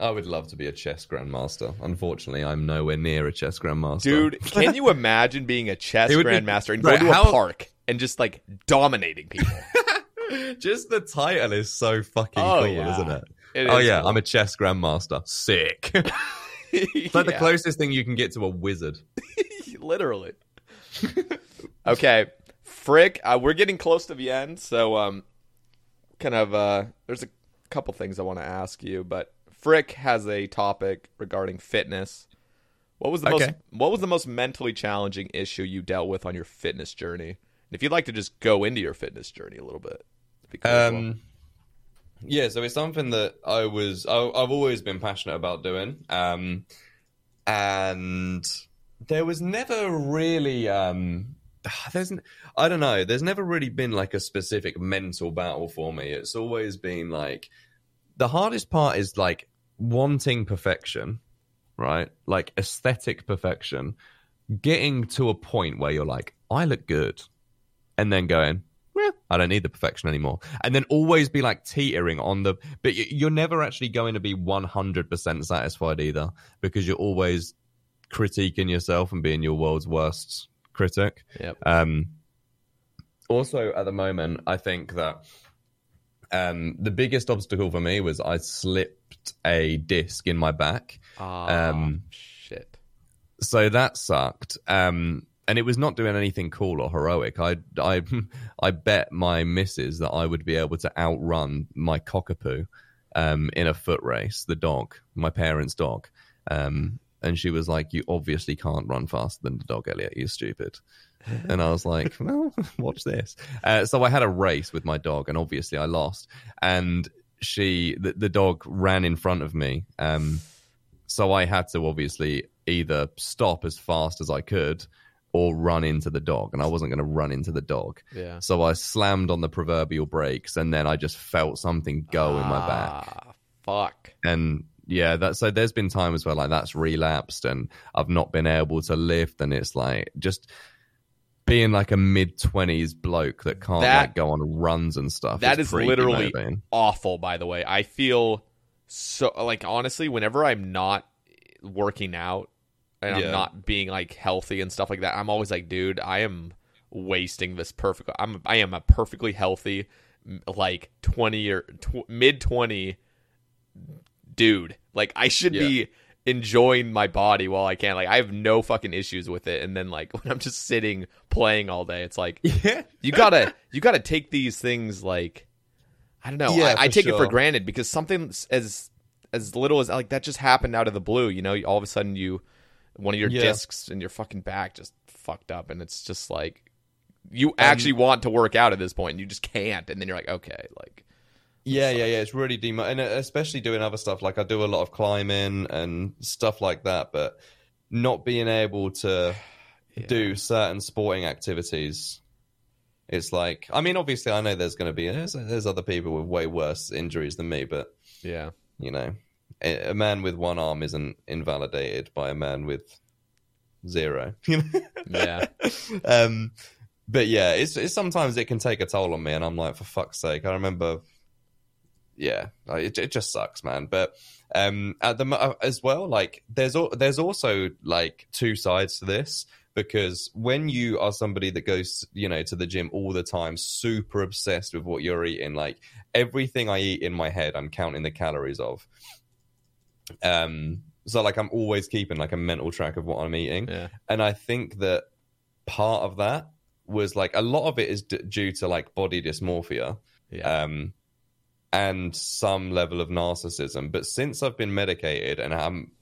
I would love to be a chess grandmaster. Unfortunately, I'm nowhere near a chess grandmaster. Dude, [LAUGHS] can you imagine being a chess would be- grandmaster and Right, going to how- a park and just like dominating people? [LAUGHS] just the title is so fucking Oh, cool, yeah. isn't it? It oh is yeah. I'm a chess grandmaster. Sick. [LAUGHS] it's like the closest thing you can get to a wizard. [LAUGHS] literally. okay, Frick, uh, we're getting close to the end, so um, kind of uh, there's a couple things I want to ask you, but Frick has a topic regarding fitness. What was the most What was the most mentally challenging issue you dealt with on your fitness journey? And if you'd like to just go into your fitness journey a little bit, it'd be cool as well. Um, yeah, so it's something that I was I, I've always been passionate about doing, um, and there was never really um, [SIGHS] there's I don't know there's never really been like a specific mental battle for me. It's always been like the hardest part is like wanting perfection, right? Like aesthetic perfection, getting to a point where you're like I look good, and then going "Eh, I don't need the perfection anymore. And then always be like teetering on the, but you're never actually going to be 100% satisfied either because you're always critiquing yourself and being your world's worst critic. Yep. Um, also, at the moment, I think that um, the biggest obstacle for me was I slipped a disc in my back. Ah, um, shit. so that sucked. Um, and it was not doing anything cool or heroic. I, I, [LAUGHS] I bet my missus that I would be able to outrun my cockapoo um, in a foot race, the dog, my parents' dog. Um, and she was like, "You obviously can't run faster than the dog, Elliot. You're stupid." [LAUGHS] And I was like, "Well, [LAUGHS] watch this." Uh, so I had a race with my dog, and obviously I lost. And she, the, the dog, ran in front of me. Um, so I had to obviously either stop as fast as I could or run into the dog, and I wasn't going to run into the dog. Yeah. So I slammed on the proverbial brakes, and then I just felt something go in my back Ah, fuck. and yeah that so there's been times where like that's relapsed and i've not been able to lift and it's like just being like a mid-20s bloke that can't That- like go on runs and stuff That is pretty literally awful. By the way, I feel so like honestly, whenever I'm not working out, and I'm not being like healthy and stuff like that, I'm always like, dude, I am wasting this perfect. I'm I am a perfectly healthy, like twenty or tw- mid twenty dude. Like I should be enjoying my body while I can. Like I have no fucking issues with it. And then like [LAUGHS] when I'm just sitting playing all day, it's like Yeah. you gotta you gotta take these things like I don't know. Yeah, I, I take it for granted because something as as little as like that just happened out of the blue. You know, all of a sudden you one of your Yeah. discs in your fucking back just fucked up, and it's just like you actually want to work out at this point, and you just can't. And then you're like, okay, like Yeah, yeah, yeah. It's really demo, and uh, especially doing other stuff. Like I do a lot of climbing and stuff like that, but not being able to [SIGHS] do certain sporting activities. It's like, I mean, obviously, I know there's going to be there's, there's other people with way worse injuries than me, but yeah, you know, a, man with one arm isn't invalidated by a man with zero. [LAUGHS] Yeah, [LAUGHS] um, but yeah, it's, it's sometimes it can take a toll on me, and I'm like, for fuck's sake! I remember, yeah, like, it, it just sucks, man. But um, at the as well, like there's al- there's also like two sides to this because when you are somebody that goes, you know, to the gym all the time, super obsessed with what you're eating, like everything I eat in my head, I'm counting the calories of. Um, so like I'm always keeping like a mental track of what I'm eating, yeah, and I think that part of that was like a lot of it is d- due to like body dysmorphia yeah. um, and some level of narcissism. But since I've been medicated and I'm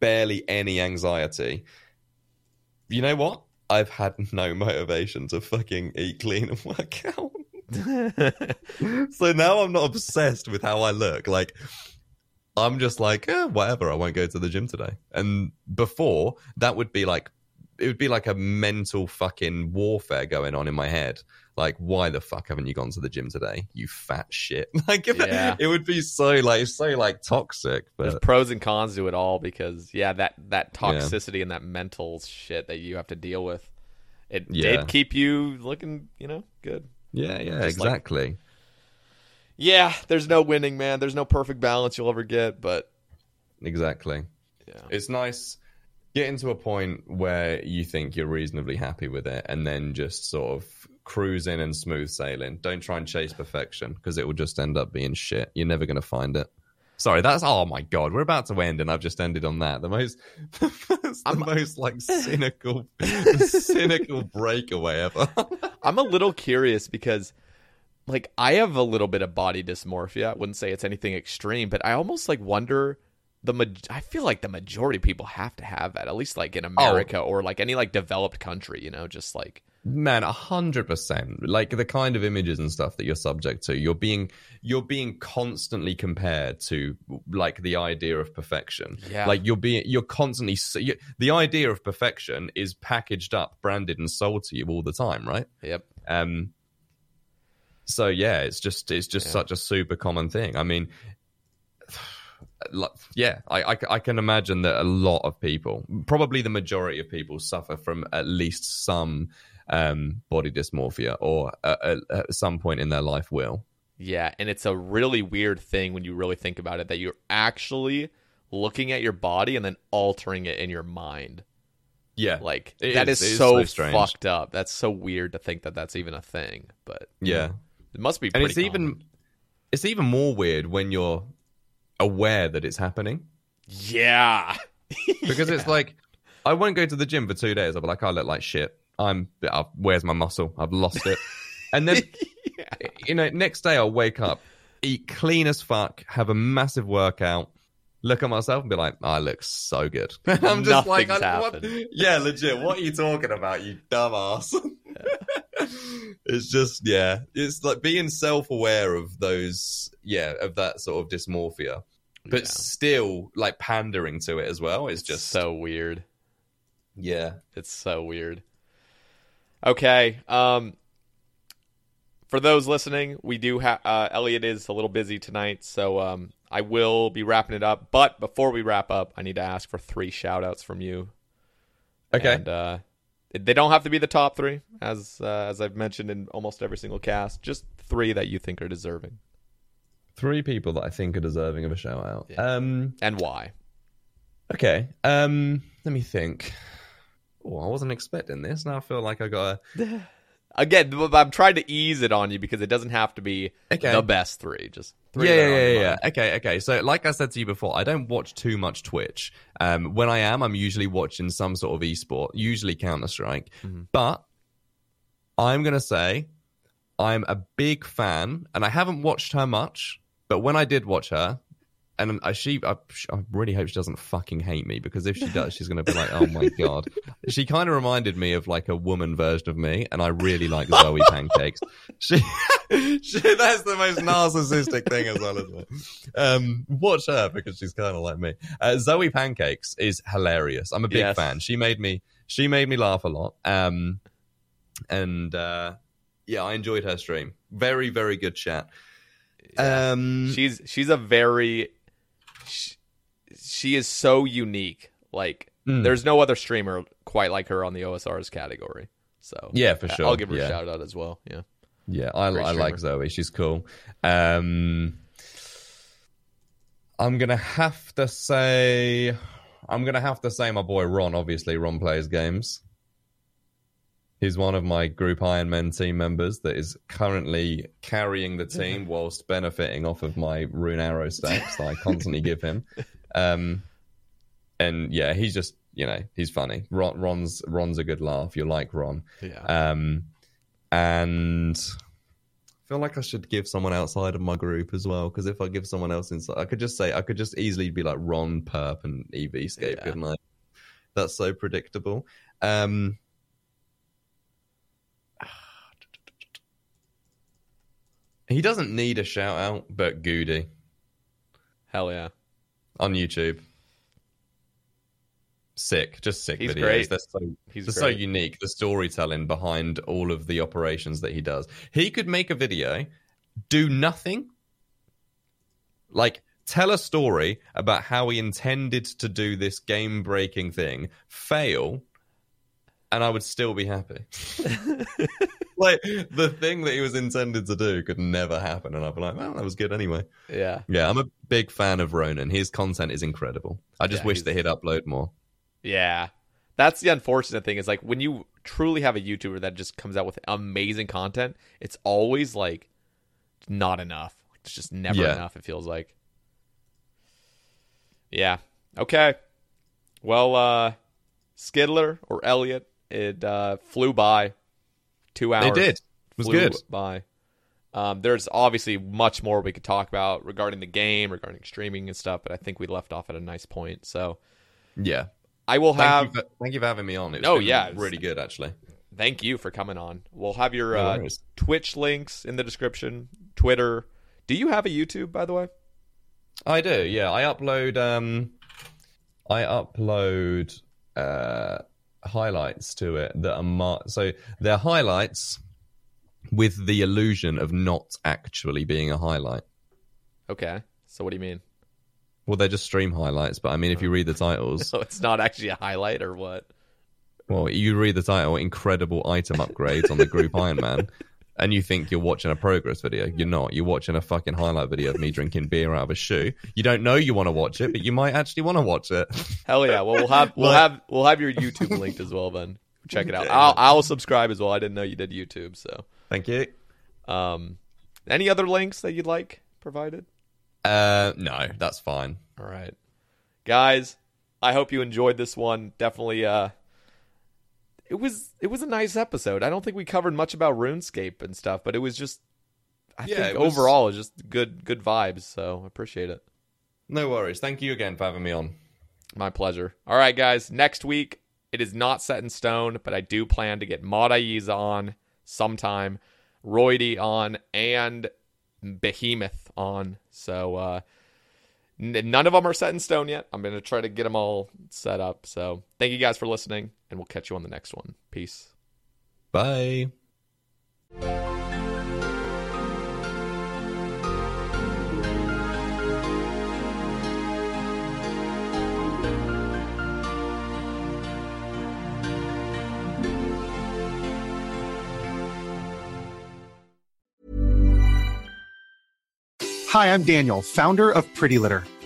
barely any anxiety, you know what? I've had [LAUGHS] no motivation to fucking eat clean and work out. [LAUGHS] so now I'm not obsessed with how I look. Like, I'm just like, eh, whatever. I won't go to the gym today. And before, that would be like, it would be like a mental fucking warfare going on in my head. Like, why the fuck haven't you gone to the gym today? You fat shit. [LAUGHS] Like, Yeah. it would be so like, so like toxic. There's But pros and cons to it all because yeah, that that toxicity and that mental shit that you have to deal with, it Yeah. did keep you looking, you know, good. yeah, yeah, Just like- exactly. Yeah, there's no winning, man. There's no perfect balance you'll ever get, but Exactly. Yeah. It's nice getting to a point where you think you're reasonably happy with it and then just sort of cruising and smooth sailing. Don't try and chase perfection because it will just end up being shit. You're never going to find it. Sorry, that's oh my god, we're about to end and I've just ended on that. The most [LAUGHS] the most like [LAUGHS] cynical [LAUGHS] cynical breakaway ever. I'm a little curious because like I have a little bit of body dysmorphia. I wouldn't say it's anything extreme, but I almost like wonder the ma- I feel like the majority of people have to have that at least like in America or like any like developed country, you know, just like Man, a hundred percent. Like the kind of images and stuff that you're subject to, you're being you're being constantly compared to like the idea of perfection. Yeah. Like you're being you're constantly you, the idea of perfection is packaged up, branded, and sold to you all the time, right? yep. Um. So yeah, it's just it's just Yeah. such a super common thing. I mean, [SIGHS] yeah, I, I I can imagine that a lot of people, probably the majority of people, suffer from at least some um, body dysmorphia, or uh, at, at some point in their life will. Yeah, and it's a really weird thing when you really think about it that you're actually looking at your body and then altering it in your mind. Yeah, Like that is- is, so, so fucked up. That's so weird to think that that's even a thing, but yeah. It must be and it's even it's even more weird when you're aware that it's happening. Yeah. [LAUGHS] because it's like I won't go to the gym for two days. I'll be like, oh, I look like shit. I'm. I've, where's my muscle? I've lost it. And then, [LAUGHS] you know, next day I'll wake up, eat clean as fuck, have a massive workout, look at myself and be like, I look so good. [LAUGHS] I'm just like, I, what? yeah, legit. What are you talking about, you dumbass? [LAUGHS] it's just, yeah, it's like being self-aware of those, yeah, of that sort of dysmorphia, but Yeah. still like pandering to it as well. It's just so weird. yeah. It's so weird. Okay. Um for those listening, we do have uh Elliot is a little busy tonight, so um I will be wrapping it up. But before we wrap up, I need to ask for three shout outs from you. Okay. And uh they don't have to be the top three, as uh, as I've mentioned in almost every single cast. Just three that you think are deserving, Three people that I think are deserving of a shout out. Yeah. Um, and why. okay. Um, let me think. Oh, I wasn't expecting this. Now I feel like I got a. [LAUGHS] Again, I'm trying to ease it on you because it doesn't have to be Okay. the best three. Just three yeah, yeah, yeah, yeah. Okay, okay. So, like I said to you before, I don't watch too much Twitch. Um, when I am, I'm usually watching some sort of esport, usually Counter Strike. Mm-hmm. But I'm gonna say I'm a big fan, and I haven't watched her much. But when I did watch her, and I, she, I, I really hope she doesn't fucking hate me because if she does, she's gonna be like, "Oh my [LAUGHS] god." She kind of reminded me of like a woman version of me, and I really like [LAUGHS] Zoe Pancakes. She, [LAUGHS] she that's the most narcissistic thing as well, isn't it? Um, watch her because she's kind of like me. Uh, Zoe Pancakes is hilarious. I'm a big Yes. fan. She made me, she made me laugh a lot. Um, and uh, yeah, I enjoyed her stream. Very, very good chat. Um, She's she's a very she is so unique. Like Mm. there's no other streamer quite like her on the OSRS category. So Yeah, for sure. I'll give her Yeah. a shout out as well. Yeah. Yeah, I, I like Zoe. She's cool. Um, I'm gonna have to say, I'm gonna have to say my boy Ron. Obviously, Ron plays games. He's one of my group Iron Men team members that is currently carrying the team [LAUGHS] whilst benefiting off of my rune arrow stacks that I constantly give him. Um, and yeah, he's just you know he's funny. Ron, Ron's Ron's a good laugh. You like Ron. Yeah. Um, and I feel like I should give someone outside of my group as well. Because if I give someone else inside, I could just say I could just easily be like Ron Perp and EV Scape, Yeah. couldn't I? That's so predictable. Um, [SIGHS] he doesn't need a shout out, but Goody Hell yeah. On YouTube. Sick, just sick He's videos. great. They're so He's they're great. so unique. The storytelling behind all of the operations that he does. He could make a video, do nothing, like tell a story about how he intended to do this game breaking thing, fail, and I would still be happy. [LAUGHS] like the thing that he was intended to do could never happen, and I'd be like, well, that was good anyway. Yeah. Yeah, I'm a big fan of Ronan. His content is incredible. I just Yeah, wish he's- that he'd upload more. Yeah. That's the unfortunate thing is like when you truly have a YouTuber that just comes out with amazing content, it's always like not enough. It's just never Yeah. enough, it feels like. Yeah. Okay. Well, uh Skiddler or Elliot, it uh flew by. Two hours. They did. It was flew good. by. Um, there's obviously much more we could talk about regarding the game, regarding streaming and stuff, but I think we left off at a nice point. So Yeah. I will have Thank you, for, thank you for having me on. It was Oh, yeah, really good actually. thank you for coming on. We'll have your No uh. Twitch links in the description, Twitter. Do you have a YouTube, by the way? I do. Yeah, I upload. Um, I upload uh highlights to it that are mar- so they're highlights with the illusion of not actually being a highlight. Okay. So what do you mean? Well, they're just stream highlights, but I mean, if you read the titles, [LAUGHS] So it's not actually a highlight or what? well, you read the title, incredible item upgrades on the group Iron Man, [LAUGHS] and you think you're watching a progress video. You're not. You're watching a fucking highlight video of me drinking beer out of a shoe. You don't know you want to watch it, but you might actually want to watch it. [LAUGHS] Hell yeah! Well, we'll have we'll have we'll have your YouTube linked as well. Then check it out. I'll I'll subscribe as well. I didn't know you did YouTube. So, Thank you. um, any other links that you'd like provided? Uh, no, that's fine. All right, guys. I hope you enjoyed this one. Definitely, uh, it was it was a nice episode. I don't think we covered much about RuneScape and stuff, but it was just, I Yeah, think it was- overall, it's just good good vibes. So I appreciate it. No worries. Thank you again for having me on. My pleasure. All right, guys. Next week, it is not set in stone, but I do plan to get Maud Aiza on sometime, Roydy on, and Behemoth on. So uh, none of them are set in stone yet. I'm going to try to get them all set up. So thank you guys for listening, and we'll catch you on the next one. Peace. Bye. Hi, I'm Daniel, founder of Pretty Litter.